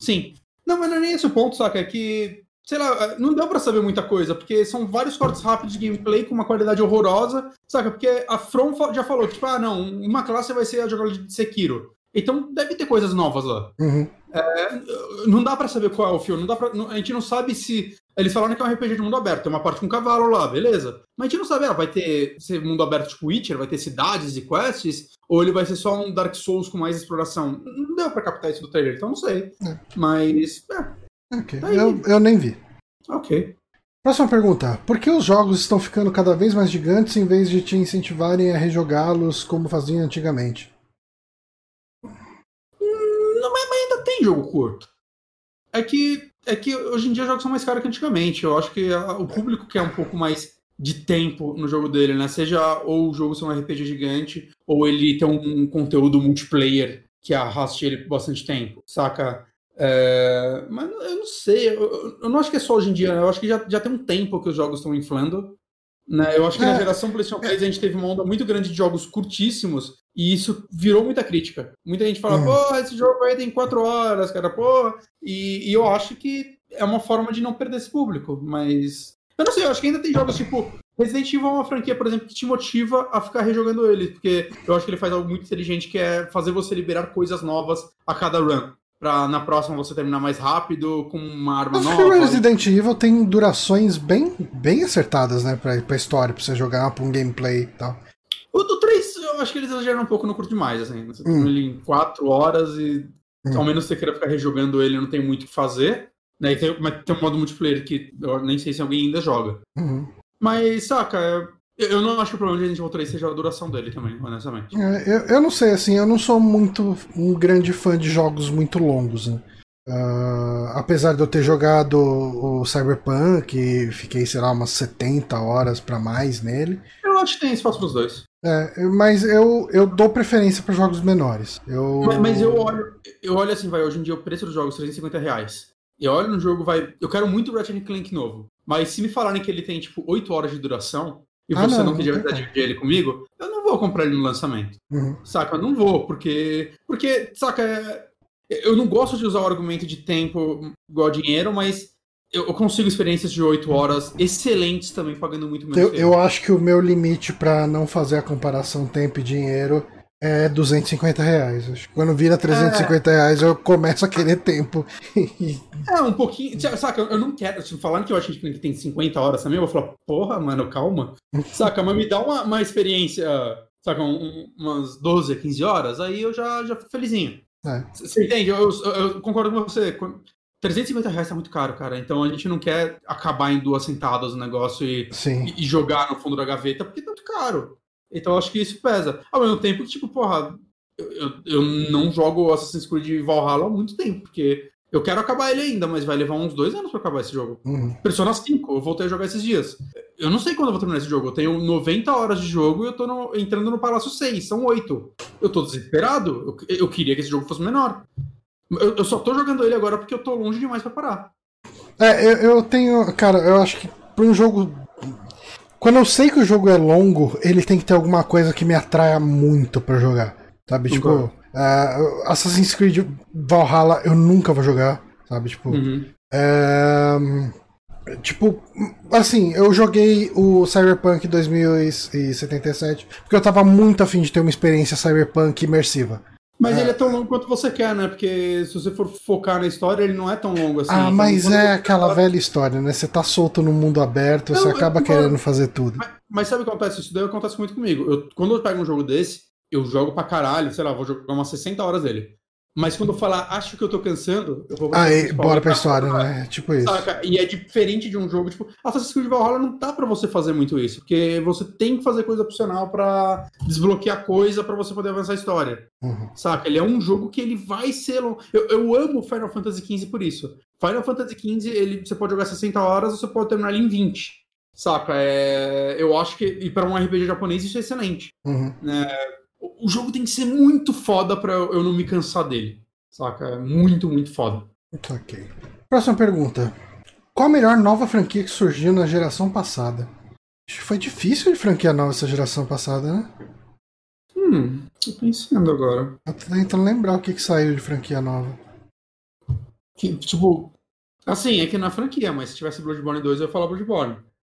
Sim. Não, mas não é nem esse o ponto, saca? É que, sei lá, não deu pra saber muita coisa, porque são vários cortes rápidos de gameplay com uma qualidade horrorosa, saca? Porque a From já falou que, tipo, ah, não, uma classe vai ser a jogada de Sekiro. Então deve ter coisas novas lá. Uhum. Não dá pra saber qual é o filme, não dá pra, não- a gente não sabe se. Eles falaram que é um RPG de mundo aberto, tem uma parte com cavalo lá, beleza. Mas a gente não sabe, ah, vai ter ser mundo aberto tipo Witcher, vai ter cidades e quests, ou ele vai ser só um Dark Souls com mais exploração. Não deu pra captar isso do trailer, então não sei. É. Mas, é, Ok. Aí. Eu, eu nem vi. ok. Próxima pergunta. Por que os jogos estão ficando cada vez mais gigantes em vez de te incentivarem a rejogá-los como faziam antigamente? Mas, mas ainda tem jogo curto. É que, é que hoje em dia os jogos são mais caros que antigamente. Eu acho que a- o público quer um pouco mais de tempo no jogo dele, né? Seja ou o jogo ser um RPG gigante, ou ele ter um conteúdo multiplayer que arraste ele por bastante tempo, saca? É, mas eu não sei, eu- eu não acho que é só hoje em dia, né? eu acho que já, já tem um tempo que os jogos estão inflando. Né? Eu acho que É. na geração PlayStation 3 a gente teve uma onda muito grande de jogos curtíssimos e isso virou muita crítica. Muita gente fala, Uhum. pô, esse jogo aí tem quatro horas, cara, pô. E, e eu acho que é uma forma de não perder esse público, mas. Eu não sei, eu acho que ainda tem jogos tipo. Resident Evil é uma franquia, por exemplo, que te motiva a ficar rejogando ele, porque eu acho que ele faz algo muito inteligente que é fazer você liberar coisas novas a cada run. Pra na próxima você terminar mais rápido, com uma arma que nova. o Resident Evil tem durações bem, bem acertadas, né? Pra, pra história, pra você jogar, pra um gameplay e tal. O do 3, eu acho que eles exageram um pouco no curto demais, assim. Você Hum. tem ele em 4 horas e Hum. ao menos você queira ficar rejogando ele, não tem muito o que fazer. Né? Tem, mas tem um modo multiplayer que eu nem sei se alguém ainda joga. Uhum. Mas, saca, eu, não acho que o problema de Resident Evil 3 seja a duração dele também, honestamente. É, eu, eu não sei, assim, eu não sou muito um grande fã de jogos muito longos, né? Ah, apesar de eu ter jogado o Cyberpunk, e fiquei, sei lá, umas 70 horas pra mais nele. Eu acho que tem espaço pros dois. É, mas eu, eu dou preferência pra jogos menores. Eu... Mas, mas eu olho, eu olho assim, vai, hoje em dia o preço dos jogos 350 reais. Eu olho no jogo, vai. Eu quero muito o Ratchet Clank novo. Mas se me falarem que ele tem, tipo, 8 horas de duração, e Ah, você não, não, como. dividir ele comigo, eu não vou comprar ele no lançamento. Uhum. Saca? Eu não vou, porque. Porque, saca, eu não gosto de usar o argumento de tempo igual dinheiro, mas eu consigo experiências de 8 horas excelentes também, pagando muito menos. Eu, eu acho que o meu limite pra não fazer a comparação tempo e dinheiro é 250 reais. Acho que quando vira 350 reais eu começo a querer tempo. É, um pouquinho. Saca, eu não quero. Se falando que eu acho que tem 50 horas também, eu vou falar, porra, mano, calma. Saca, mas me dá uma, uma experiência, saca, um- um- umas 12, 15 horas, aí eu já, já fico felizinho. É. Você entende? Eu, eu- eu concordo com você. Quando- 350 reais tá muito caro, cara. Então a gente não quer acabar em duas sentadas o negócio e, e- e jogar no fundo da gaveta, porque tá muito caro. Então eu acho que isso pesa. Ao mesmo tempo que, tipo, porra, eu, eu, eu não jogo Assassin's Creed Valhalla há muito tempo, porque eu quero acabar ele ainda, mas vai levar uns dois anos pra acabar esse jogo. Uhum. Persona 5, eu voltei a jogar esses dias. Eu não sei quando eu vou terminar esse jogo. Eu tenho 90 horas de jogo e eu tô no- entrando no Palácio 6, são 8. Eu tô desesperado. Eu, eu queria que esse jogo fosse menor. Eu, eu só tô jogando ele agora porque eu tô longe demais pra parar. É, eu, eu tenho. Cara, eu acho que pra um jogo. Quando eu sei que o jogo é longo, ele tem que ter alguma coisa que me atraia muito pra jogar. Sabe? Tipo, ah, Assassin's Creed Valhalla eu nunca vou jogar. Sabe? Tipo, Uhum. É, Tipo, assim, eu joguei o Cyberpunk 2077 porque eu tava muito afim de ter uma experiência Cyberpunk imersiva. Mas é. ele é tão longo quanto você quer, né? Porque se você for focar na história, ele não é tão longo assim. Ah, então, mas é aquela velha história, né? Você tá solto no mundo aberto, não, você acaba querendo fazer tudo. Mas, mas, sabe o que acontece? Isso daí acontece muito comigo. Eu, quando eu pego um jogo desse, eu jogo pra caralho, sei lá, vou jogar umas 60 horas dele. Mas quando eu falar, acho que eu tô cansando, eu vou Ah, e, bora pra história, né? Tipo isso. Saca? E é diferente de um jogo, tipo, Assassin's Creed Valhalla não dá pra você fazer muito isso, porque você tem que fazer coisa opcional pra desbloquear coisa pra você poder avançar a história. Uhum. Saca? Ele é um jogo que ele vai ser. Eu, eu amo Final Fantasy XV por isso. Final Fantasy XV, ele, você pode jogar 60 horas ou você pode terminar ele em 20. Saca? É, eu acho que, e pra um RPG japonês, isso é excelente. Uhum. É, o jogo tem que ser muito foda pra eu não me cansar dele. Saca? É muito, muito foda. Ok. Próxima pergunta. Qual a melhor nova franquia que surgiu na geração passada? Acho que foi difícil de franquia nova essa geração passada, né? Hum, tô pensando agora. Eu tô tentando lembrar o que, que saiu de franquia nova. Que, tipo. Assim, é que na franquia, mas se tivesse Bloodborne 2, eu ia falar Bloodborne.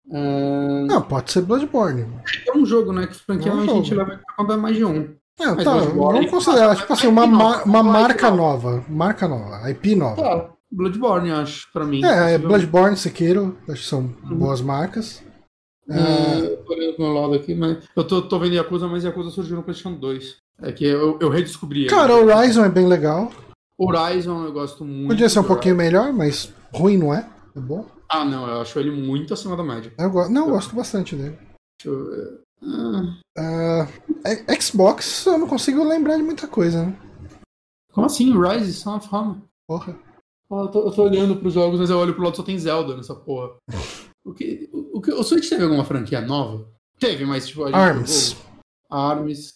Uh... Não, pode ser Bloodborne. É um jogo, né? Que franquia é um a gente leva pra mais de um. É, tá, vamos considerar, tipo assim, uma, ma uma marca nova. Marca nova, IP nova. Tá, Bloodborne, acho, pra mim. É, é Bloodborne, Sekiro, acho que são uhum. boas marcas. É... Eu tô meu lado aqui, mas. Eu tô, tô vendo Yakuza, mas Yakuza surgiu no PlayStation 2. É que eu, eu redescobri. Cara, o Horizon é bem legal. Horizon eu gosto muito. Podia ser um pouquinho melhor, mas ruim não é? É bom. Ah, não, eu acho ele muito acima da média. Eu go... Não, eu gosto bastante dele. Deixa eu ver. Ah. Uh, Xbox, eu não consigo lembrar de muita coisa, né? Como assim? Rise Son of Rome? Porra. eu, tô, eu tô olhando pros jogos, mas eu olho pro lado só tem Zelda nessa porra. o, que, o, o, o Switch teve alguma franquia nova? Teve, mas tipo. A gente Arms. Jogou. Arms.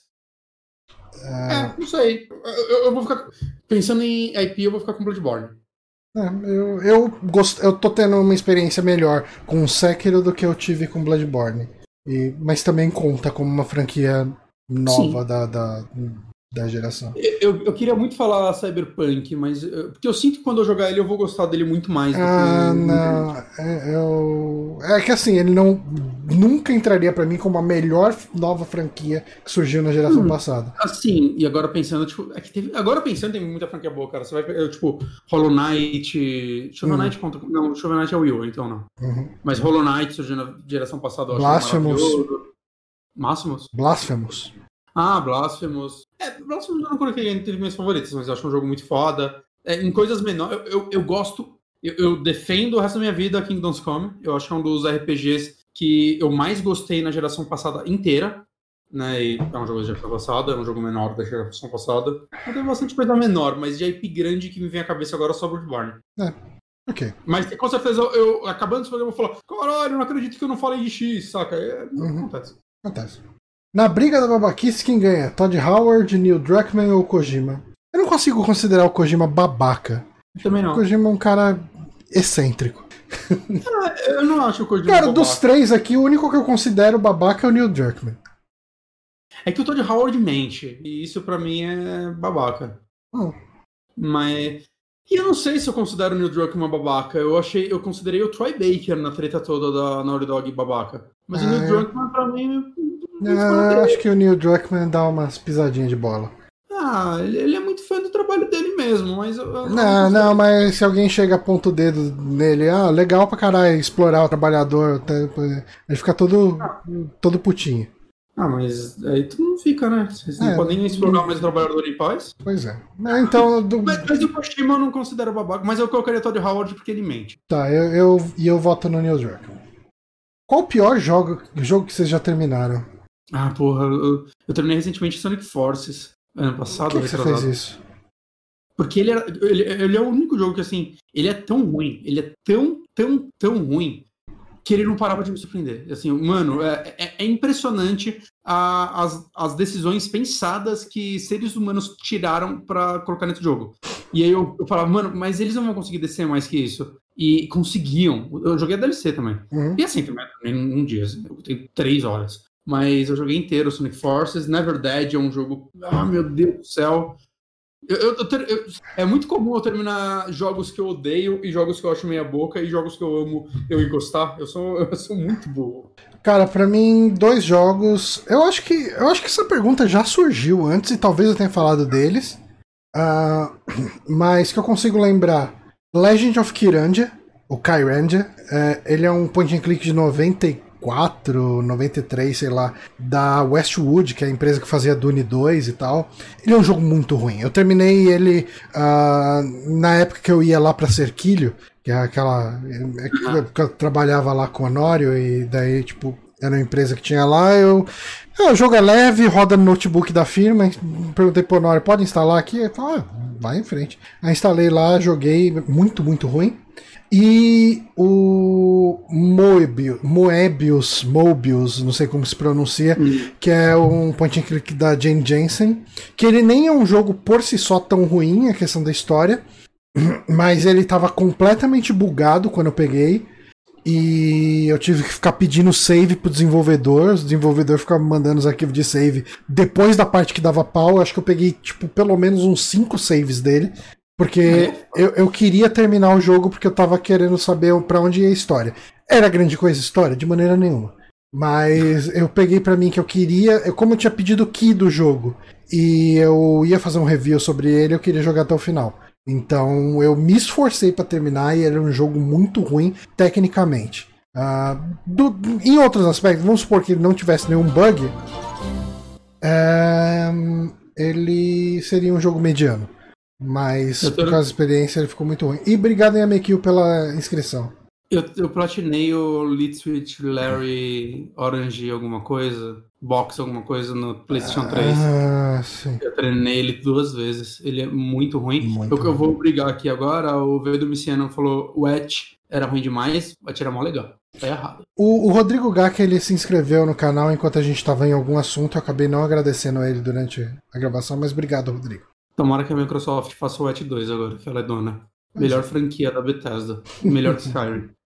Uh... É, não sei. Eu, eu, vou ficar. Pensando em IP, eu vou ficar com Bloodborne. É, eu, eu, gost... eu tô tendo uma experiência melhor com Sekiro do que eu tive com Bloodborne. E, mas também conta como uma franquia nova da, da, da geração. Eu, eu queria muito falar Cyberpunk, mas. Porque eu sinto que quando eu jogar ele eu vou gostar dele muito mais do ah, que. Não. É, eu... é que assim, ele não. Nunca entraria para mim como a melhor nova franquia que surgiu na geração hum, passada. Assim, e agora pensando, tipo, é teve, agora pensando, tem muita franquia boa, cara. Você vai, tipo, Hollow Knight. Hollow Knight uhum. conta. Não, Hollow Knight é o Will, então não. Uhum. Mas Hollow Knight surgiu na geração passada, eu Blasphemous. Máximos? Blasphemous. Ah, Blasphemous. É, Blasphemous eu não coloquei entre minhas favoritas, mas eu acho um jogo muito foda. É, em coisas menores, eu, eu, eu gosto, eu, eu, defendo o resto da minha vida Kingdoms Come. Eu acho que é um dos RPGs que eu mais gostei na geração passada inteira. Né, e é um jogo da geração passada, é um jogo menor da geração passada. Eu tenho bastante coisa menor, mas de IP grande que me vem à cabeça agora é só Bloodborne. É, ok. Mas com certeza eu, eu acabando esse programa, eu vou falar: caralho, não acredito que eu não falei de X, saca? É, uhum. Acontece. Acontece. Na briga da babaquice, quem ganha? Todd Howard, Neil Druckmann ou Kojima? Eu não consigo considerar o Kojima babaca. Também não. O Kojima é um cara excêntrico. Ah, eu não acho o Kojima Cara, babaca. dos três aqui, o único que eu considero babaca é o Neil Druckmann. É que o Todd Howard mente, e isso para mim é babaca. Oh. Mas. E eu não sei se eu considero o Neil Druckmann babaca. Eu achei, eu considerei o Troy Baker na treta toda da Naughty Dog babaca. Mas o Neil Druckmann, pra mim, ah, acho que o Neil Druckmann dá umas pisadinhas de bola. Ah, ele é muito fã do trabalho dele mesmo, mas. Eu, eu não, não, não, mas se alguém chega a ponto o dedo nele, ah, legal pra caralho explorar o trabalhador, ele fica todo, ah. todo putinho. Ah, mas aí tu não fica, né? Vocês não é, podem explorar mais o trabalhador em paz? Pois é. Então, do... mas, mas o Kojima eu não considero babaca, mas eu colocaria Todd Howard porque ele mente. Tá, eu, eu, e eu voto no Neil Druckmann. Qual o pior jogo, jogo que vocês já terminaram? Ah, porra, eu, eu terminei recentemente Sonic Forces, ano passado. Por que, que você fez isso? Porque ele, era, ele, ele, é o único jogo que, assim, ele é tão ruim, ele é tão, tão, tão ruim, que ele não parava de me surpreender. Assim, mano, é, é, é impressionante a, as, as decisões pensadas que seres humanos tiraram para colocar nesse jogo. E aí eu, eu falava, mano, mas eles não vão conseguir descer mais que isso. E conseguiam. Eu joguei a DLC também. Uhum. E assim, também, um dia, eu tenho três horas. Mas eu joguei inteiro Sonic Forces. Never Dead é um jogo. Ah, meu Deus do céu. Eu, eu, eu é muito comum eu terminar jogos que eu odeio e jogos que eu acho meia boca e jogos que eu amo eu encostar. Eu sou, eu sou muito burro. Cara, para mim, dois jogos. Eu acho que. Eu acho que essa pergunta já surgiu antes e talvez eu tenha falado deles. Uh, mas que eu consigo lembrar. Legend of Kirandia, o Kyrandia, é, ele é um point and click de 94, 93, sei lá, da Westwood, que é a empresa que fazia Dune 2 e tal. Ele é um jogo muito ruim. Eu terminei ele uh, na época que eu ia lá pra Cerquilho, que é aquela. É, que eu trabalhava lá com a Nório, e daí, tipo, era uma empresa que tinha lá, eu. Ah, o jogo é leve, roda no notebook da firma. Perguntei pro Nório, pode instalar aqui? Ele falou, ah, vai em frente. Aí instalei lá, joguei, muito, muito ruim. E o Moebius, Moebius, Mobius, não sei como se pronuncia, hum. que é um point and click da Jane Jensen, que ele nem é um jogo por si só tão ruim, a questão da história, mas ele estava completamente bugado quando eu peguei. E eu tive que ficar pedindo save pro desenvolvedor. O desenvolvedor ficava mandando os arquivos de save. Depois da parte que dava pau, acho que eu peguei, tipo, pelo menos uns 5 saves dele. Porque eu, eu queria terminar o jogo porque eu tava querendo saber para onde ia a história. Era grande coisa a história? De maneira nenhuma. Mas eu peguei para mim que eu queria. Eu, como eu tinha pedido o key do jogo e eu ia fazer um review sobre ele, eu queria jogar até o final. Então eu me esforcei para terminar e é um jogo muito ruim tecnicamente. Uh, do, em outros aspectos, vamos supor que ele não tivesse nenhum bug, é, ele seria um jogo mediano. Mas tô... por causa da experiência ele ficou muito ruim. E obrigado, Yamekil, pela inscrição. Eu, eu platinei o Lead Switch Larry Orange alguma coisa, box alguma coisa no PlayStation 3. Ah, sim. Eu treinei ele duas vezes. Ele é muito ruim. Muito o que eu vou brigar aqui agora, o Veio do Miciano falou o Etch era ruim demais, vai tirar mó legal. Tá errado. O, o Rodrigo Gack, ele se inscreveu no canal enquanto a gente estava em algum assunto. Eu acabei não agradecendo a ele durante a gravação, mas obrigado, Rodrigo. Tomara que a Microsoft faça o Etch 2 agora, que ela é dona. Melhor franquia da Bethesda. Melhor que Skyrim.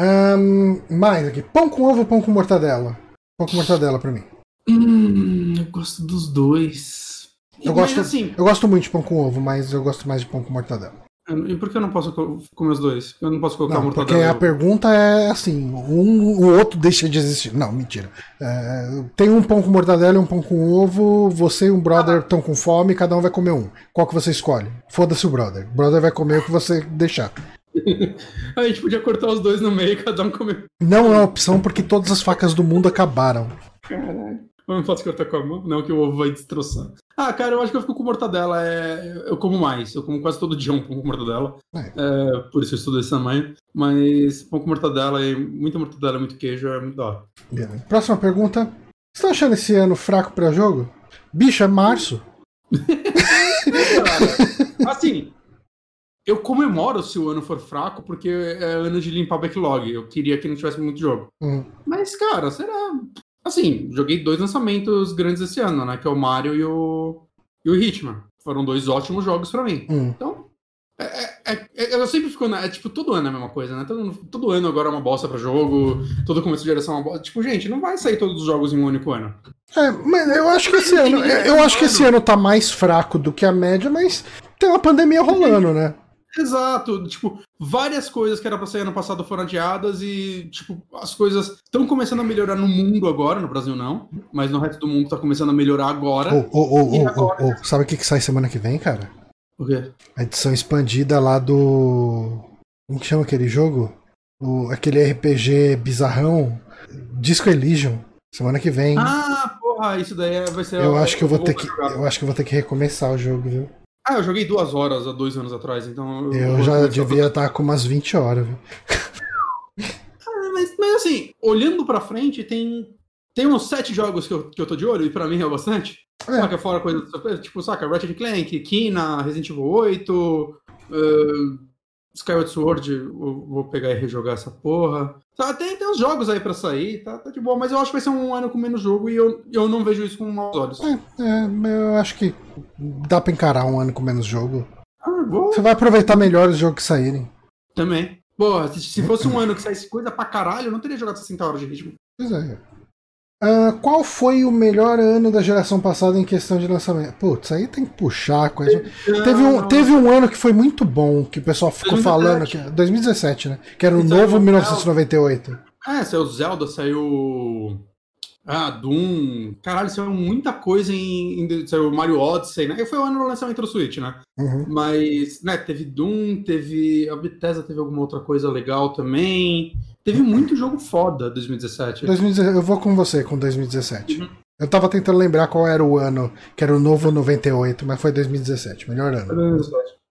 Um, mais aqui. Pão com ovo ou pão com mortadela? Pão com mortadela pra mim. Hum, eu gosto dos dois. Eu gosto, assim, eu gosto muito de pão com ovo, mas eu gosto mais de pão com mortadela. E por que eu não posso comer os dois? Eu não posso colocar não, mortadela. Porque a pergunta é assim: um, o outro deixa de existir. Não, mentira. É, tem um pão com mortadela e um pão com ovo. Você e um brother estão com fome, cada um vai comer um. Qual que você escolhe? Foda-se o brother. O brother vai comer o que você deixar. a gente podia cortar os dois no meio e cada um comer. Não é uma opção porque todas as facas do mundo acabaram. Caralho. Eu não posso cortar com a mão, não, que o ovo vai destroçar. Ah, cara, eu acho que eu fico com mortadela. É... Eu como mais. Eu como quase todo dia um pão com mortadela. É. É, por isso eu estudo esse tamanho. Mas pão com mortadela e muita mortadela, muito queijo é muito da hora. Próxima pergunta. Você tá achando esse ano fraco pra jogo? Bicho, é março. assim, eu comemoro se o ano for fraco, porque é ano de limpar backlog. Eu queria que não tivesse muito jogo. Uhum. Mas, cara, será. Assim, joguei dois lançamentos grandes esse ano, né? Que é o Mario e o, e o Hitman. Foram dois ótimos jogos para mim. Uhum. Então, é, é, é, eu sempre fico. É tipo, todo ano é a mesma coisa, né? Todo, todo ano agora é uma bosta pra jogo, todo começo de geração é uma bosta. Tipo, gente, não vai sair todos os jogos em um único ano. É, mas eu acho que esse ano. Eu acho que esse ano tá mais fraco do que a média, mas tem uma pandemia rolando, né? Exato, tipo, várias coisas que era pra sair ano passado foram adiadas e, tipo, as coisas estão começando a melhorar no mundo agora, no Brasil não, mas no resto do mundo tá começando a melhorar agora. Ô, ô, ô, sabe o que, que sai semana que vem, cara? O quê? A edição expandida lá do. Como que chama aquele jogo? O, aquele RPG bizarrão. Disco Elysium. Semana que vem. Ah, porra, isso daí é, vai ser. Eu acho que eu vou ter que. Eu acho que eu vou ter que recomeçar o jogo, viu? Ah, eu joguei duas horas há dois anos atrás, então. Eu, eu já devia estar com umas 20 horas, viu? Ah, mas, mas assim, olhando pra frente, tem. Tem uns sete jogos que eu, que eu tô de olho, e pra mim é bastante. É. Saca fora coisa. Tipo, saca, Ratchet Clank, Kina, Resident Evil 8, uh, Skyward Sword, eu vou pegar e rejogar essa porra. Tá, tem, tem uns jogos aí pra sair, tá, tá de boa, mas eu acho que vai ser um ano com menos jogo e eu, eu não vejo isso com maus olhos. É, é, eu acho que dá pra encarar um ano com menos jogo. Ah, Você vai aproveitar melhor os jogos que saírem. Também. Pô, se, se fosse um ano que saísse coisa pra caralho, eu não teria jogado 60 horas de ritmo. Pois é. Uh, qual foi o melhor ano da geração passada em questão de lançamento? Putz, aí tem que puxar coisa. Teve um, teve um ano que foi muito bom, que o pessoal ficou 2017. falando. Que, 2017, né? Que era o novo 1998. É, saiu Zelda, saiu. Ah, Doom. Caralho, saiu muita coisa em. em saiu Mario Odyssey, né? E foi o ano do lançamento do Switch, né? Uhum. Mas, né, teve Doom, teve. A Bethesda teve alguma outra coisa legal também. Teve muito jogo foda 2017. 2017 eu vou com você com 2017. Uhum. Eu tava tentando lembrar qual era o ano, que era o novo 98, mas foi 2017, melhor ano. 2017.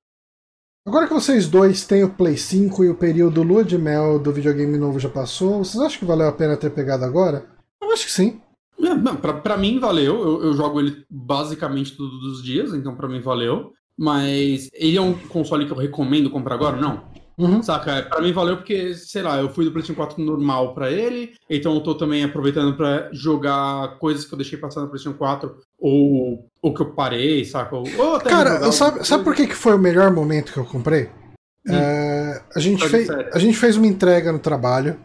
Agora que vocês dois têm o Play 5 e o período lua de mel do videogame novo já passou, vocês acham que valeu a pena ter pegado agora? Eu acho que sim. É, não, pra, pra mim valeu. Eu, eu, jogo ele basicamente todos os dias, então pra mim valeu. Mas ele é um console que eu recomendo comprar agora? Não. Uhum. Saca? É, pra mim valeu porque, sei lá, eu fui do PlayStation 4 normal pra ele, então eu tô também aproveitando pra jogar coisas que eu deixei passar no PlayStation 4 ou, ou que eu parei, saca? Ou, ou Cara, sabe, sabe por que, que foi o melhor momento que eu comprei? Hum. É, a, gente fez, a gente fez uma entrega no trabalho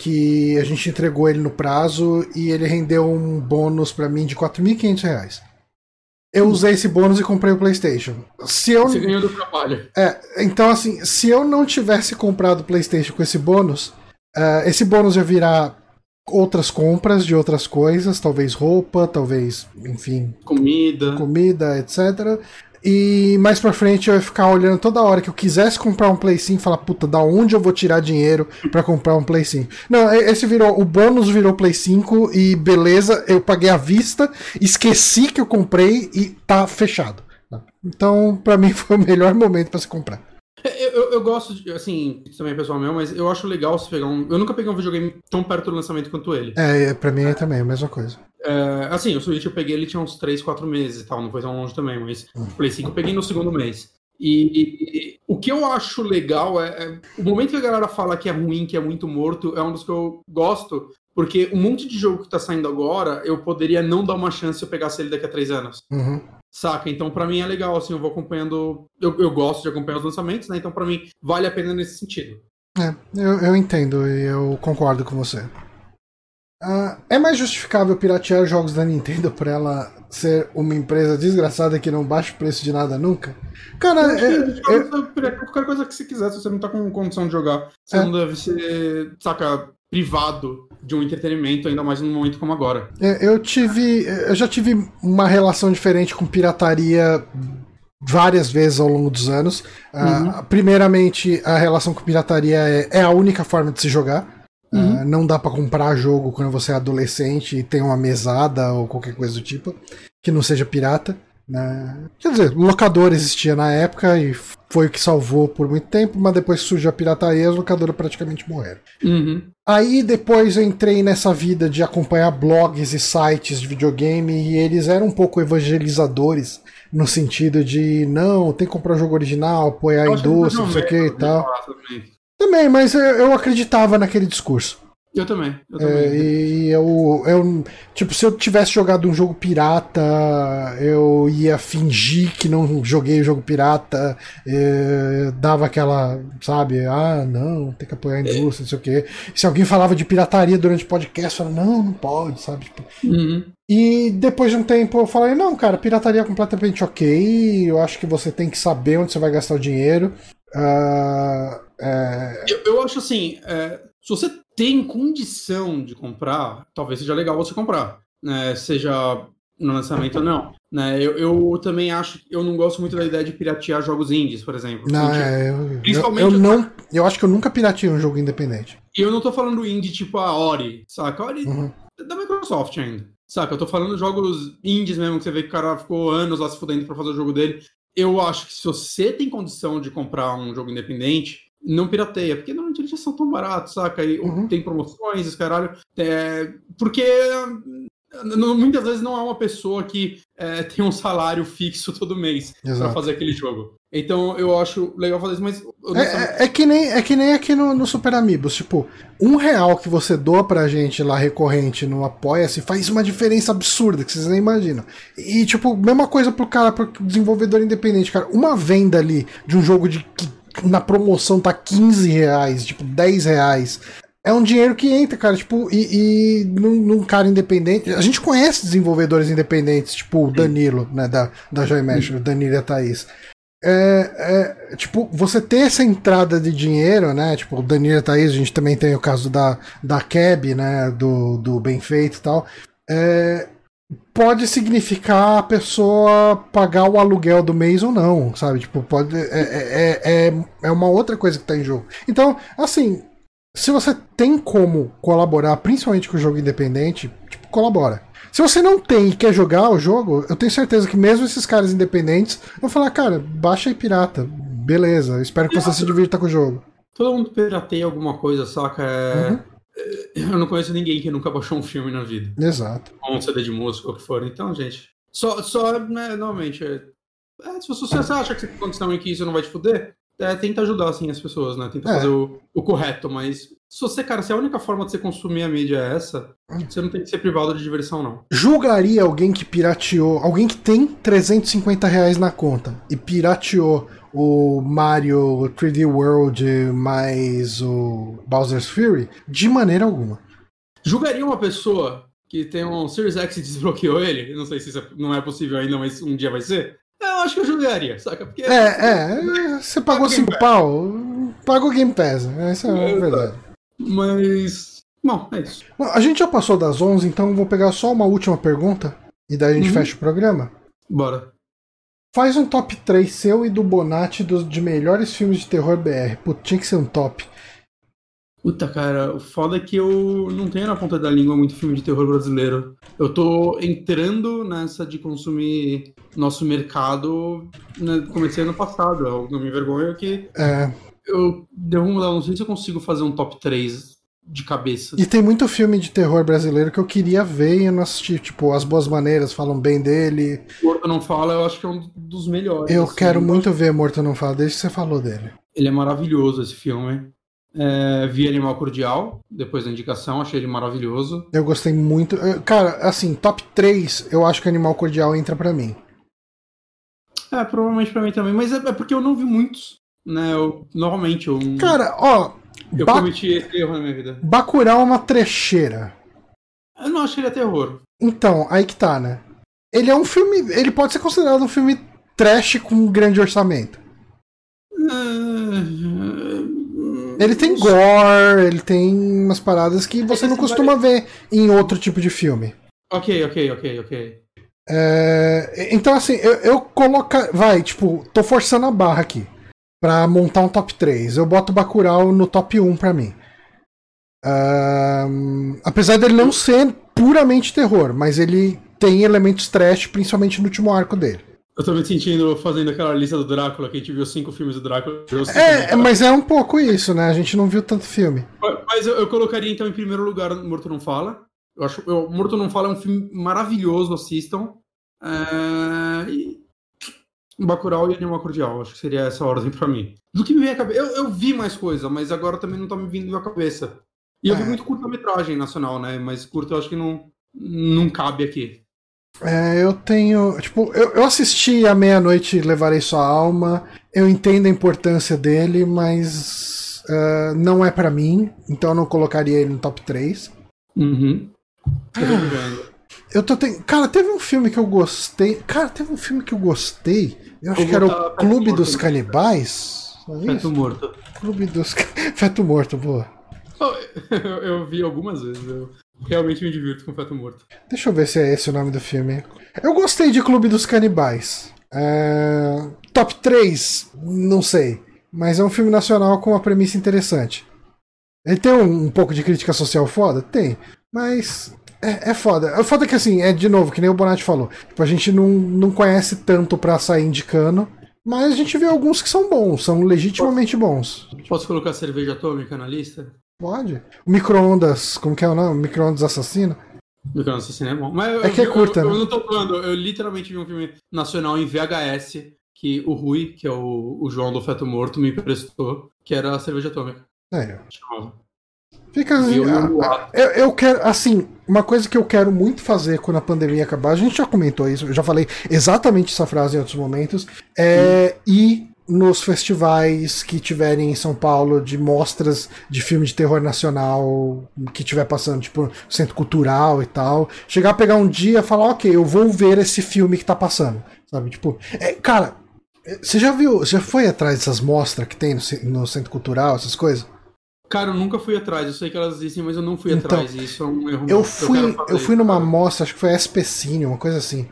que a gente entregou ele no prazo e ele rendeu um bônus para mim de 4.500 reais eu usei esse bônus e comprei o PlayStation. Se eu Você ganhou do trabalho. É, então assim, se eu não tivesse comprado o PlayStation com esse bônus, uh, esse bônus ia virar outras compras de outras coisas, talvez roupa, talvez, enfim, comida, comida, etc. E mais pra frente eu ia ficar olhando toda hora que eu quisesse comprar um Play 5 e falar, puta, da onde eu vou tirar dinheiro para comprar um Play 5? Não, esse virou, o bônus virou Play 5 e beleza, eu paguei à vista, esqueci que eu comprei e tá fechado. Então, para mim foi o melhor momento para se comprar. É, eu, eu, gosto, de, assim, isso também é pessoal meu, mas eu acho legal você pegar um. Eu nunca peguei um videogame tão perto do lançamento quanto ele. É, pra mim é também a mesma coisa. É, assim, o Switch eu peguei, ele tinha uns 3, 4 meses e tal, não foi tão longe também, mas o Play 5 eu peguei no segundo mês. E, e o que eu acho legal é, é, O momento que a galera fala que é ruim, que é muito morto, é um dos que eu gosto, porque um monte de jogo que tá saindo agora, eu poderia não dar uma chance se eu pegasse ele daqui a 3 anos. Uhum. Saca? Então, para mim é legal, assim, eu vou acompanhando. Eu, eu gosto de acompanhar os lançamentos, né? Então, para mim, vale a pena nesse sentido. É, eu, eu entendo e eu concordo com você. Uh, é mais justificável piratear jogos da Nintendo por ela ser uma empresa desgraçada que não baixa o preço de nada nunca? Cara, é, é, é, qualquer coisa que você quiser, se você não tá com condição de jogar, você é. não deve ser, saca, privado de um entretenimento, ainda mais num momento como agora. É, eu tive. Eu já tive uma relação diferente com pirataria várias vezes ao longo dos anos. Ah, uhum. Uh, primeiramente, a relação com pirataria é, é a única forma de se jogar. Uhum. Uh, não dá para comprar jogo quando você é adolescente e tem uma mesada ou qualquer coisa do tipo que não seja pirata. Né? Quer dizer, locador existia na época e foi o que salvou por muito tempo, mas depois surgiu a pirataria e as locadoras praticamente morreram. Uhum. Aí depois eu entrei nessa vida de acompanhar blogs e sites de videogame e eles eram um pouco evangelizadores no sentido de não, tem que comprar jogo original, apoiar a indústria, não sei o que e tal. Também, mas eu acreditava naquele discurso. Eu também. Eu também. É, e eu, eu. Tipo, se eu tivesse jogado um jogo pirata, eu ia fingir que não joguei o jogo pirata, é, dava aquela, sabe, ah, não, tem que apoiar a indústria, não sei o quê. Se alguém falava de pirataria durante o podcast, eu falava, não, não pode, sabe? Tipo, uhum. E depois de um tempo eu falei, não, cara, pirataria é completamente ok, eu acho que você tem que saber onde você vai gastar o dinheiro. Uh, é... eu, eu, acho assim, é, se você tem condição de comprar, talvez seja legal você comprar, né? Seja no lançamento ou não. Né? Eu, eu também acho, eu não gosto muito da ideia de piratear jogos indies, por exemplo. Não, é, eu, Principalmente eu, eu não, eu acho que eu nunca pirateei um jogo independente. E eu não tô falando indie tipo a Ori, saca? A Ori uhum. É da Microsoft ainda. Saca? Eu tô falando jogos indies mesmo, que você vê que o cara ficou anos lá se fudendo pra fazer o jogo dele. Eu acho que se você tem condição de comprar um jogo independente, não pirateia, porque normalmente eles já são tão baratos, saca? E uhum. tem promoções, caralho. É, porque muitas vezes não é uma pessoa que é, tem um salário fixo todo mês para fazer aquele jogo. Então eu acho legal fazer isso, mas. É, é, é, que, nem, é que nem aqui no, no Super Amigos. Tipo, um real que você doa pra gente lá recorrente no Apoia-se faz uma diferença absurda que vocês nem imaginam. E, tipo, mesma coisa pro cara, pro desenvolvedor independente, cara. Uma venda ali de um jogo de na promoção tá 15 reais, tipo 10 reais. é um dinheiro que entra, cara, tipo, e, e num, num, cara independente. A gente conhece desenvolvedores independentes, tipo o Danilo, né, da, da Joy Mesh, o Danilo e a Thaís. É, é, tipo, você ter essa entrada de dinheiro, né? Tipo, o Danilo e a Thaís, a gente também tem o caso da, da Cab, né? Do, do Bem Feito e tal. É, pode significar a pessoa pagar o aluguel do mês ou não, sabe? Tipo, pode. É, é, é, é uma outra coisa que tá em jogo. Então, assim, se você tem como colaborar, principalmente com o jogo independente, tipo, colabora. Se você não tem e quer jogar o jogo, eu tenho certeza que mesmo esses caras independentes vão falar, cara, baixa aí pirata. Beleza, espero que você se divirta com o jogo. Todo mundo pirateia alguma coisa, saca? É... Uhum. Eu não conheço ninguém que nunca baixou um filme na vida. Exato. Ou um CD de música, ou o que for. Então, gente, só, só né, normalmente, é... É, se você acha que você tem condição em que isso não vai te fuder, é, tenta ajudar, assim, as pessoas, né? Tenta é. fazer o, o, correto, mas se você, cara, se a única forma de você consumir a mídia é essa, você não tem que ser privado de diversão, não. Julgaria alguém que pirateou, alguém que tem 350 reais na conta e pirateou o Mario 3D World mais o Bowser's Fury? De maneira alguma. Julgaria uma pessoa que tem um Series X e desbloqueou ele, não sei se isso é, não é possível ainda, mas um dia vai ser, acho que eu julgaria, saca? Porque, é, é, você pagou 5 pau, paga o Game Pass, essa é a verdade. Mas, bom, é isso. Bom, a gente já passou das 11, então vou pegar só uma última pergunta e daí a gente uhum. fecha o programa. Bora. Faz um top 3 seu e do Bonatti dos, de melhores filmes de terror BR. Putz, tinha que ser um top. Puta, cara, o foda é que eu não tenho na ponta da língua muito filme de terror brasileiro. Eu tô entrando nessa de consumir nosso mercado. Né, comecei ano passado, eu não me envergonho que. É. Eu devo mudar, não sei se eu consigo fazer um top 3 de cabeça. E tem muito filme de terror brasileiro que eu queria ver e eu não assisti. Tipo, As Boas Maneiras falam bem dele. Morto Não Fala, eu acho que é um dos melhores. Eu assim, quero muito ver Morto Não Fala, desde que você falou dele. Ele é maravilhoso, esse filme. É, vi Animal Cordial, depois da indicação, achei ele maravilhoso. Eu gostei muito. Cara, assim, top 3, eu acho que Animal Cordial entra para mim. É, provavelmente pra mim também, mas é, é, porque eu não vi muitos, né? Eu, normalmente eu. Cara, ó. Eu ba cometi esse erro na minha vida. Bacurau é uma trecheira. Eu não acho que ele é terror. Então, aí que tá, né? Ele é um filme. Ele pode ser considerado um filme trash com um grande orçamento. Uh, ele tem gore, ele tem umas paradas que você não costuma ver em outro tipo de filme. Ok, ok, ok, ok. É, então, assim, eu, eu colocar. Vai, tipo, tô forçando a barra aqui pra montar um top 3. Eu boto Bacurau no top 1 pra mim. Um, apesar dele não ser puramente terror, mas ele tem elementos trash, principalmente no último arco dele. Eu tô me sentindo fazendo aquela lista do Drácula, que a gente viu cinco filmes do Drácula. É, mas é um pouco isso, né? A gente não viu tanto filme. Mas eu, eu colocaria então em primeiro lugar Morto Não Fala. Eu acho eu, Morto Não Fala é um filme maravilhoso, assistam. É, e... Bacurau e Animal Cordial, acho que seria essa ordem pra mim. Do que me vem à cabeça. Eu, eu vi mais coisa, mas agora também não tá me vindo à cabeça. E eu é. vi muito curta-metragem nacional, né? Mas curto eu acho que não, não cabe aqui. É, eu tenho. Tipo, eu, eu assisti a meia-noite Levarei Sua Alma. Eu entendo a importância dele, mas uh, não é para mim. Então eu não colocaria ele no top 3. Uhum. eu tô ten... Cara, teve um filme que eu gostei. Cara, teve um filme que eu gostei. Eu acho que era o Clube morto, dos Canibais. Feto Morto. Clube dos. Feto Morto, boa. Eu, eu, vi algumas vezes. Eu realmente me divirto com Feto Morto. Deixa eu ver se é esse o nome do filme. Eu gostei de Clube dos Canibais. É... Top 3? Não sei. Mas é um filme nacional com uma premissa interessante. Ele tem um, um pouco de crítica social foda? Tem. Mas é, é foda. É foda que assim, é de novo, que nem o Bonatti falou. Tipo, a gente não, não conhece tanto pra sair indicando. Mas a gente vê alguns que são bons, são legitimamente bons. Posso colocar cerveja atômica na lista? Pode. Micro-ondas, como que é o nome? Micro-ondas assassino? Micro-ondas assassino é bom. Mas é eu, que é curta, eu, eu, eu, não tô falando, eu literalmente vi um filme nacional em VHS que o Rui, que é o, o João do Feto Morto, me emprestou, que era a cerveja atômica. É. Fica assim, eu, eu, quero, assim, uma coisa que eu quero muito fazer quando a pandemia acabar, a gente já comentou isso, eu já falei exatamente essa frase em outros momentos, é hum. ir nos festivais que tiverem em São Paulo de mostras de filme de terror nacional que tiver passando, tipo, centro cultural e tal. Chegar a pegar um dia e falar, ok, eu vou ver esse filme que tá passando. Sabe? Tipo, é, cara, você já viu, já foi atrás dessas mostras que tem no, no centro cultural, essas coisas? Cara, eu nunca fui atrás. Eu sei que elas existem, mas eu não fui então, atrás. Isso é um erro. Eu fui, eu, eu fui numa mostra, acho que foi SP Cine, uma coisa assim,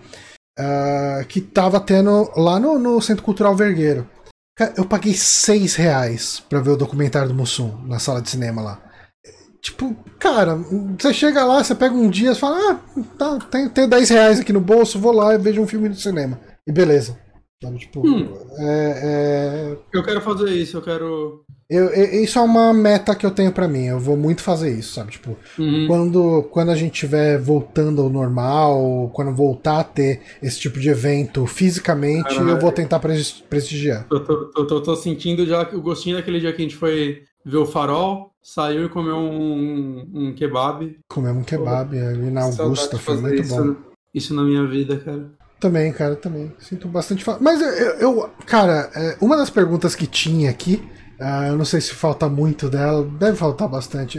uh, que tava tendo lá no, no Centro Cultural Vergueiro. Cara, eu paguei 6 reais pra ver o documentário do Mussum na sala de cinema lá. Tipo, cara, você chega lá, você pega um dia e fala, ah, tá, tem, tem 10 reais aqui no bolso, vou lá e vejo um filme no cinema. E beleza. Sabe, tipo, hum. é, é... Eu quero fazer isso, eu quero. Eu, eu, isso é uma meta que eu tenho para mim. Eu vou muito fazer isso, sabe? Tipo, uhum. quando, quando a gente estiver voltando ao normal, quando voltar a ter esse tipo de evento fisicamente, Caramba. eu vou tentar prestigiar. Eu tô, tô, tô, tô, sentindo já o gostinho daquele dia que a gente foi ver o farol, saiu e comeu um, um kebab. Comemos um kebab ali na Augusta, foi muito isso, bom. Isso na minha vida, cara. Também, cara, também. Sinto bastante falta. Mas eu, eu, cara, é, uma das perguntas que tinha aqui, uh, eu não sei se falta muito dela, deve faltar bastante.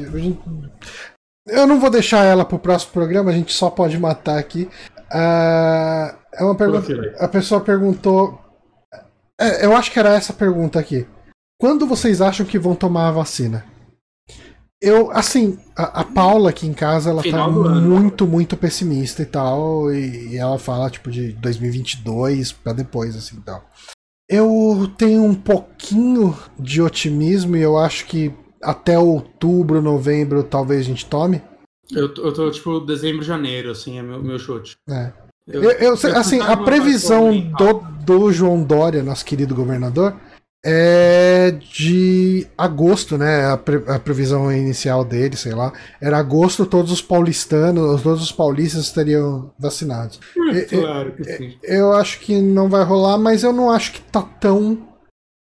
Eu não vou deixar ela pro próximo programa, a gente só pode matar aqui. Uh, é uma pergunta. A pessoa perguntou. É, eu acho que era essa pergunta aqui. Quando vocês acham que vão tomar a vacina? Eu, assim, a, a, Paula aqui em casa, ela Final tá muito, muito pessimista e tal. E, e, ela fala, tipo, de 2022 pra depois, assim, tal. Eu tenho um pouquinho de otimismo e eu acho que até outubro, novembro, talvez a gente tome. Eu, eu tô, tipo, dezembro, janeiro, assim, é meu, meu chute. É. Eu, eu, eu assim, a previsão do, do João Dória, nosso querido governador, é de agosto, né? A, pre a, previsão inicial dele, sei lá. Era agosto, todos os paulistanos, todos os paulistas estariam vacinados. Hum, claro que sim. Eu acho que não vai rolar, mas eu não acho que tá tão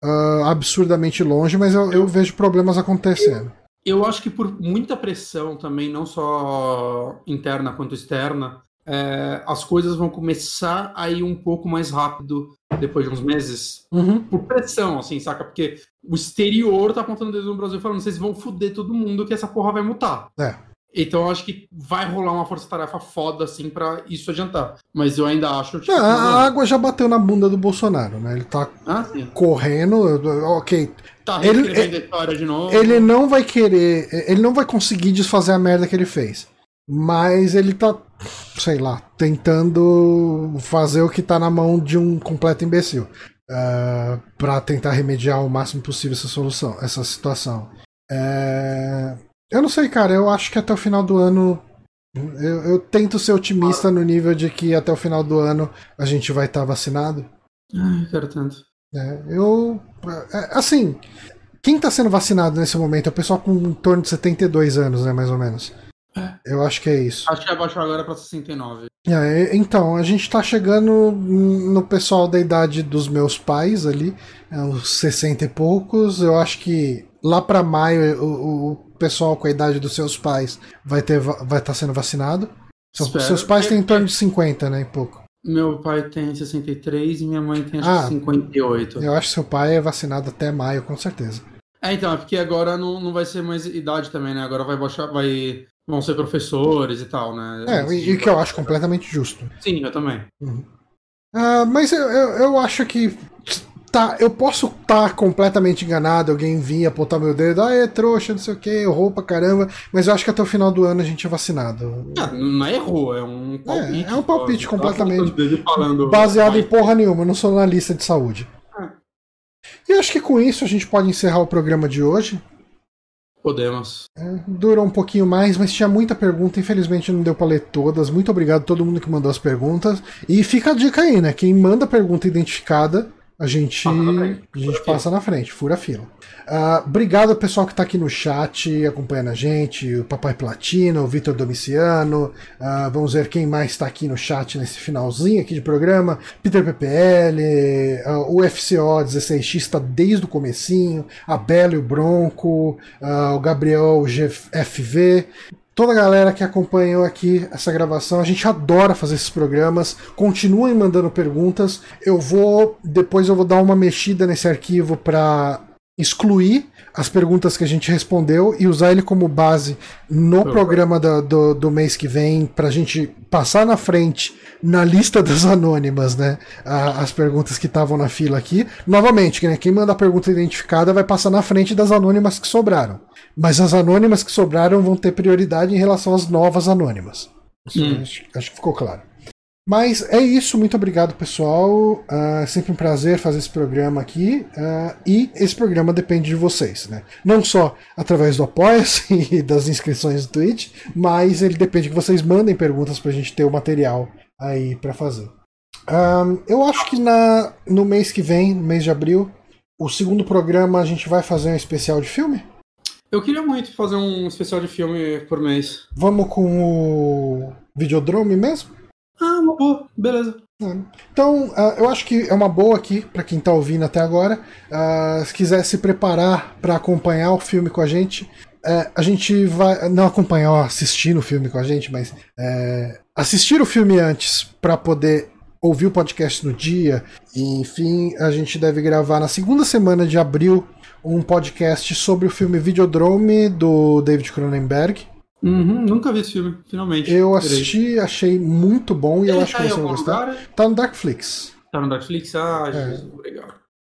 uh, absurdamente longe, mas eu, eu vejo problemas acontecendo. Eu acho que por muita pressão também, não só interna quanto externa, é, as coisas vão começar a ir um pouco mais rápido depois de uns meses. Uhum. Por pressão, assim, saca? Porque o exterior tá apontando dedo no Brasil falando: vocês vão foder todo mundo que essa porra vai mutar. É. Então eu acho que vai rolar uma força-tarefa foda, assim, para isso adiantar. Mas eu ainda acho. Tipo, não, a água já bateu na bunda do Bolsonaro, né? Ele tá ah, correndo, ok. Tá ele, ele, história de novo. Ele não vai querer. Ele não vai conseguir desfazer a merda que ele fez. Mas ele tá, sei lá, tentando fazer o que tá na mão de um completo imbecil. Uh, ah, para tentar remediar o máximo possível essa solução, essa situação. É... Eu não sei, cara. Eu acho que até o final do ano. Eu, eu tento ser otimista no nível de que até o final do ano a gente vai estar tá vacinado. Ai, quero tanto. É, eu. É, assim, quem está sendo vacinado nesse momento é o pessoal com em torno de 72 anos, né, mais ou menos. Eu acho que é isso. Acho que abaixou agora para 69. É, então, a gente tá chegando no pessoal da idade dos meus pais ali, é, uns 60 e poucos. Eu acho que lá para maio o, o, pessoal com a idade dos seus pais vai ter vai estar tá sendo vacinado. Espero. Seus pais têm em torno de 50, né? E pouco. Meu pai tem 63 e minha mãe tem acho ah, 58. Eu acho que seu pai é vacinado até maio, com certeza. É, então, é porque agora não, não vai ser mais idade também, né? Agora vai baixar, vai vão ser professores e tal, né? É, e, que eu acho completamente justo. Sim, eu também. Uhum. Uh, mas eu, eu, eu, acho que. Tá, eu posso estar tá completamente enganado, alguém vir apontar meu dedo, ah, é trouxa, não sei o que, roupa, caramba, mas eu acho que até o final do ano a gente é vacinado. Ah, não é errou, é um palpite. É, é um palpite completamente baseado em porra nenhuma, eu não sou na lista de saúde. Ah. E acho que com isso a gente pode encerrar o programa de hoje. Podemos. É, durou um pouquinho mais, mas tinha muita pergunta. Infelizmente não deu para ler todas. Muito obrigado a todo mundo que mandou as perguntas. E fica a dica aí, né? Quem manda pergunta identificada a gente, a gente passa na frente, fura a fila. Uh, obrigado ao pessoal que está aqui no chat acompanhando a gente, o Papai Platino, o Vitor Domiciano. Uh, vamos ver quem mais está aqui no chat nesse finalzinho aqui de programa. Peter PPL, uh, o FCO 16X está desde o comecinho, a Bela e o Bronco, o Gabriel GFV. Toda a galera que acompanhou aqui essa gravação. A gente adora fazer esses programas. Continuem mandando perguntas. Eu vou depois eu vou dar uma mexida nesse arquivo para excluir as perguntas que a gente respondeu e usar ele como base no programa do, do, do, mês que vem para a gente passar na frente na lista das anônimas, né? as perguntas que estavam na fila aqui. Novamente, né, quem manda a pergunta identificada vai passar na frente das anônimas que sobraram. Mas as anônimas que sobraram vão ter prioridade em relação às novas anônimas. Hum. Acho, acho que ficou claro. Mas é isso, muito obrigado pessoal. Uh, sempre um prazer fazer esse programa aqui. Uh, e esse programa depende de vocês, né? Não só através do Apoia-se e das inscrições do Twitch, mas ele depende que vocês mandem perguntas pra gente ter o material aí para fazer. Um, eu acho que na, no mês que vem, no mês de abril, o segundo programa a gente vai fazer um especial de filme? Eu queria muito fazer um especial de filme por mês. Vamos com o Videodrome mesmo? Ah, uma boa, beleza. É. Então, uh, eu acho que é uma boa aqui para quem tá ouvindo até agora. Uh, se quiser se preparar para acompanhar o filme com a gente, uh, a gente vai não acompanhar, assistir o filme com a gente, mas é, assistir o filme antes para poder ouvir o podcast no dia. E, enfim, a gente deve gravar na segunda semana de abril um podcast sobre o filme Videodrome do David Cronenberg. Uhum, nunca vi esse filme, finalmente. Eu assisti, achei muito bom e Ele eu acho tá que você vai gostar. Lugar? Tá no Darkflix. Tá no Darkflix? Ah, é. legal.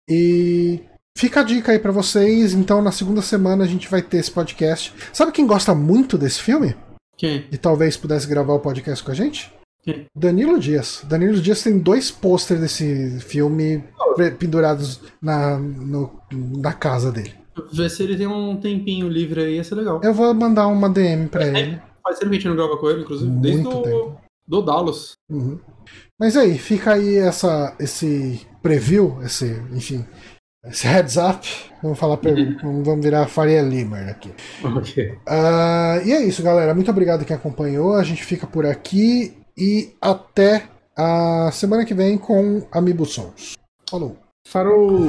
E fica a dica aí para vocês. Então, na segunda semana a gente vai ter esse podcast. Sabe quem gosta muito desse filme? Quem? E talvez pudesse gravar o podcast com a gente? Quem? Danilo Dias. Danilo Dias tem dois pôsteres desse filme oh. pendurados na, no, na casa dele. Ver se ele tem um tempinho livre aí, ia ser legal. Eu vou mandar uma DM pra é, ele. Faz tempo que a gente não grava com ele, inclusive, Muito desde do, do Dallas. Uhum. Mas aí, fica aí essa, esse preview, esse, enfim, esse heads up. Vamos falar uhum. vamos virar Faria Limer aqui. Ok. Uh, e é isso, galera. Muito obrigado quem acompanhou. A gente fica por aqui e até a semana que vem com Amiibo Sons. Falou. Farou!